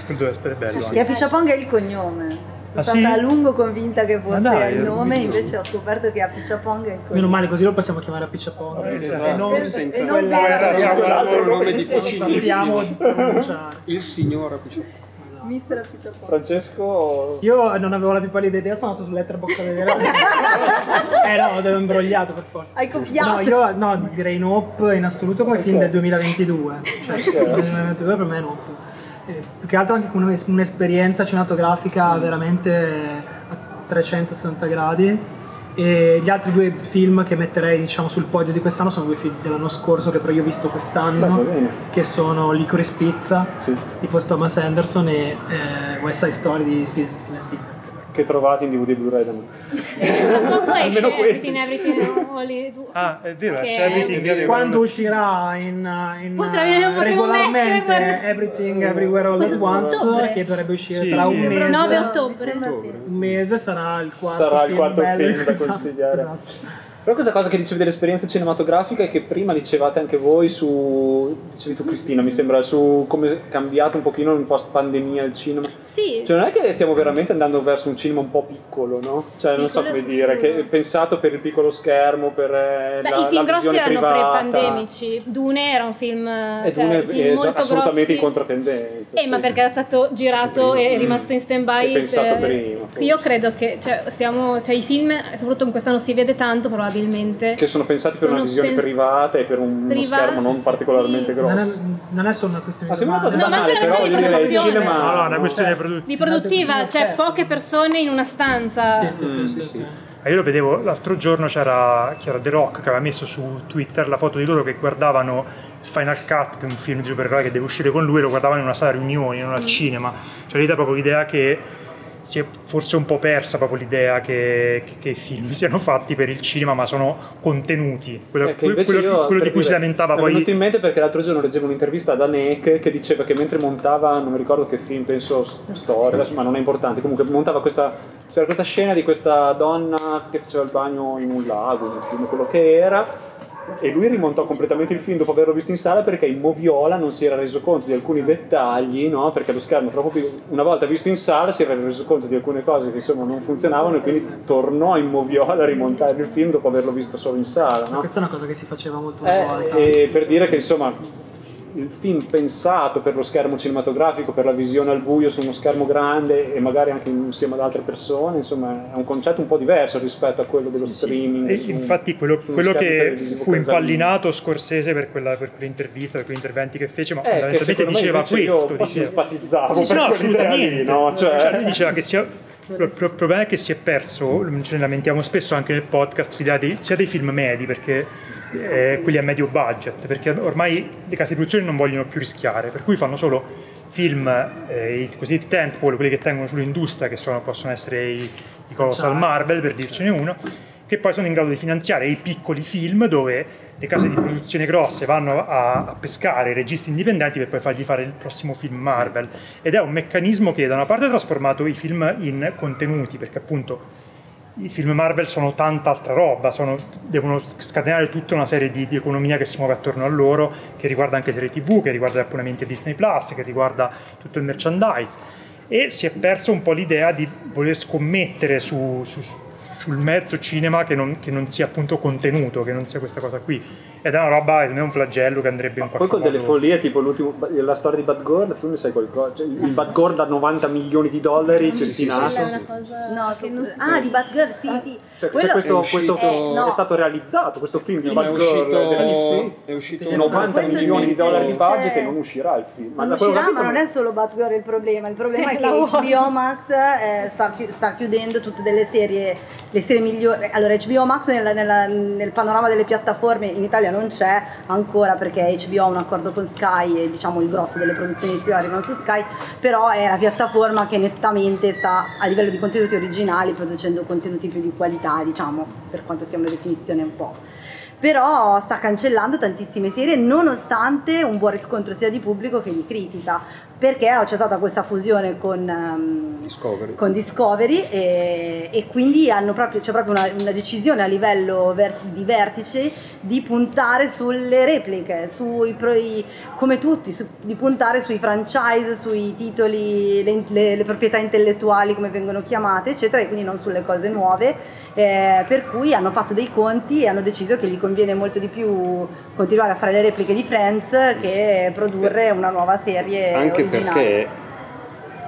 Quello deve essere bello Che anche. a Picciapong è il cognome. Sono Ah, stata sì? a lungo convinta che fosse dai, il nome, invece ho scoperto che a Picciapong è il cognome. Meno male, così lo possiamo chiamare a Picciapong. Esatto, E non senza- e non quella- per- siamo quell'altro nome nome difficilissimo. di pronunciare. Il signor Apicciotto. Mister Picciapong. Francesco... Io non avevo la più pallida idea, sono andato su Letterboxd a vedere. eh no, avevo imbrogliato per forza. Hai copiato. No, io no, direi Nope in assoluto come film Ok. del 2022. Cioè, il film del 2022 per me è Nope. Eh, più che altro anche con un'es- un'esperienza cinematografica veramente a 360 gradi. E gli altri due film che metterei diciamo, sul podio di quest'anno sono due film dell'anno scorso che però io ho visto quest'anno, Beh, che sono Licorice Pizza Sì, di post Thomas Anderson e eh, West Side Story di Steven Spielberg. Che trovate in DVD Blu-ray da me. Almeno questi. Everything, Everything, Only Do- Ah, è vero, è Everything. Quando uscirà in, in, uh, potremmo regolarmente mettere- Everything Everywhere All at Once, Ottobre. che dovrebbe uscire Sì, tra sì. un mese. 9 ottobre. Un mese sarà il quarto Sarà il film quarto film di da quest'anno. consigliare. Esatto. Però questa cosa che dicevi dell'esperienza cinematografica è che prima dicevate anche voi su, dicevi tu Cristina mi sembra, su come è cambiato un pochino in post pandemia il cinema. Sì, Cioè non è che stiamo veramente andando verso un cinema un po' piccolo, no? Cioè Sì, non so come dire, che è pensato per il piccolo schermo, per eh, Beh, la, i la film grossi visione erano privata. pre-pandemici. Dune era un film. E cioè, Dune film è molto assolutamente grossi. in controtendenza. Eh, sì. ma perché era stato girato Prima. e è rimasto in stand-by. È pensato per- prima, forse. Io credo che cioè, stiamo, cioè, i film, soprattutto in quest'anno si vede tanto probabilmente. Che sono pensati per una sono visione pens- privata e per un- uno schermo non sì. particolarmente Non è, grosso. non è solo una questione Ma di sembra una cosa No, ma banale, una però di dire, il cinema... No, no, è una questione Cioè, produttiva. Di produttiva, cioè poche persone in una stanza. Sì, sì, sì, sì, sì. Ah, Io lo vedevo l'altro giorno, c'era, c'era The Rock che aveva messo su Twitter la foto di loro che guardavano Final Cut, un film di supereroi che deve uscire con lui, lo guardavano in una sala riunioni, non al cinema. Cioè l'idea proprio l'idea che si è forse un po' persa proprio l'idea che, che- che i film siano fatti per il cinema ma sono contenuti. Quello, Eh, quello- quello per di cui si lamentava Mi è venuto poi... in mente perché l'altro giorno leggevo un'intervista ad Anek che diceva che mentre montava, non mi ricordo che film, penso Storia, ma non è importante, comunque montava questa, c'era questa scena di questa donna che faceva il bagno in un lago, in un film, quello che era, e lui rimontò completamente il film dopo averlo visto in sala perché in moviola non si era reso conto di alcuni dettagli, no? perché lo schermo troppo piccolo. Una volta visto in sala si era reso conto di alcune cose che insomma non funzionavano e quindi tornò in moviola a rimontare il film dopo averlo visto solo in sala. No? Questa è una cosa che si faceva molto una volta. Eh, e per dire che insomma il film pensato per lo schermo cinematografico, per la visione al buio su uno schermo grande e magari anche insieme ad altre persone, insomma è un concetto un po' diverso rispetto a quello dello streaming. E su- infatti quello, quello che fu casalino. impallinato Scorsese per, quella, per quell'intervista, per quegli interventi che fece, ma Eh, fondamentalmente diceva questo. io diceva- simpatizzavo Sì, sì, per no, lì, assolutamente. no? Cioè- Cioè, lui diceva che sia, il problema è che si è perso, ce ne lamentiamo spesso anche nel podcast, l'idea dei, sia dei film medi, perché eh, quelli a medio budget, perché ormai le case di produzione non vogliono più rischiare, per cui fanno solo film, eh, i cosiddetti tentpole, quelli che tengono sull'industria, che sono- possono essere i, i Colossal Marvel, per dircene uno, che poi sono in grado di finanziare i piccoli film dove le case di produzione grosse vanno a, a pescare i registi indipendenti per poi fargli fare il prossimo film Marvel. Ed è un meccanismo che da una parte ha trasformato i film in contenuti, perché appunto i film Marvel sono tanta altra roba, sono- devono scatenare tutta una serie di, di economia che si muove attorno a loro, che riguarda anche serie tv, che riguarda gli abbonamenti a Disney Plus, che riguarda tutto il merchandise. E si è perso un po' l'idea di voler scommettere su- su- sul mezzo cinema che non, che non sia appunto contenuto, che non sia questa cosa qui. Ed è una roba, è un flagello che andrebbe in Poi qualche con delle modo- follie tipo l'ultimo, la storia di Bad Girl, tu ne sai qualcosa? Cioè, il Bad Girl da 90 milioni di dollari cestinato. Quella è una cosa No, che non si ah, di Batgirl, sì, sì. Cioè, Quello- c'è questo, è uscito- questo- eh, no. è stato realizzato questo film di È Bad Girl uscito, della DC. è uscito 90 Questo milioni sì, di dollari di sì, budget sì. e non uscirà il film. Non che ho uscirà, ma non è solo Batgirl il problema, il problema è che. HBO Max eh, sta, chi- sta chiudendo tutte delle serie, le serie migliori. Allora, HBO Max nella- nella- nel panorama delle piattaforme in Italia non c'è ancora perché HBO ha un accordo con Sky e diciamo il grosso delle produzioni HBO arrivano su Sky, però è la piattaforma che nettamente sta a livello di contenuti originali producendo contenuti più di qualità, diciamo, per quanto sia una definizione un po' però sta cancellando tantissime serie nonostante un buon riscontro sia di pubblico che di critica perché c'è stata questa fusione con, ehm, Discovery. con Discovery e, e quindi hanno proprio, c'è proprio una, una decisione a livello ver- di vertice di puntare sulle repliche, sui pro- come tutti, su- di puntare sui franchise, sui titoli, le, le- le proprietà intellettuali come vengono chiamate, eccetera, e quindi non sulle cose nuove, eh, per cui hanno fatto dei conti e hanno deciso che gli conviene molto di più continuare a fare le repliche di Friends che produrre una nuova serie Anche originale. perché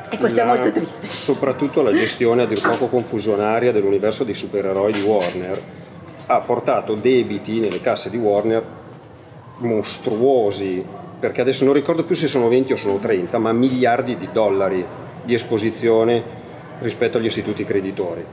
E questo è la- molto triste. Soprattutto la gestione a dir poco confusionaria dell'universo dei supereroi di Warner ha portato debiti nelle casse di Warner mostruosi, perché adesso non ricordo più se sono 20 o sono 30, ma miliardi di dollari di esposizione rispetto agli istituti creditori.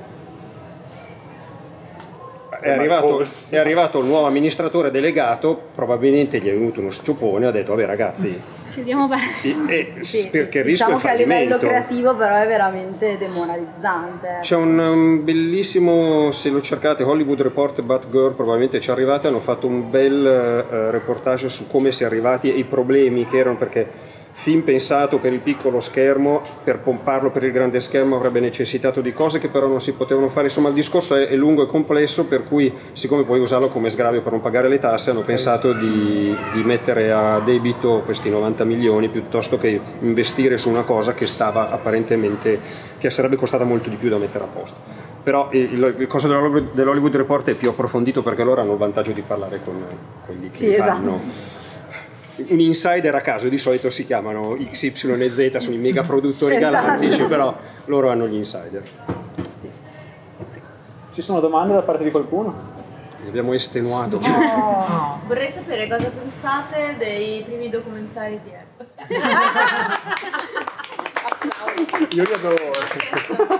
È arrivato, è arrivato il nuovo amministratore delegato, probabilmente gli è venuto uno sciopone e ha detto vabbè ragazzi, Chiudiamo per... e- e- Sì, perché il rischio diciamo è che a livello creativo però è veramente demoralizzante. C'è un, bellissimo, se lo cercate, Hollywood Report Batgirl, probabilmente ci arrivate, hanno fatto un bel eh, reportage su come si è arrivati e i problemi che erano, perché film pensato per il piccolo schermo, per pomparlo per il grande schermo avrebbe necessitato di cose che però non si potevano fare, insomma il discorso è, lungo e complesso, per cui siccome puoi usarlo come sgravio per non pagare le tasse, hanno pensato di, di mettere a debito questi 90 milioni piuttosto che investire su una cosa che stava apparentemente, che sarebbe costata molto di più da mettere a posto. Però il, il- coso dell'Hollywood Report è più approfondito perché loro hanno il vantaggio di parlare con quelli che Sì, esatto. fanno. Un insider a caso di solito si chiamano XY e Z, sono i mega produttori Esatto. galattici, però loro hanno gli insider. Ci sono domande da parte di qualcuno? Li abbiamo estenuato. Vorrei sapere cosa pensate dei primi documentari di Apple. Io li adoro.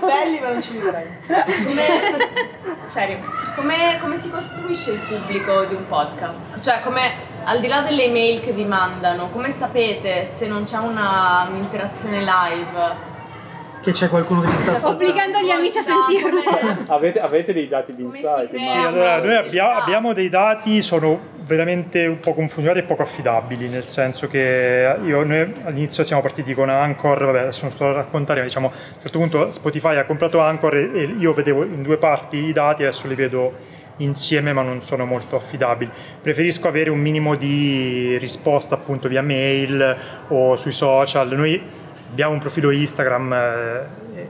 Belli ma non ci vivrei. Come, come si costruisce il pubblico di un podcast? Cioè, come al di là delle email che vi mandano, come sapete se non c'è una un'interazione live? Che c'è qualcuno che ti sta ascoltando. Obbligando gli amici a sentirlo. Avete, avete dei dati di insight? Sì, allora noi abbiamo, Ah. abbiamo dei dati, sono veramente un po' confusionati e poco affidabili, nel senso che io, noi all'inizio siamo partiti con Anchor, vabbè adesso non sto a raccontare, ma diciamo a un certo punto Spotify ha comprato Anchor e, e io vedevo in due parti i dati, adesso li vedo insieme ma non sono molto affidabili. Preferisco avere un minimo di risposta appunto via mail o sui social. Noi abbiamo un profilo Instagram eh,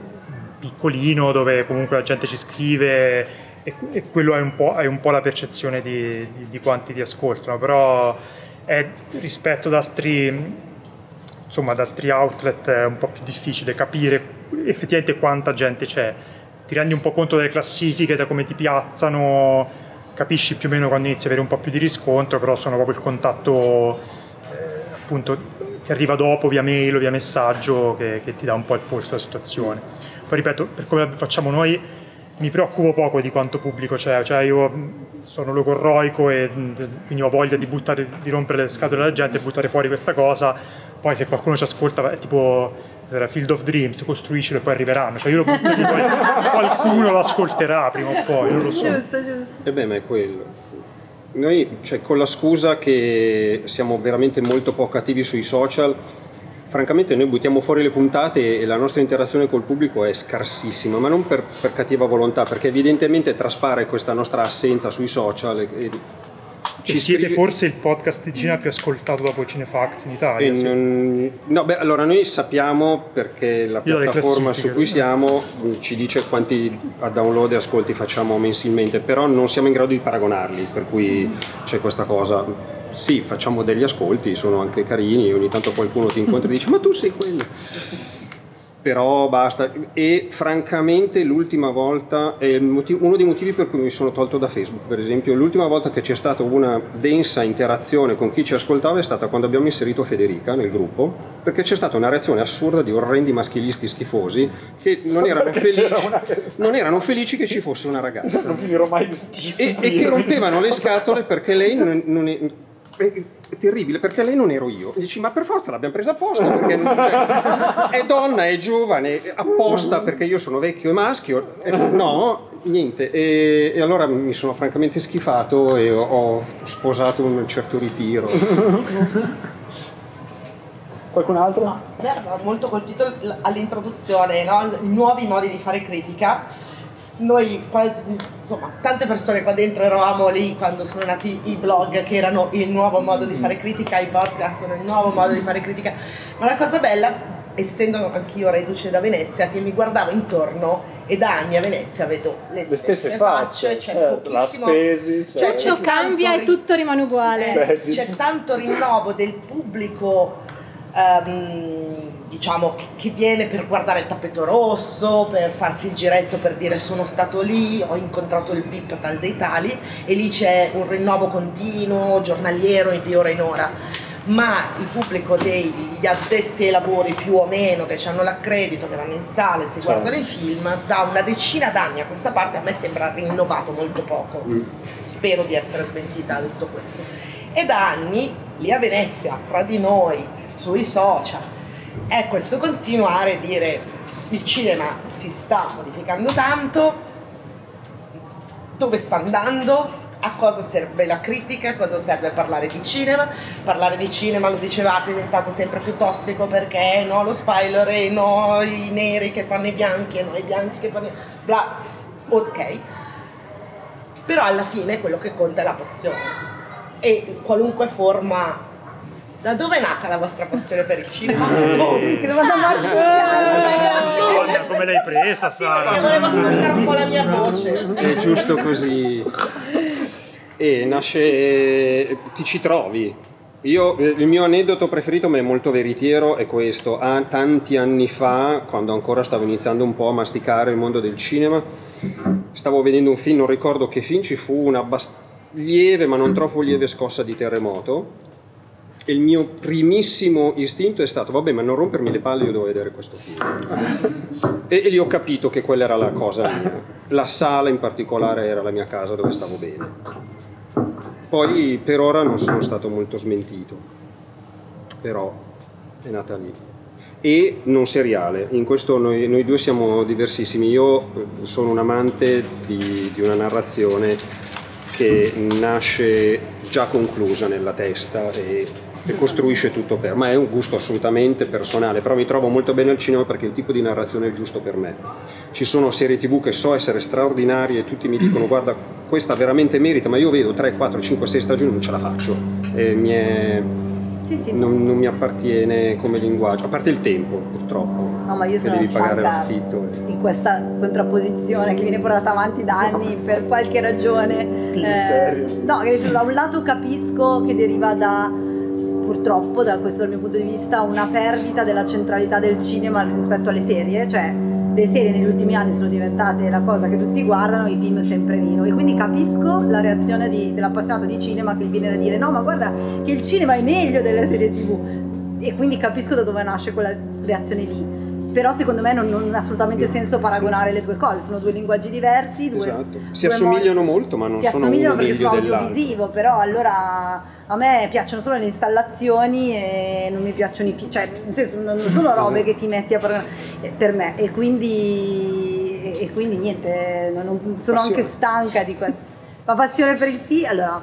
piccolino dove comunque la gente ci scrive e, e quello è un, po', è un po' la percezione di, di- di quanti ti ascoltano, però è, rispetto ad altri, insomma, ad altri outlet è un po' più difficile capire effettivamente quanta gente c'è. Ti rendi un po' conto delle classifiche, da come ti piazzano, capisci più o meno quando inizi ad avere un po' più di riscontro, però sono proprio il contatto eh, appunto che arriva dopo via mail o via messaggio che, che ti dà un po' il polso della situazione. Poi ripeto, per come facciamo noi mi preoccupo poco di quanto pubblico c'è, cioè io sono logorroico e quindi ho voglia di, buttare, di rompere le scatole alla gente e buttare fuori questa cosa, poi se qualcuno ci ascolta è tipo era Field of Dreams, costruiscilo e poi arriveranno, cioè io lo butto lì, poi qualcuno lo ascolterà prima o poi, non lo so. Giusto, giusto. E beh, ma è quello. Noi, cioè, con la scusa che siamo veramente molto poco attivi sui social, francamente noi buttiamo fuori le puntate e la nostra interazione col pubblico è scarsissima, ma non per, per cattiva volontà, perché evidentemente traspare questa nostra assenza sui social. E, e Ci siete scrive- forse il podcast di cinema più ascoltato dopo Cinefax in Italia? sì. non- no, beh, allora noi sappiamo perché la piattaforma su cui siamo mh, ci dice quanti download e ascolti facciamo mensilmente, però non siamo in grado di paragonarli, per cui c'è questa cosa. Sì, facciamo degli ascolti, sono anche carini, ogni tanto qualcuno ti incontra e dice ma tu sei quello. Però basta. E francamente l'ultima volta, è motivo- uno dei motivi per cui mi sono tolto da Facebook, per esempio, l'ultima volta che c'è stata una densa interazione con chi ci ascoltava è stata quando abbiamo inserito Federica nel gruppo, perché c'è stata una reazione assurda di orrendi maschilisti schifosi che non erano, felici, una- non erano felici che ci fosse una ragazza. Non finirò mai di E, e che rompevano le scatole perché lei non, non è, è terribile perché lei non ero io. E dici, ma per forza l'abbiamo presa apposta perché cioè, è donna, è giovane, è apposta perché io sono vecchio e maschio. E no, niente. E, e allora mi sono francamente schifato e ho, ho sposato un certo ritiro. Qualcun altro? A me aveva molto colpito l- all'introduzione, no? i nuovi modi di fare critica. Noi quasi, insomma, tante persone qua dentro eravamo lì quando sono nati i blog che erano il nuovo modo di fare critica, i podcast sono il nuovo modo di fare critica. Ma la cosa bella, essendo anch'io reduce da Venezia, che mi guardavo intorno e da anni a Venezia vedo le, Le stesse facce, c'è certo, la pochissimo spesi, c'è- certo. c'è Tutto cambia tanto e ri- tutto rimane uguale. eh, c'è tanto rinnovo del pubblico ehm, diciamo che- viene per guardare il tappeto rosso per farsi il giretto per dire sono stato lì ho incontrato il VIP tal dei tali e lì c'è un rinnovo continuo giornaliero di ora in ora ma il pubblico degli addetti ai lavori più o meno che hanno l'accredito, che vanno in sale, si guardano i film, da una decina d'anni a questa parte a me sembra rinnovato molto poco. Spero di essere smentita da tutto questo. E da anni, lì a Venezia, tra di noi, sui social, è questo continuare a dire il cinema si sta modificando tanto, dove sta andando, a cosa serve la critica, a cosa serve parlare di cinema. Parlare di cinema, lo dicevate, è diventato sempre più tossico perché no lo spoiler e no i neri che fanno i bianchi e no i bianchi che fanno i... bla. Ok. Però alla fine quello che conta è la passione. E qualunque forma... Da dove è nata la vostra passione per il cinema? Oh, Che domanda Madonna, come l'hai presa, perché Sara? volevo ascoltare un po' la mia voce. È giusto così. E nasce. ti ci trovi. Io, eh, il mio aneddoto preferito, ma è molto veritiero, è questo. A tanti anni fa, quando ancora stavo iniziando un po' a masticare il mondo del cinema, stavo vedendo un film, non ricordo che film, ci fu una bast- lieve, ma non troppo lieve scossa di terremoto. E il mio primissimo istinto è stato, vabbè, ma non rompermi le palle, io devo vedere questo film. E, e lì ho capito che quella era la cosa mia. La sala in particolare era la mia casa dove stavo bene. Poi per ora non sono stato molto smentito, però è nata lì. E non seriale, in questo noi, noi due siamo diversissimi. Io eh, sono un amante di, di una narrazione che nasce già conclusa nella testa e, e costruisce tutto per, ma è un gusto assolutamente personale, però mi trovo molto bene al cinema perché il tipo di narrazione è giusto per me. Ci sono serie tv che so essere straordinarie e tutti mi dicono guarda questa veramente merita, ma io vedo 3, 4, 5, 6 stagioni non ce la faccio. E è- Sì, sì. non, non mi appartiene come linguaggio, a parte il tempo purtroppo, No, ma io che sono devi pagare l'affitto. di questa contrapposizione che viene portata avanti da anni per qualche ragione. Team serio. no, che da un lato capisco che deriva da purtroppo, da questo dal mio punto di vista, una perdita della centralità del cinema rispetto alle serie, cioè le serie negli ultimi anni sono diventate la cosa che tutti guardano, i film sempre meno. E quindi capisco la reazione di- dell'appassionato di cinema che gli viene da dire no, ma guarda che il cinema è meglio delle serie tv. E quindi capisco da dove nasce quella reazione lì. Però secondo me non, non ha assolutamente senso paragonare le due cose, sono due linguaggi diversi, due, Esatto. Si due assomigliano modi- molto, ma non si sono assomigliano perché sono dell'altro. audiovisivo, però allora a me piacciono solo le installazioni e non mi piacciono i film, cioè nel senso non sono robe che ti metti a paragonare eh, per me e quindi, e quindi niente, non- non- sono Passione. anche stanca di questo. Ma passione per il film, allora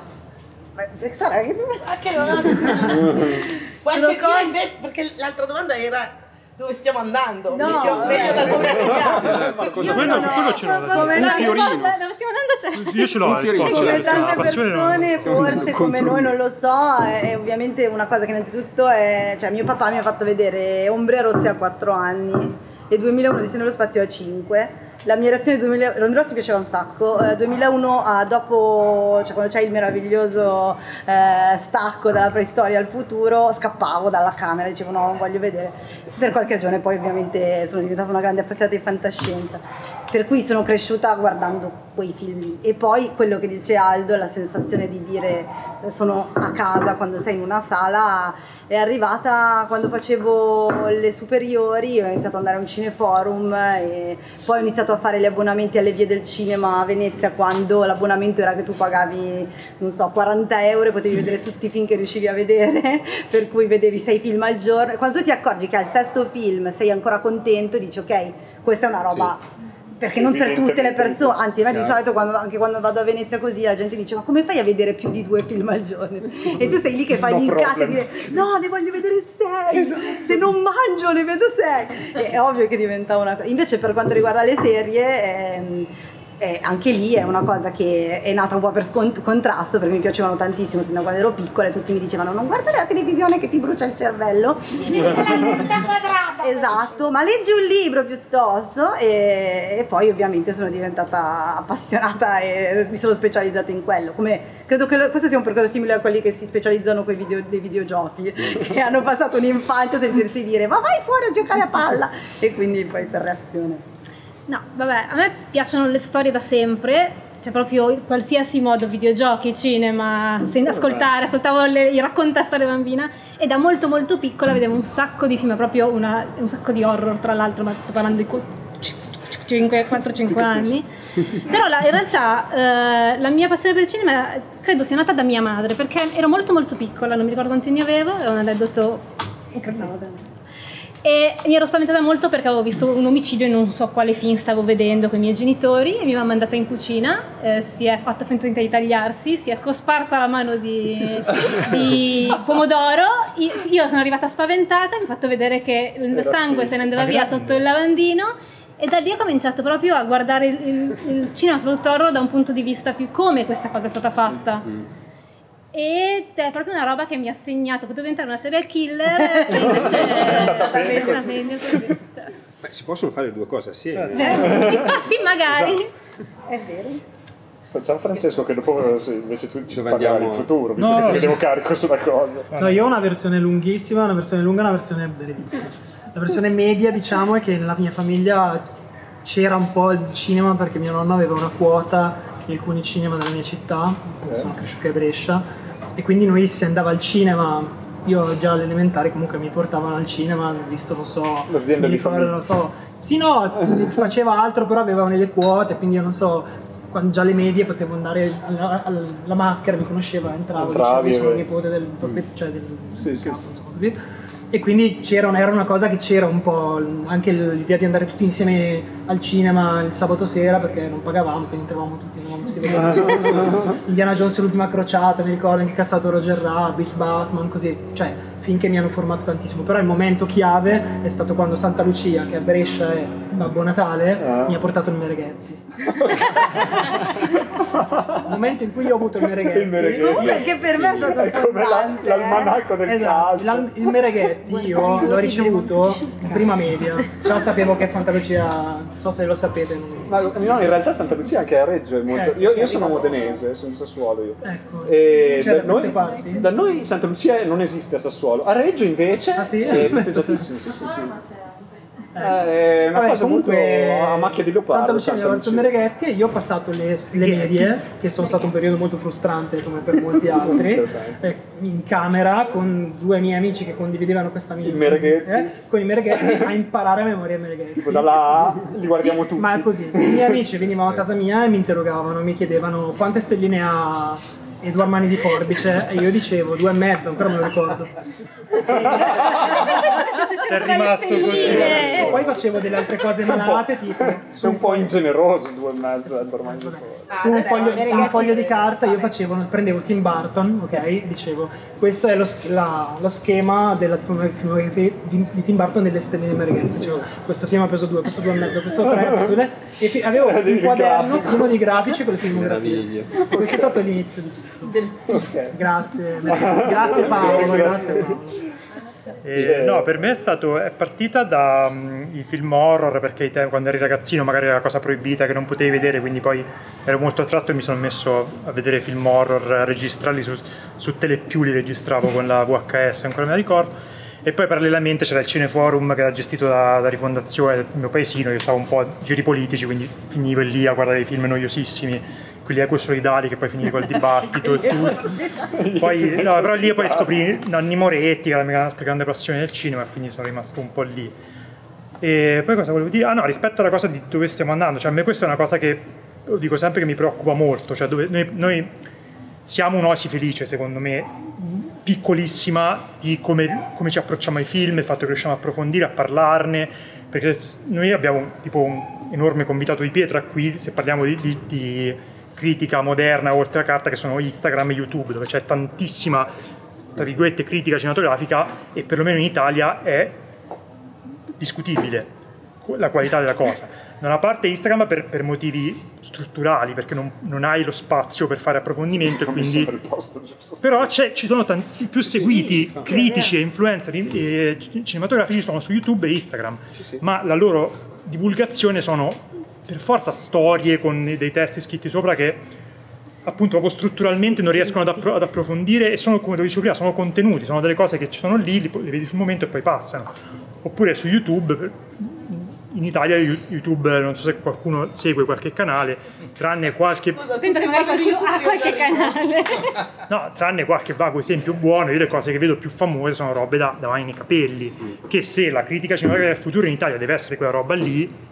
Beh, Sara, che- Ma che ragazzi! Qualche cosa invece, perché l'altra domanda era dove stiamo andando? No, meglio, meglio da dove arriviamo. Eh, Io quello, ce l'ho da come. Un fiorino. Dove stiamo andando? Io ce l'ho la risposta. come tante persone, forse come noi non lo so, è ovviamente una cosa che innanzitutto è, cioè mio papà mi ha fatto vedere Ombre rosse a 4 anni e 2001 di nello spazio a 5. La mia reazione 2000, Ombre rosse mi piaceva un sacco, eh, 2001 a dopo, cioè quando c'è il meraviglioso eh, stacco dalla preistoria al futuro, scappavo dalla camera, dicevo no, non voglio vedere. Per qualche ragione poi ovviamente sono diventata una grande appassionata di fantascienza per cui sono cresciuta guardando quei film lì e poi quello che dice Aldo, la sensazione di dire eh, sono a casa quando sei in una sala è arrivata quando facevo le superiori, ho iniziato ad andare a un cineforum e poi ho iniziato a fare gli abbonamenti alle vie del cinema a Venezia quando l'abbonamento era che tu pagavi, non so, 40 euro e potevi vedere tutti i film che riuscivi a vedere, per cui vedevi sei film al giorno. Quando tu ti accorgi che al sesto film sei ancora contento dici ok, questa è una roba perché non per tutte le persone, anzi a me di solito quando- anche quando vado a Venezia così la gente dice ma come fai a vedere più di due film al giorno? E tu sei lì che fai No l'incasso e dire no ne voglio vedere sei, se non mangio ne vedo sei. E È ovvio che diventa una cosa. Invece per quanto riguarda le serie... ehm, eh, anche lì è una cosa che è nata un po' per scont- contrasto perché mi piacevano tantissimo sin da quando ero piccola e tutti mi dicevano non guardare la televisione che ti brucia il cervello Esatto, ma leggi un libro piuttosto e, e poi ovviamente sono diventata appassionata e mi sono specializzata in quello. Come, credo che lo- questo sia un percorso simile a quelli che si specializzano con i video, dei videogiochi, che hanno passato un'infanzia a sentirsi dire ma vai fuori a giocare a palla e quindi poi per reazione. No, vabbè, a me piacciono le storie da sempre, cioè proprio in qualsiasi modo, videogiochi, cinema, sen- ascoltare, ascoltavo le, i racconta storia bambina e da molto molto piccola vedevo un sacco di film, proprio una- un sacco di horror tra l'altro, ma sto parlando di 4-5 anni. Però la- in realtà eh, la mia passione per il cinema credo sia nata da mia madre, perché ero molto molto piccola, non mi ricordo quanti anni avevo, è un aneddoto incredibile. E mi ero spaventata molto perché avevo visto un omicidio e non so quale film stavo vedendo con i miei genitori e mi aveva mandata in cucina, eh, si è fatto finta di tagliarsi, si è cosparsa la mano di, di pomodoro, io, io sono arrivata spaventata, mi ha fatto vedere che il sangue se ne andava via sotto il lavandino. E da lì ho cominciato proprio a guardare il, il- il cinema, soprattutto horror, da un punto di vista più come questa cosa è stata fatta. Ed è proprio una roba che mi ha segnato, potevo diventare una serial killer e invece è andata bene così. meglio così. Cioè, Beh, si possono fare due cose assieme. infatti magari È vero? Facciamo Francesco che dopo se invece tu ci parlerai in futuro, visto No, che no, sì. vedevo carico sulla cosa. No, io ho una versione lunghissima, una versione lunga e una versione brevissima. La versione media, diciamo, è che nella mia famiglia c'era un po' il cinema perché mio nonno aveva una quota in alcuni cinema della mia città, dove sono cresciuto a Brescia, e quindi noi si andava al cinema. Io già alle elementari comunque mi portavano al cinema, ho visto, non so, L'azienda mi di ricordo, non so, sì no, faceva altro però aveva delle quote, quindi io non so, quando già alle medie potevo andare alla, alla- alla maschera, mi conosceva, entravo, Entravi dicevo, sono il nipote del, propriet- cioè del Sì, sì, capo, sì. insomma, così. E quindi c'era, era una cosa che c'era un po' anche l'idea di andare tutti insieme al cinema il sabato sera perché non pagavamo, quindi entravamo tutti, andavamo tutti vedere Indiana Jones l'ultima crociata, mi ricordo anche Castato Roger Rabbit, Batman, così, cioè finché mi hanno formato tantissimo. Però il momento chiave è stato quando Santa Lucia, che a Brescia è Babbo Natale, Ah. mi ha portato il Mereghetti. il momento in cui io ho avuto il Mereghetti. Il Mereghetti. Comunque che per me è stato È come la- eh. l'almanacco del Esatto, calcio. il, il Mereghetti io l'ho ricevuto in prima media. Già sapevo che Santa Lucia, non so se lo sapete. Ma no, in realtà Santa Lucia anche a Reggio è molto... Eh, io, io sono modenese, sono di Sassuolo io. Ecco. E Cioè, da, noi, da noi Santa Lucia non esiste a Sassuolo. A Reggio invece Ah, sì? è festeggiatissimo, sì, sì, sì. Eh. È una Vabbè, cosa comunque, molto a macchia di leopardo. Santa Lucia fatto il Mereghetti e io ho passato le, le medie, che sono stato un periodo molto frustrante come per molti altri, eh, in camera con due miei amici che condividevano questa mia eh, con i Mereghetti a imparare a memoria Mereghetti. Tipo dalla A li guardiamo Sì, tutti. Ma è così, i miei amici venivano a casa mia e mi interrogavano, mi chiedevano quante stelline ha e due mani di forbice e io dicevo due e mezzo, ancora me lo ricordo. È rimasto così. E poi facevo delle altre cose malate tipo Sei un po' ingeneroso, due e mezzo, eh, su un, foglio, su un foglio di carta io facevo, prendevo Tim Burton, ok? E dicevo questo è lo, la- lo schema della filmografia di, di Tim Burton nelle stelle emergenti. Dicevo questo film ha preso due, questo due e mezzo, questo tre, questo tre. E fi- avevo un quaderno pieno di grafici con le filmografie. Questo è stato l'inizio di tutto. Grazie, grazie Paolo, grazie Paolo. Eh, no, per me è stato è partita da mm, i film horror perché te- quando eri ragazzino magari era una cosa proibita che non potevi vedere, quindi poi ero molto attratto e mi sono messo a vedere film horror, a registrarli su, su Telepiù, li registravo con la VHS, ancora me la ricordo. E poi parallelamente c'era il Cineforum che era gestito da, da Rifondazione del mio paesino, io stavo un po' a giri politici, quindi finivo lì a guardare i film noiosissimi, quelli equo solidali che poi finivi col dibattito e tutto. Poi, no, però lì poi scoprì Nanni Moretti, che era la mia altra grande passione del cinema, quindi sono rimasto un po' lì. E poi cosa volevo dire? Ah no, rispetto alla cosa di dove stiamo andando, cioè a me questa è una cosa che, lo dico sempre, che mi preoccupa molto, cioè dove noi, noi siamo un'oasi felice secondo me, piccolissima di come, come ci approcciamo ai film, il fatto che riusciamo a approfondire, a parlarne, perché noi abbiamo tipo un enorme convitato di pietra qui, se parliamo di, di- di critica moderna oltre la carta, che sono Instagram e YouTube, dove c'è tantissima, tra virgolette, critica cinematografica e perlomeno in Italia è discutibile la qualità della cosa. Da una parte Instagram per, per motivi strutturali, perché non, non hai lo spazio per fare approfondimento quindi... Però c'è- ci sono tanti più seguiti critici e influencer eh, cinematografici sono su YouTube e Instagram, ma la loro divulgazione sono per forza storie con dei testi scritti sopra che appunto proprio strutturalmente non riescono ad, appro- ad approfondire e sono come dicevo prima, sono contenuti, sono delle cose che ci sono lì, li, le vedi sul momento e poi passano. Oppure su YouTube, in Italia YouTube, non so se qualcuno segue qualche canale, tranne qualche, Penso che magari qualcuno ha qualche canale. no, tranne qualche vago esempio buono, io le cose che vedo più famose sono robe da, da mani nei capelli, che se la critica cinematografica del futuro in Italia deve essere quella roba lì,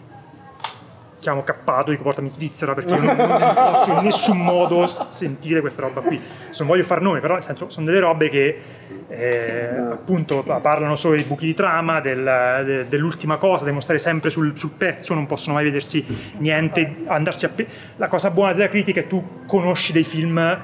chiamo cappato, dico portami in Svizzera perché io non, non posso in nessun modo sentire questa roba qui. Non voglio far nome, però nel senso sono delle robe che eh, appunto pa- parlano solo dei buchi di trama, del- de- dell'ultima cosa, devono stare sempre sul, sul pezzo, non possono mai vedersi niente, andarsi a... pe- La cosa buona della critica è che tu conosci dei film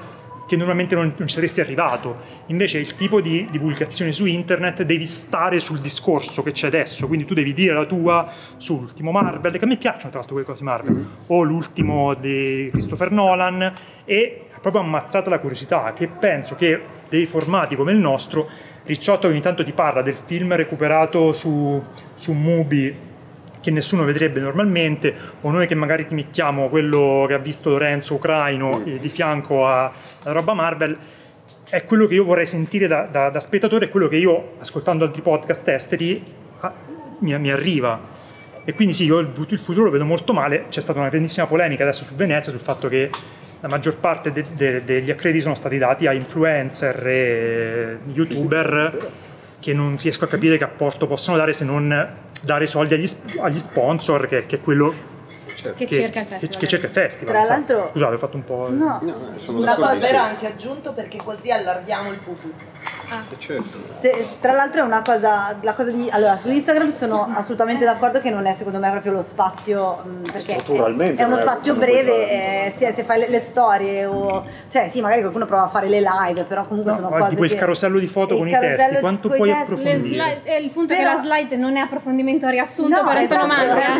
che normalmente non, non ci saresti arrivato. Invece il tipo di divulgazione su internet devi stare sul discorso che c'è adesso, quindi tu devi dire la tua sull'ultimo Marvel, che a me piacciono tra l'altro quelle cose Marvel, o l'ultimo di Christopher Nolan, e proprio ammazzata la curiosità, che penso che dei formati come il nostro, Ricciotto ogni tanto ti parla del film recuperato su, su Mubi, che nessuno vedrebbe normalmente, o noi che magari ti mettiamo quello che ha visto Lorenzo ucraino eh, di fianco a- alla roba Marvel, è quello che io vorrei sentire da, da- da spettatore, è quello che io, ascoltando altri podcast esteri, ah, mi, mi arriva. E quindi sì, io il, il futuro lo vedo molto male, c'è stata una grandissima polemica adesso su Venezia sul fatto che la maggior parte de- de- degli accrediti sono stati dati a influencer e youtuber che non riesco a capire che apporto possono dare se non dare soldi agli, agli sponsor, che, che è quello Che cerca il che- festival. che cerca il festival. Tra l'altro- Scusate, ho fatto un po'. No, Sono Una cosa vera anche aggiunto perché così allarghiamo il pupu. Certo. Se- tra l'altro è una cosa, la cosa di, allora su Instagram sono assolutamente d'accordo che non è secondo me proprio lo spazio, mh, perché Strutturalmente è uno è- spazio breve, fare, eh, se, se fai le, le storie o, cioè sì magari qualcuno prova a fare le live, però comunque No, sono cose tipo il che- carosello di foto con i testi, quanto puoi testi- approfondire? slide- eh, il punto è Però- che la slide non è approfondimento riassunto No, per esatto, antonomasia.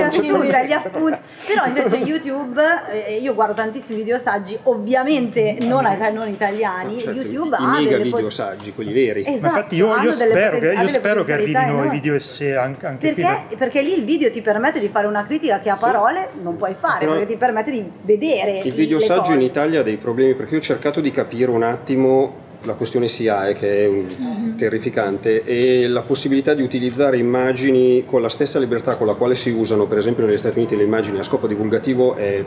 appunti. Però invece YouTube, eh, io guardo tantissimi videosaggi, ovviamente non, non italiani, Certo, YouTube i ha mega delle video saggi, quelli veri. Esatto, Ma infatti io, io spero, poten- che, io spero che arrivino i video esse anche, anche qui. Perché, perché lì il video ti permette di fare una critica che a parole non puoi fare, Però- perché ti permette di vedere Il le videosaggio cose. in Italia ha dei problemi perché io ho cercato di capire un attimo la questione SIAE che è un- terrificante e la possibilità di utilizzare immagini con la stessa libertà con la quale si usano per esempio negli Stati Uniti le immagini a scopo divulgativo è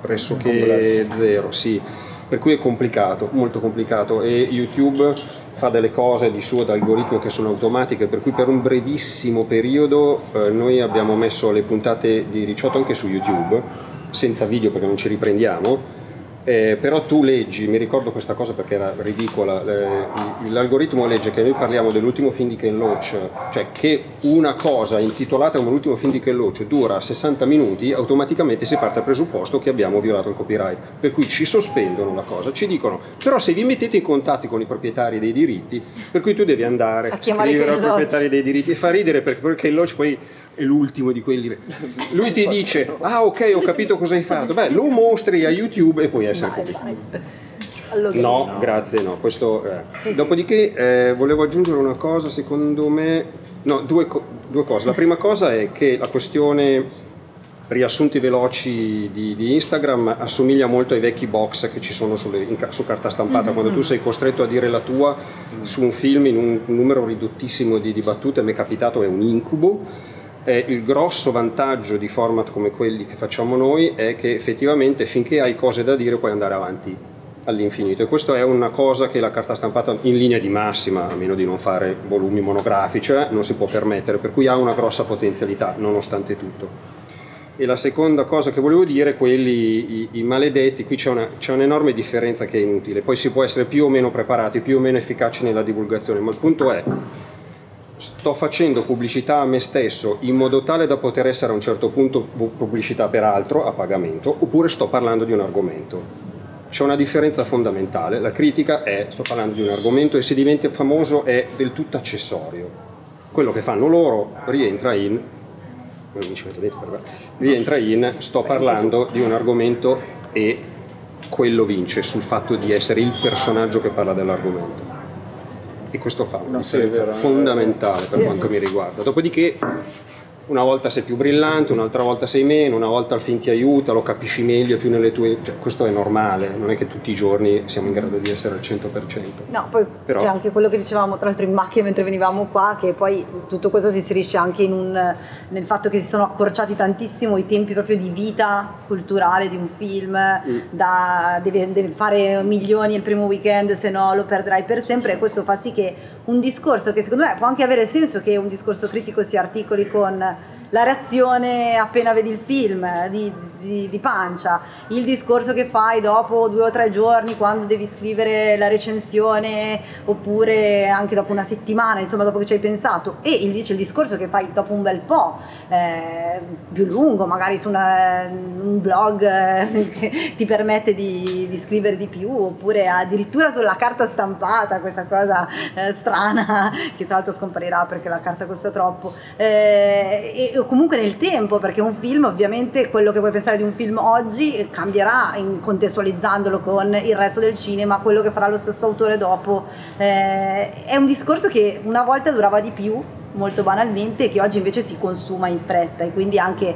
pressoché zero, sì. Per cui è complicato, molto complicato e YouTube fa delle cose di suo d'algoritmo che sono automatiche, per cui per un brevissimo periodo eh, noi abbiamo messo le puntate di Ricciotto anche su YouTube, senza video perché non ci riprendiamo, Eh, però tu leggi, mi ricordo questa cosa perché era ridicola, eh, l'algoritmo legge che noi parliamo dell'ultimo film di Ken Loach, cioè che una cosa intitolata come l'ultimo film di Ken Loach dura 60 minuti, automaticamente si parte dal presupposto che abbiamo violato il copyright, per cui ci sospendono la cosa, ci dicono però se vi mettete in contatto con i proprietari dei diritti, per cui tu devi andare a scrivere ai proprietari dei diritti e fa ridere perché poi Ken Loach poi è l'ultimo di quelli. Lui ti dice ah ok ho capito cosa hai fatto, beh lo mostri a YouTube e puoi essere Dai, così. dai. Allora, No, grazie, no. Questo, eh. Dopodiché eh, volevo aggiungere una cosa, secondo me, no, due, co- due cose. La prima cosa è che la questione riassunti veloci di, di Instagram assomiglia molto ai vecchi box che ci sono sulle- in su carta stampata, quando tu sei costretto a dire la tua su un film in un numero ridottissimo di, di battute, mi è capitato, è un incubo. Eh, il grosso vantaggio di format come quelli che facciamo noi è che effettivamente finché hai cose da dire puoi andare avanti all'infinito e questa è una cosa che la carta stampata in linea di massima, a meno di non fare volumi monografici, eh, non si può permettere, per cui ha una grossa potenzialità nonostante tutto. E la seconda cosa che volevo dire, quelli, i, i maledetti, qui c'è, una, c'è un'enorme differenza che è inutile, poi si può essere più o meno preparati, più o meno efficaci nella divulgazione, ma il punto è, sto facendo pubblicità a me stesso in modo tale da poter essere a un certo punto pu- pubblicità per altro a pagamento, oppure sto parlando di un argomento. C'è una differenza fondamentale, la critica è sto parlando di un argomento e se diventa famoso è del tutto accessorio. Quello che fanno loro rientra in dentro, rientra in sto parlando di un argomento e quello vince sul fatto di essere il personaggio che parla dell'argomento. E questo fa una No, differenza è fondamentale per quanto mi riguarda. Dopodiché una volta sei più brillante, un'altra volta sei meno, una volta il film ti aiuta, lo capisci meglio, più nelle tue... Cioè, questo è normale, non è che tutti i giorni siamo in grado di essere al 100%. No, poi Però- c'è anche quello che dicevamo tra l'altro in macchina mentre venivamo qua, che poi tutto questo si inserisce anche in un- nel fatto che si sono accorciati tantissimo i tempi proprio di vita culturale di un film, da, deve, deve fare milioni il primo weekend, se no lo perderai per sempre e questo fa sì che un discorso che secondo me può anche avere senso che un discorso critico si articoli con la reazione appena vedi il film di, di- di pancia, il discorso che fai dopo due o tre giorni quando devi scrivere la recensione oppure anche dopo una settimana, insomma dopo che ci hai pensato. E il, il discorso che fai dopo un bel po', eh, più lungo, magari su una- un blog eh, che ti permette di, di scrivere di più oppure addirittura sulla carta stampata, questa cosa eh, strana che tra l'altro scomparirà perché la carta costa troppo. Eh, e comunque nel tempo perché un film ovviamente quello che puoi pensare di un film oggi cambierà contestualizzandolo con il resto del cinema quello che farà lo stesso autore dopo. Eh, è un discorso che una volta durava di più molto banalmente e che oggi invece si consuma in fretta e quindi anche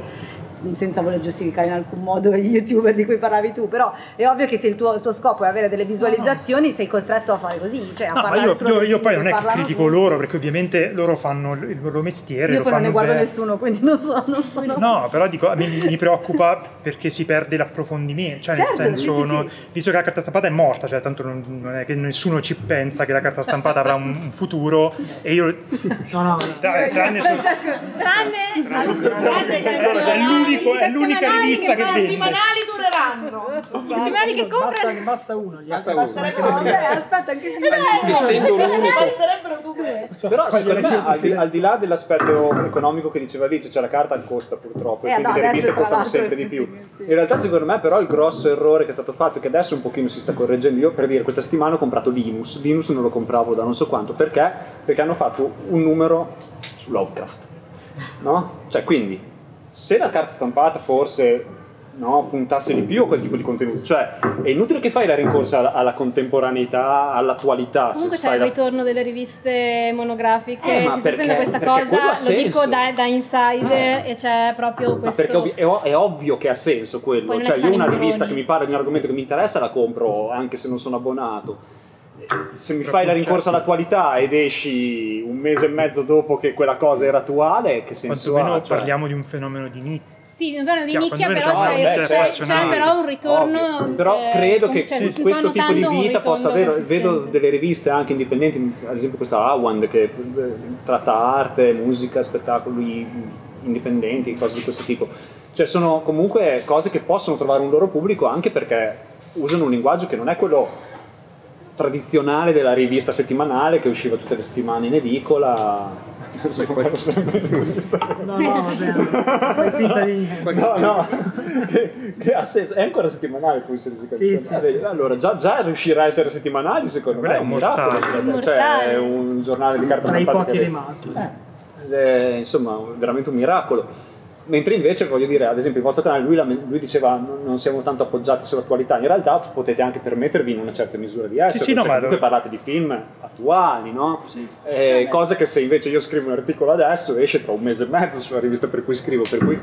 senza voler giustificare in alcun modo gli youtuber di cui parlavi tu, però è ovvio che se il tuo, il tuo scopo è avere delle visualizzazioni sei costretto a fare così, cioè a No, ma parlare io, io- io poi non è che critico tutti. loro, perché ovviamente loro fanno il loro mestiere. Io lo poi non ne guardo bene. nessuno, quindi non so, non sono... No, però dico, a me mi, mi preoccupa perché si perde l'approfondimento, cioè Certo, nel senso, sì, sì, no- sì. visto che la carta stampata è morta, cioè tanto non, non è che nessuno ci pensa che la carta stampata avrà un, un futuro e io... No, no, Tra- tranne su- Tranne è, l'unico- è l'unica rivista che vende. settimanali dureranno. settimanali che basta, comprano. basta uno. Gli Basta uno. Vabbè, non aspetta, anche l'unico... Basterebbero due. Però secondo me al di, al di là dell'aspetto economico che diceva Alice, cioè la carta costa purtroppo Eh, e quindi le riviste costano sempre di più. In realtà secondo me però il grosso errore che è stato fatto, che adesso un pochino si sta correggendo, io per dire questa settimana ho comprato Linus, Linus non lo compravo da non so quanto, perché? Perché hanno fatto un numero su Lovecraft, no? Cioè quindi, se la carta stampata forse no, puntasse di più a quel tipo di contenuto, cioè è inutile che fai la rincorsa alla, alla contemporaneità, all'attualità, Comunque c'è il la ritorno delle riviste monografiche, Eh, ma si sta facendo questa cosa, lo dico senso. da, da insider e c'è proprio Ma questo... perché ovvi- è, ov- è ovvio che ha senso quello. Cioè, io una rivista che mi parla di un argomento che mi interessa la compro anche se non sono abbonato. Se mi fai la rincorsa all'attualità ed esci un mese e mezzo dopo che quella cosa era attuale, che senso Quantomeno ha? Cioè, parliamo di un fenomeno di nicchia. Sì, non parlo di Chiaro, nicchia, però c'è, c'è- c'è però un ritorno... Ovvio. Però eh, credo che cioè, ci- sto questo tipo di vita possa avere. Vedo delle riviste anche indipendenti, ad esempio questa Awand che eh, tratta arte, musica, spettacoli indipendenti, cose di questo tipo. Cioè sono comunque cose che possono trovare un loro pubblico anche perché usano un linguaggio che non è quello tradizionale della rivista settimanale che usciva tutte le settimane in edicola. No, no, vabbè, fai finta di... No, no, che, che ha senso, è ancora settimanale poi se Sì, sì, sì, allora già, già riuscirà a essere settimanali secondo me è un miracolo cioè è un giornale di carta Tra i stampata pochi rimasti. ed è insomma veramente un miracolo. Mentre invece, voglio dire, ad esempio, il vostro canale, lui, la- lui diceva non, non siamo tanto appoggiati sull'attualità, in realtà potete anche permettervi in una certa misura di essere, sì, no, cioè, ma- comunque parlate di film attuali, no? Eh, cosa che se invece io scrivo un articolo adesso esce tra un mese e mezzo sulla rivista per cui scrivo, per cui,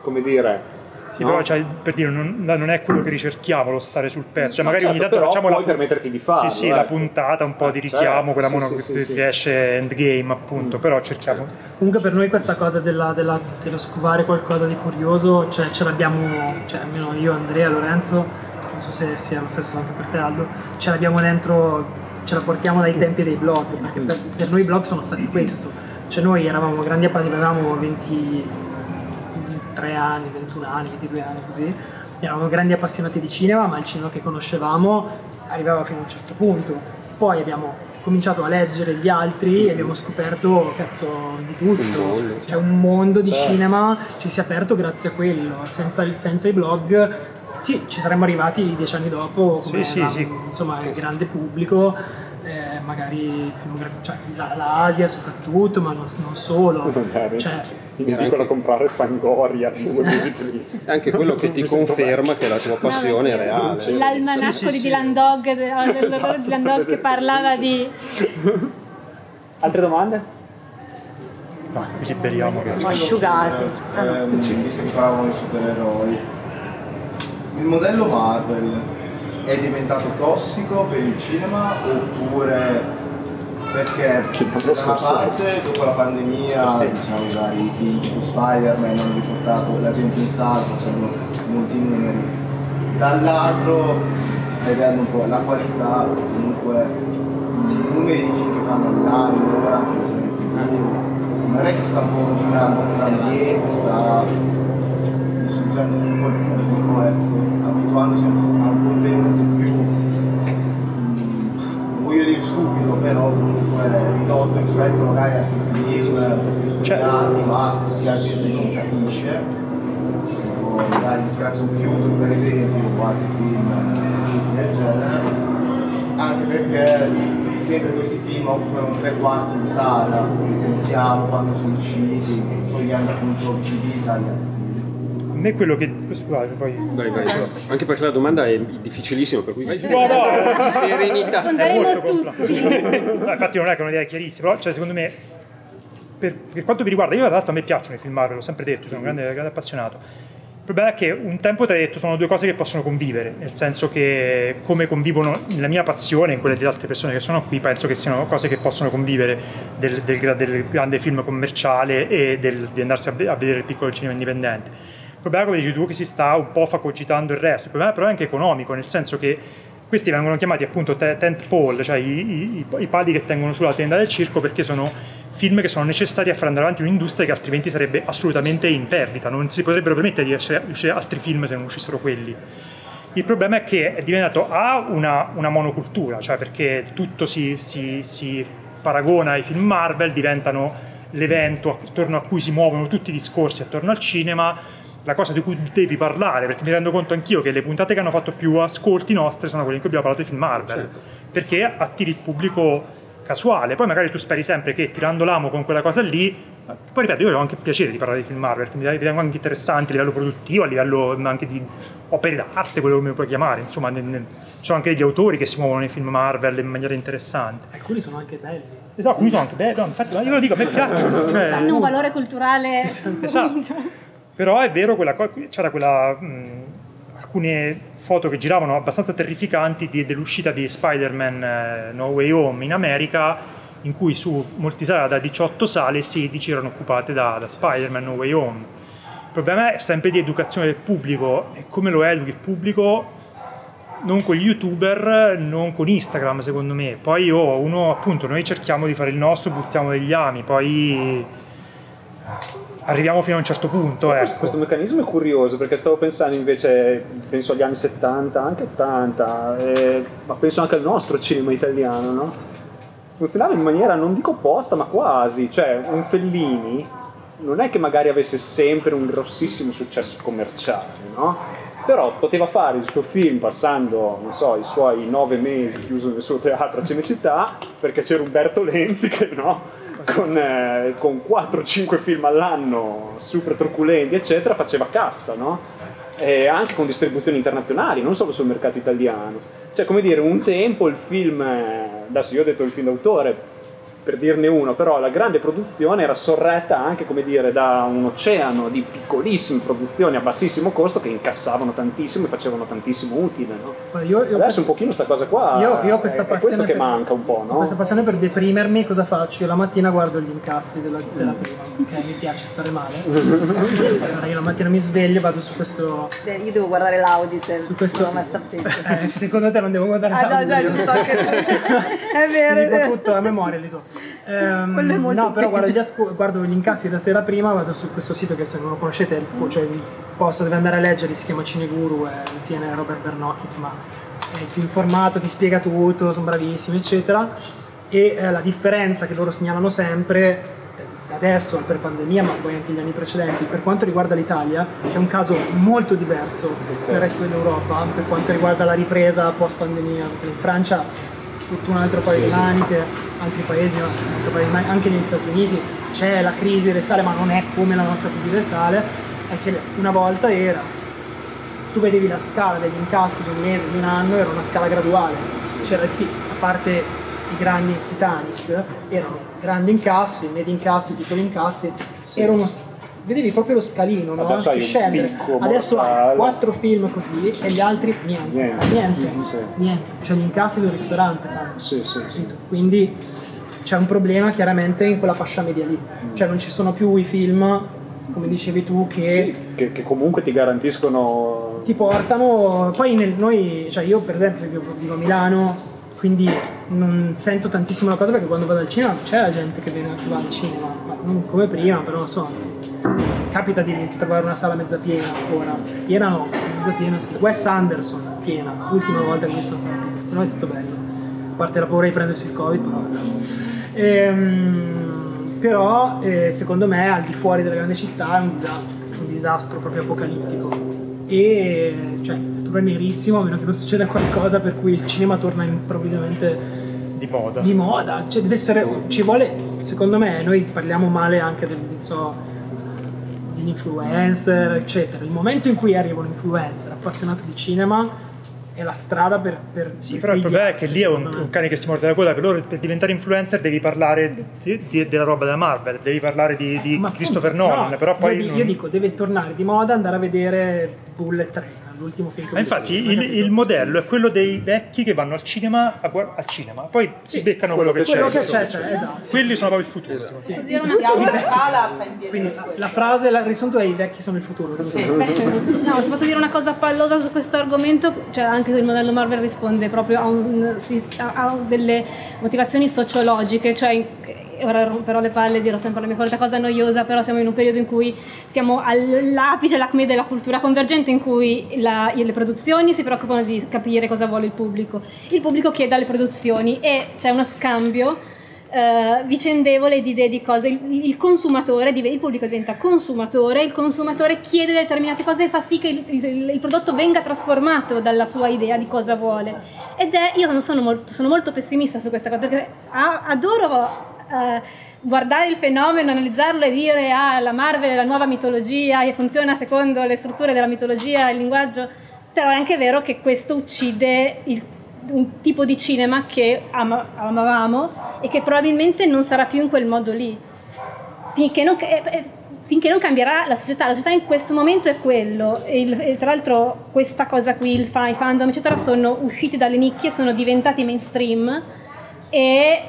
come dire... Sì, no? però cioè, per dire, non, non è quello che ricerchiamo lo stare sul pezzo. Cioè, magari certo, ogni tanto facciamo puoi la permetterti di farlo, Sì, sì, la ecco. puntata, un po' di Eh, richiamo, certo, quella sì, mono sì, che sì, si sì. esce endgame, appunto, però cerchiamo. Comunque per noi questa cosa della- della- dello scovare qualcosa di curioso, cioè ce l'abbiamo, cioè almeno io, Andrea, Lorenzo, non so se sia lo stesso anche per te Aldo, ce l'abbiamo dentro, ce la portiamo dai tempi dei blog, perché per, per noi i blog sono stati questo. Cioè noi eravamo grandi appassionati, avevamo 23 anni, 21 anni, 22 anni così, eravamo grandi appassionati di cinema, ma il cinema che conoscevamo arrivava fino a un certo punto. Poi abbiamo cominciato a leggere gli altri e abbiamo scoperto cazzo di tutto. C'è un mondo di Certo. cinema ci si è aperto grazie a quello. Senza, senza i blog, sì, ci saremmo arrivati dieci anni dopo come Sì, la- sì. insomma il grande pubblico. eh, magari cioè, la- l'Asia soprattutto, ma non, non solo. Magari. Cioè, in edicola a comprare Fangoria due mesi prima. Anche quello che ti Mi conferma che la tua passione è reale. L'almanacco Sì, sì, di sì, Dylan sì, Dog, del- del- Dylan Dog che parlava di... Altre domande? No, ci liberiamo che asciugati. Ehm, visto che parlavamo di supereroi, il modello Marvel è diventato tossico per il cinema oppure perché Che da una parte dopo la pandemia diciamo i vari film tipo Spider-Man hanno riportato la gente in sala facendo molti numeri. Dall'altro vedendo un po' la qualità comunque i numeri di film che fanno all'anno ora anche le serie tv non è che sta un po' rovinando l'ambiente sta distruggendo un po' il pubblico ecco. Abituandosi a un contenuto stupido però comunque ridotto rispetto magari a altri film più studiati ma che la gente non capisce o magari Scratch on Future per esempio o altri film del genere. Anche perché sempre questi film occupano tre quarti di sala se pensiamo quando sono usciti togliendo appunto altri film A me quello che. Scusate, poi. Vai, vai. Anche perché la domanda è difficilissima, per cui vai. No, no, Serenità. Tutti. No, infatti non è che è un'idea chiarissima, però cioè, secondo me, per, per quanto mi riguarda, io tra l'altro a me piacciono i film Marvel, l'ho sempre detto, sono un grande, grande appassionato. Il problema è che un tempo ti hai detto sono due cose che possono convivere, nel senso che come convivono la mia passione e quelle delle altre persone che sono qui, penso che siano cose che possono convivere del, del del grande film commerciale e del- di andarsi a, a vedere il piccolo cinema indipendente. Problema, come dici tu, che si sta un po' fagocitando il resto. Il problema però è anche economico, nel senso che questi vengono chiamati appunto te- tent pole, cioè i, i- i- pali che tengono sulla tenda del circo perché sono film che sono necessari a far andare avanti un'industria che altrimenti sarebbe assolutamente in perdita, non si potrebbero permettere di uscire altri film se non uscissero quelli. Il problema è che è diventato A una, una monocultura, cioè perché tutto si, si- si paragona ai film Marvel, diventano l'evento attorno a cui si muovono tutti i discorsi attorno al cinema, la cosa di cui devi parlare, perché mi rendo conto anch'io che le puntate che hanno fatto più ascolti nostre sono quelle in cui abbiamo parlato di film Marvel, perché attiri il pubblico casuale, poi magari tu speri sempre che tirando l'amo con quella cosa lì, poi ripeto, io ho anche piacere di parlare di film Marvel, perché mi ritengo anche interessanti a livello produttivo, a livello anche di opere d'arte, quello che mi puoi chiamare, insomma, nel- nel- ci sono anche degli autori che si muovono nei film Marvel in maniera interessante. alcuni sono anche belli. Esatto, alcuni sono anche belli, no, infatti io lo dico, a me piacciono, cioè, Hanno un valore culturale. Esatto. Però è vero, quella co- c'era quella, mh, alcune foto che giravano abbastanza terrificanti di- dell'uscita di Spider-Man eh, No Way Home in America, in cui su molti sale da 18 sale 16 erano occupate da, da Spider-Man No Way Home. Il problema è sempre di educazione del pubblico e come lo educhi il pubblico non con gli youtuber, non con Instagram secondo me. Poi oh, uno appunto noi cerchiamo di fare il nostro, buttiamo degli ami, poi arriviamo fino a un certo punto. Questo, Ecco. questo meccanismo è curioso perché stavo pensando invece, penso agli anni 70, anche 80, eh, ma penso anche al nostro cinema italiano, no? Funzionava in maniera non dico opposta, ma quasi, cioè un Fellini non è che magari avesse sempre un grossissimo successo commerciale, no? Però poteva fare il suo film passando, non so, i suoi nove mesi chiuso nel suo teatro a Cinecittà perché c'era Umberto Lenzi che no? Con, eh, con 4-5 film all'anno super truculenti, eccetera, faceva cassa, no? E anche con distribuzioni internazionali, non solo sul mercato italiano. Cioè, come dire, un tempo il film, eh, adesso io ho detto il film d'autore, per dirne uno, però la grande produzione era sorretta anche, come dire, da un oceano di piccolissime produzioni a bassissimo costo che incassavano tantissimo e facevano tantissimo utile, no? Io, io Adesso un pochino sta cosa qua Io, io ho questa è, è passione questo che per- manca un po', no? questa passione per deprimermi, cosa faccio? Io la mattina guardo gli incassi della sera prima, ok? Mi piace stare male. allora io la mattina mi sveglio e vado su questo. Eh, Io devo guardare l'auditor, Su questo-. Eh, secondo te non devo guardare Ah, no, giusto, anche tu. È vero, è vero. tutto a memoria, li so. Ehm, Quello è molto no, però guardo gli, asco- guardo gli incassi da sera prima, vado su questo sito che se non lo conoscete, è il, po- cioè il posto dove andare a leggere, si chiama Cineguru, e lo tiene Robert Bernocchi, insomma, è più informato, ti spiega tutto, sono bravissimi, eccetera. E eh, la differenza che loro segnalano sempre, eh, adesso per pandemia, ma poi anche gli anni precedenti, per quanto riguarda l'Italia, c'è un caso molto diverso dal resto dell'Europa, per quanto riguarda la ripresa post pandemia, perché in Francia tutto un altro paio di maniche, altri paesi, maniche, anche negli Stati Uniti. C'è la crisi del sale, ma non è come la nostra crisi del sale, è che una volta era, tu vedevi la scala degli incassi di un mese, di un anno, era una scala graduale, c'era il film, a parte i grandi Titanic, erano grandi incassi, medi incassi, piccoli incassi, era uno, vedevi proprio lo scalino, no? Adesso hai Scendere. picco Adesso hai quattro film così e gli altri niente, Niente. niente, Sì. niente. cioè gli incassi del ristorante fanno. Sì, sì, sì. Quindi c'è un problema chiaramente in quella fascia media lì, cioè non ci sono più i film, come dicevi tu, che Sì, che, che comunque ti garantiscono ti portano. Poi nel- noi, cioè io per esempio vivo, vivo a Milano, quindi non sento tantissimo la cosa perché quando vado al cinema c'è la gente che viene che va al cinema, ma non come prima, però insomma. Capita di trovare una sala mezza piena ancora. Piena no, mezza piena sì. Wes Anderson, piena. L'ultima volta che ho visto una sala piena. Però è stato bello. A parte la paura di prendersi il covid, però. Ehm, però eh, secondo me al di fuori delle grandi città è un disastro, un disastro proprio apocalittico. E cioè il futuro è nerissimo a meno che non succeda qualcosa per cui il cinema torna improvvisamente Di moda. di moda. Cioè deve essere. ci vuole. Secondo me, noi parliamo male anche del so, degli influencer, eccetera. Il momento in cui arriva un influencer appassionato di cinema è la strada per. per Sì, però il problema è che lì è un, un cane che si morde la coda, per loro per diventare influencer devi parlare di- di- della roba della Marvel, devi parlare di, di Ma Christopher appunto, Nolan, no, però poi... Io, non- io dico, deve tornare di moda andare a vedere Bullet Train, l'ultimo film che visto. infatti il, il modello è quello dei vecchi che vanno al cinema, a guard- al cinema poi si beccano quello, che c'è. quello che c'è, c'è, esatto. Quelli sono proprio il futuro. Dire una Andiamo alla sala, sta in piedi Quindi quello. la frase, la- il riassunto è i vecchi sono il futuro, giusto? No, se posso dire una cosa pallosa su questo argomento, cioè anche il modello Marvel risponde proprio a, un- a delle motivazioni sociologiche, cioè ora romperò le palle dirò sempre la mia solita cosa noiosa, però siamo in un periodo in cui siamo all'apice, all'acme della cultura convergente in cui la- le produzioni si preoccupano di capire cosa vuole il pubblico, il pubblico chiede alle produzioni e c'è uno scambio eh, vicendevole di idee di cose. Il, il consumatore, il pubblico diventa consumatore, il consumatore chiede determinate cose e fa sì che il, il- il prodotto venga trasformato dalla sua idea di cosa vuole. Ed è, io sono molto, sono molto pessimista su questa cosa perché adoro eh, guardare il fenomeno, analizzarlo e dire ah la Marvel è la nuova mitologia e funziona secondo le strutture della mitologia, il linguaggio, però è anche vero che questo uccide il un tipo di cinema che ama- amavamo e che probabilmente non sarà più in quel modo lì. Finché non, eh, eh, finché non cambierà la società, la società in questo momento è quello. E il- e tra l'altro questa cosa qui, il fa- i fandom eccetera, sono usciti dalle nicchie, sono diventati mainstream e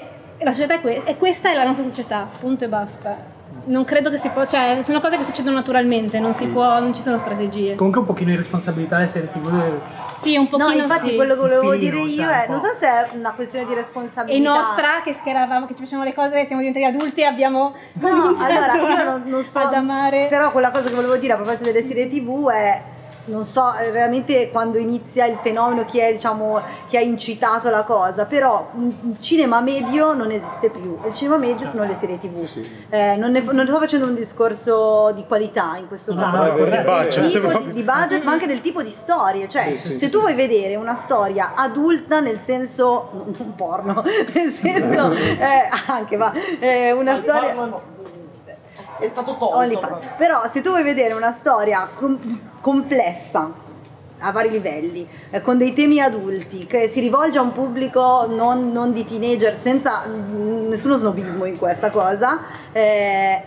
la società è, que- e questa è la nostra società, punto e basta. Non credo che si può, cioè sono cose che succedono naturalmente, non, si può, non ci sono strategie. Comunque un pochino di responsabilità le serie tv deve- Sì, un No, pochino infatti sì. quello che volevo dire io cioè, è, non so se è una questione di responsabilità. E nostra, che scheravamo, che ci facevamo le cose, siamo diventati adulti e abbiamo No, cominciato allora io non, non so, ad amare. però quella cosa che volevo dire a proposito delle serie tv è non so eh, realmente quando inizia il fenomeno chi è diciamo che ha incitato la cosa però il cinema medio non esiste più il cinema medio sono le serie tv Eh, non, ne, non sto facendo un discorso di qualità in questo No, caso. no, è di budget. tipo di, di budget ma anche del tipo di storie cioè Sì, sì, se sì, tu vuoi vedere una storia adulta nel senso non porno nel senso eh, anche va eh, una storia È stato tolto. OnlyFans. Però se tu vuoi vedere una storia com- complessa a vari livelli, eh, con dei temi adulti, che si rivolge a un pubblico non, non di teenager, senza mm, nessuno snobismo in questa cosa, eh,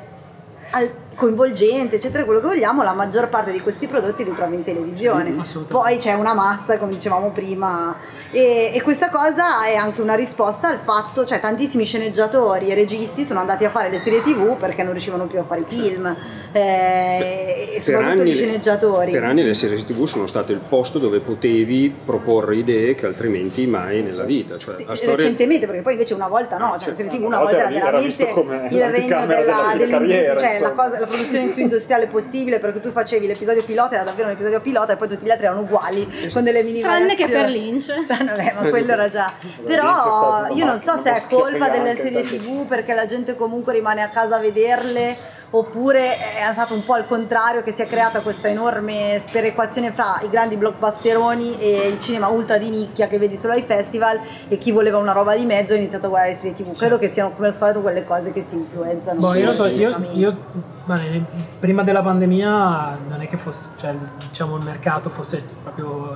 al- coinvolgente, eccetera, quello che vogliamo, la maggior parte di questi prodotti li trovi in televisione. assolutamente. Poi c'è una massa, come dicevamo prima, e, e questa cosa è anche una risposta al fatto, cioè tantissimi sceneggiatori e registi sono andati a fare le serie tv perché non riuscivano più a fare i film, eh, e Per soprattutto anni, gli sceneggiatori. per anni le serie tv sono state il posto dove potevi proporre idee che altrimenti mai nella vita. Cioè, Sì, storia... recentemente, perché poi invece una volta no, cioè TV una una volta era era veramente come il regno della, della dell'industria, carriera, cioè la, cosa, la produzione più industriale possibile perché tu facevi l'episodio pilota, era davvero un episodio pilota e poi tutti gli altri erano uguali con delle mini Tranne che per. Lynch. Vabbè, ma quello era già. Però io non so se è colpa delle serie. TV perché la gente comunque rimane a casa a vederle oppure è stato un po' al contrario che si è creata questa enorme sperequazione fra i grandi blockbusteroni e il cinema ultra di nicchia che vedi solo ai festival e chi voleva una roba di mezzo ha iniziato a guardare serie TV. Credo che siano come al solito quelle cose che si influenzano. Boh, io lo so, io, io bene, prima della pandemia non è che fosse, cioè, diciamo, il mercato fosse proprio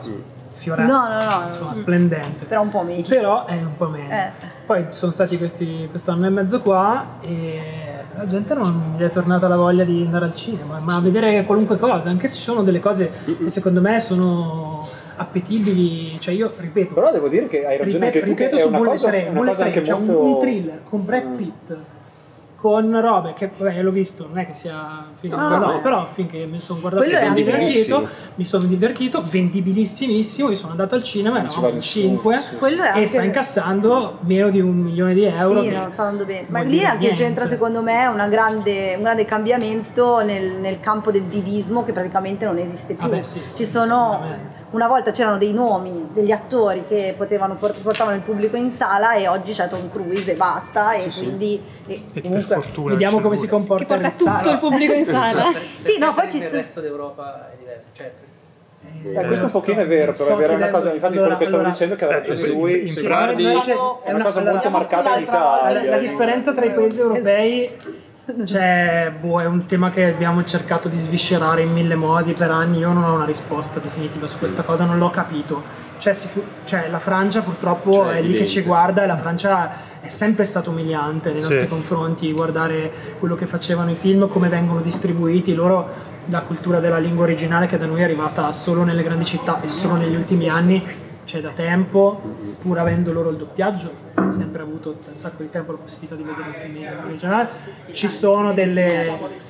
fiorente, No, no, no. insomma, splendente. Però un po' meglio. Però è un po' meno. Eh. Poi sono stati questi quest'anno e mezzo qua e la gente non gli è tornata la voglia di andare al cinema, ma a vedere qualunque cosa, anche se ci sono delle cose che secondo me sono appetibili, cioè io ripeto, Però devo dire che hai ragione ripeto, anche tu che ripeto è su una Bolle cosa, 3, è una Bolle cosa 3 anche c'è un- molto... un thriller con Brad Pitt con robe che vabbè, l'ho visto, non è che sia film, No, no, no. però finché mi sono guardato mi sono divertito, mi sono divertito, vendibilissimissimo, io sono andato al cinema, eravamo va in nessuno, 5 sì. Quello è e anche sta incassando meno di un milione di euro. Sì, che non sta andando bene. Ma lì anche niente. c'entra secondo me una grande- un grande cambiamento nel, nel campo del divismo che praticamente non esiste più. Beh, sì, Ci sono. Una volta c'erano dei nomi, degli attori che potevano, port- portavano il pubblico in sala e oggi c'è Tom Cruise e basta e quindi e E comunque- fortuna Vediamo come si comporta Che porta tutto il pubblico in sala. Sì, no, poi ci il resto d'Europa è diverso. Cioè, Eh, questo un pochino è vero, però è vero, è una cosa, infatti quello che stavo dicendo è che aveva Eh, ragione sì, lui, in Francia- guardi Diciamo- è una cosa allora, molto marcata in. Italia. La, la differenza tra i paesi europei cioè, boh, è un tema che abbiamo cercato di sviscerare in mille modi per anni. Io non ho una risposta definitiva su questa cosa, non l'ho capito. Cioè, sicu- cioè, la Francia purtroppo Cioè, è lì che ci guarda e la Francia è sempre stata umiliante nei Sì. nostri confronti, guardare quello che facevano i film, come vengono distribuiti. Loro, la cultura della lingua originale che da noi è arrivata solo nelle grandi città e solo negli ultimi anni, cioè da tempo, pur avendo loro il doppiaggio, hanno sempre avuto un sacco di tempo la possibilità di vedere un film in originale, ci sono delle...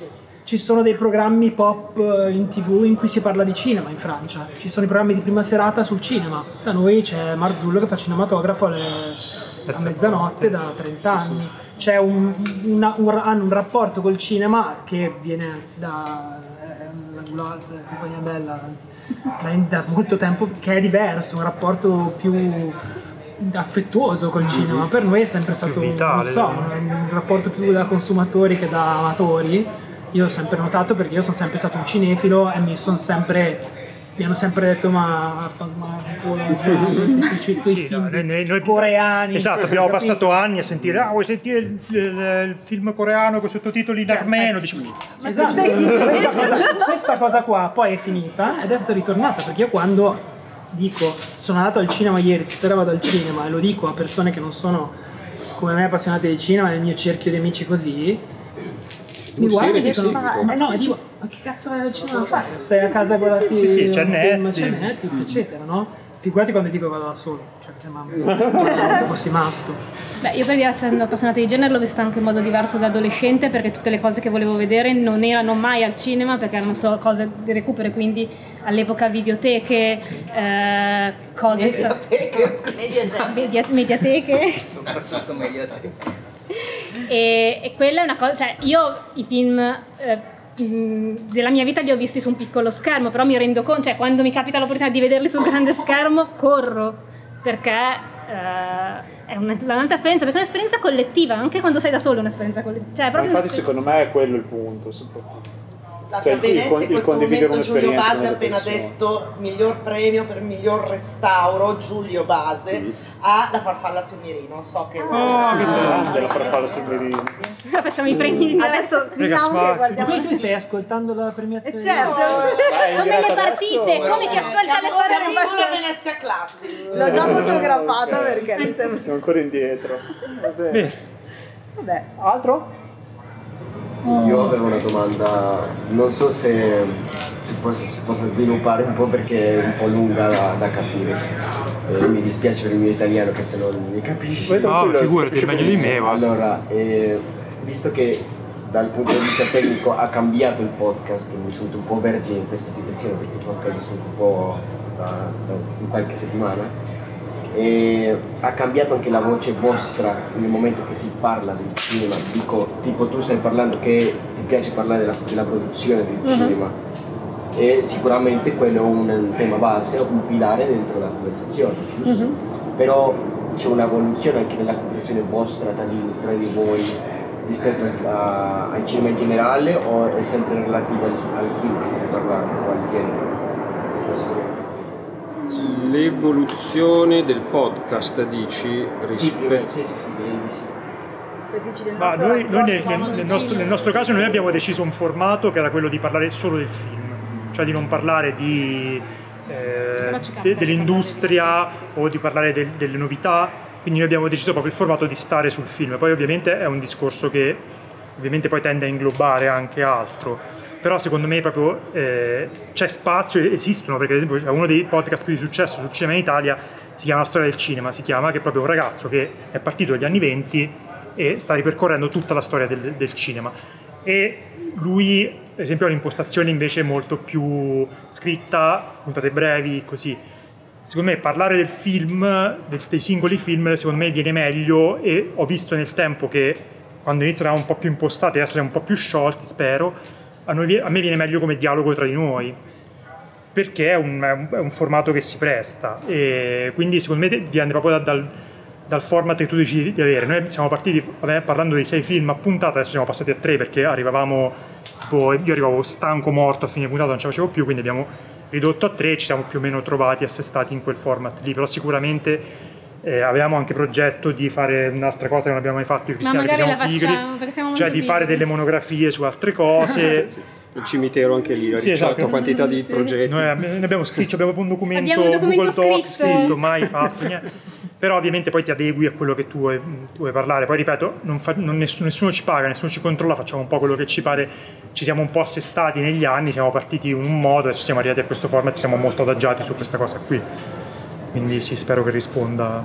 Ci sono dei programmi pop eh, in tv in cui si parla di cinema in Francia, ci sono i programmi di prima serata sul cinema. Da noi c'è Marzullo che fa cinematografo alle, a mezzanotte da 30 anni. C'è un, una- un hanno un rapporto col cinema che viene da eh, l'Angloise, compagnia bella, da, da molto tempo, che è diverso, un rapporto più affettuoso col cinema. Per noi è sempre stato vitale, non so, un rapporto più da consumatori che da amatori. Io ho sempre notato perché io sono sempre stato un cinefilo e mi sono sempre mi hanno sempre detto ma, ma, ma Sì, no, noi- coreani Esatto, abbiamo capito? passato anni a sentire, ah, vuoi sentire il, il- il film coreano con sottotitoli in armeno? Dici, Esatto, questa cosa, questa cosa qua poi è finita adesso è ritornata perché io quando dico sono andato al cinema ieri, stasera vado al cinema e lo dico a persone che non sono come me appassionate di cinema, nel mio cerchio di amici così, mi guardano e dicono, seguito. eh no, dico, ma che cazzo vai al cinema a fare? Stai a casa a guardarti Sì, sì, c'è film, Netflix. c'è Netflix, eccetera, no? Figurati quando dico che vado da solo, cioè, che mamma, come se fossi matto. Beh, io per dire, essendo appassionata di genere l'ho vista anche in modo diverso da adolescente perché tutte le cose che volevo vedere non erano mai al cinema perché erano solo cose di recupero, quindi all'epoca videoteche, eh, cose... Mediateche, Media- mediateche. Soprattutto mediateche. E, e quella è una cosa, cioè io i film eh, della mia vita li ho visti su un piccolo schermo, però mi rendo conto, cioè quando mi capita l'opportunità di vederli sul grande schermo corro perché eh, è una- un'altra esperienza, perché è un'esperienza collettiva, anche quando sei da solo è un'esperienza collettiva. Cioè, infatti secondo me è quello il punto, soprattutto. Infatti Cioè, a Venezia il con- in questo momento Giulio Base ha appena persone. detto miglior premio per miglior restauro Giulio Base a La farfalla sul mirino so che Oh, che grande la farfalla sul mirino. Facciamo i premi. Adesso guardiamo. Tu stai ascoltando la premiazione? Certo. Dai, in Come le partite, adesso, come chi ascolta le siamo, siamo partite. solo a Venezia Classics L'ho già fotografata perché. Siamo ancora indietro. Va bene. Bene. Vabbè. Altro? Io avevo una domanda, non so se si possa, si possa sviluppare un po' perché è un po' lunga da, da capire. Eh, mi dispiace per il mio italiano che se non mi capisci. No, figurati, capisce meglio di me, guarda. Allora, eh, visto che dal punto di vista tecnico ha cambiato il podcast, che mi sento un po' vergine in questa situazione perché il podcast sento un po' da, da in qualche settimana, e ha cambiato anche la voce vostra nel momento che si parla del cinema. Dico, tipo tu stai parlando che ti piace parlare della, della produzione del cinema e sicuramente quello è un tema base, un pilare dentro la conversazione, giusto? Però c'è un'evoluzione anche nella comprensione vostra tra di, tra di voi rispetto al, a- al cinema in generale o è sempre relativo al, al film che state parlando o al genere? Non so se. L'evoluzione del podcast, dici, Sì, rispetto... sì, sì, sì, sì. Del Ma noi, noi nel, rapporto nel- nostro, nel nostro caso noi abbiamo deciso un formato che era quello di parlare solo del film, cioè di non parlare di, eh, de- dell'industria o di parlare del- delle novità, quindi noi abbiamo deciso proprio il formato di stare sul film. Poi ovviamente è un discorso che ovviamente poi tende a inglobare anche altro, però secondo me proprio eh, c'è spazio, esistono, perché ad esempio c'è uno dei podcast più di successo sul cinema in Italia, si chiama Storia del cinema, si chiama, che è proprio un ragazzo che è partito negli anni 20 e sta ripercorrendo tutta la storia del, del cinema. E lui, ad esempio, ha un'impostazione invece molto più scritta, puntate brevi, così. Secondo me parlare del film, dei singoli film, secondo me viene meglio e ho visto nel tempo che quando iniziano un po' più impostati, adesso siamo un po' più sciolti, spero, a, noi a me viene meglio come dialogo tra di noi perché è un, è un- formato che si presta e quindi secondo me dipende proprio da- dal, dal format che tu decidi di avere. Noi siamo partiti parlando di sei film a puntata, adesso siamo passati a tre perché arrivavamo, tipo, io arrivavo stanco, morto a fine puntata, non ce la facevo più, quindi abbiamo ridotto a tre ci siamo più o meno trovati assestati in quel format lì, però sicuramente eh, avevamo anche progetto di fare un'altra cosa che non abbiamo mai fatto io e Ma Cristiano, perché siamo la pigri, facciamo, perché siamo cioè di fare pigri. delle monografie su altre cose. Il cimitero anche lì, ha Sì, esatto. quantità di progetti. Noi abbiamo- ne abbiamo scritto, abbiamo un documento, Abbiamo un documento Google Doc scritto. scritto, mai fatto niente. Però ovviamente poi ti adegui a quello che tu vuoi, tu vuoi parlare. Poi ripeto, non fa- non nessuno, nessuno ci paga, nessuno ci controlla, facciamo un po' quello che ci pare. Ci siamo un po' assestati negli anni, siamo partiti in un modo, adesso siamo arrivati a questo format, siamo molto adagiati su questa cosa qui. Quindi sì, spero che risponda.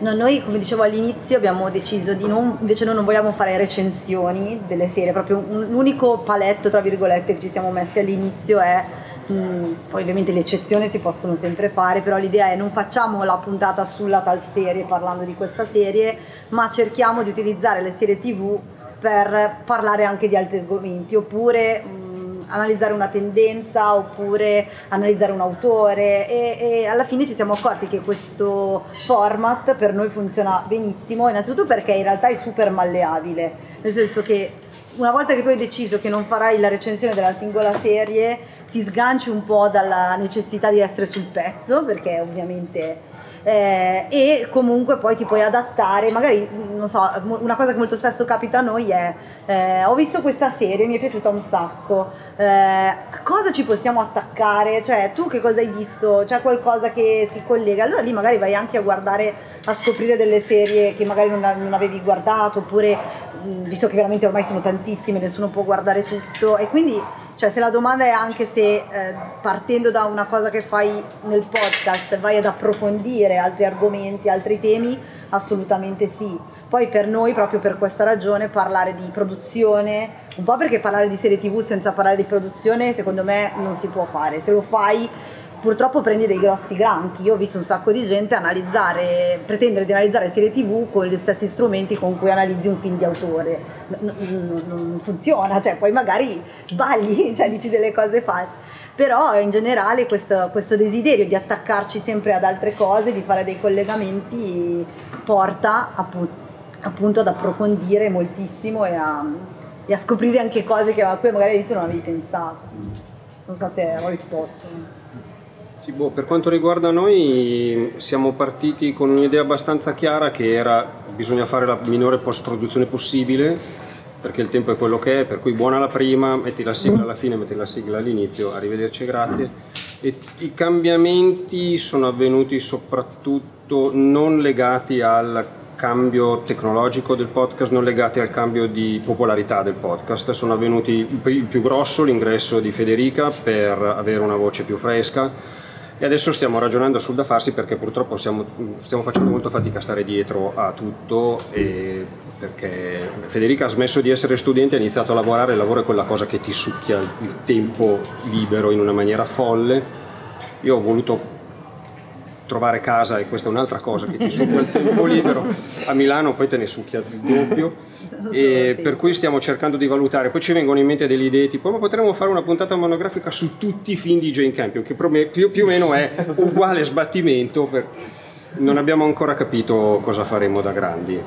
No, noi come dicevo all'inizio abbiamo deciso di non, invece noi non vogliamo fare recensioni delle serie, proprio un- l'unico paletto tra virgolette che ci siamo messi all'inizio è, mh, poi ovviamente le eccezioni si possono sempre fare, però l'idea è non facciamo la puntata sulla tal serie parlando di questa serie, ma cerchiamo di utilizzare le serie tv per parlare anche di altri argomenti, oppure mh, analizzare una tendenza oppure analizzare un autore e, e alla fine ci siamo accorti che questo format per noi funziona benissimo, innanzitutto perché in realtà è super malleabile, nel senso che una volta che tu hai deciso che non farai la recensione della singola serie, ti sganci un po' dalla necessità di essere sul pezzo, perché ovviamente eh, e comunque poi ti puoi adattare, magari non so, una cosa che molto spesso capita a noi è eh, ho visto questa serie, mi è piaciuta un sacco, eh, cosa ci possiamo attaccare? Cioè, tu che cosa hai visto? C'è qualcosa che si collega? Allora lì magari vai anche a guardare, a scoprire delle serie che magari non, non avevi guardato, oppure mh, visto che veramente ormai sono tantissime, nessuno può guardare tutto. E quindi, cioè, se la domanda è anche se eh, partendo da una cosa che fai nel podcast vai ad approfondire altri argomenti, altri temi, assolutamente sì. Poi per noi, proprio per questa ragione, parlare di produzione, un po' perché parlare di serie tv senza parlare di produzione, secondo me non si può fare. Se lo fai, purtroppo prendi dei grossi granchi. Io ho visto un sacco di gente analizzare, pretendere di analizzare serie tv con gli stessi strumenti con cui analizzi un film di autore. Non, non- non funziona, cioè poi magari sbagli, cioè dici delle cose false. Però in generale questo, questo desiderio di attaccarci sempre ad altre cose, di fare dei collegamenti, porta appunto, appunto ad approfondire moltissimo e a, e a scoprire anche cose che a cui magari all'inizio non avevi pensato. Non so se ho risposto. Sì, boh, per quanto riguarda noi siamo partiti con un'idea abbastanza chiara che era bisogna fare la minore post-produzione possibile perché il tempo è quello che è, per cui buona la prima, metti la sigla alla fine, metti la sigla all'inizio, arrivederci, grazie. E i cambiamenti sono avvenuti soprattutto non legati al cambio tecnologico del podcast, non legati al cambio di popolarità del podcast, sono avvenuti il più grosso l'ingresso di Federica per avere una voce più fresca e adesso stiamo ragionando sul da farsi perché purtroppo stiamo, stiamo facendo molto fatica a stare dietro a tutto e perché Federica ha smesso di essere studente, ha iniziato a lavorare, il lavoro è quella cosa che ti succhia il tempo libero in una maniera folle. Io ho voluto trovare casa e questa è un'altra cosa che ti succhia il tempo libero. A Milano poi te ne succhia il doppio e per cui stiamo cercando di valutare. Poi ci vengono in mente delle idee tipo ma potremmo fare una puntata monografica su tutti i film di Jane Campion che più, più o meno è uguale sbattimento. per- Non abbiamo ancora capito cosa faremo da grandi.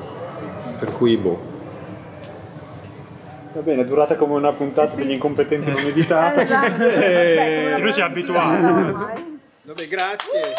Per cui boh. Va bene, è durata come una puntata degli incompetenti non editati. Esatto. E- Lui si è abituato. Vabbè, grazie.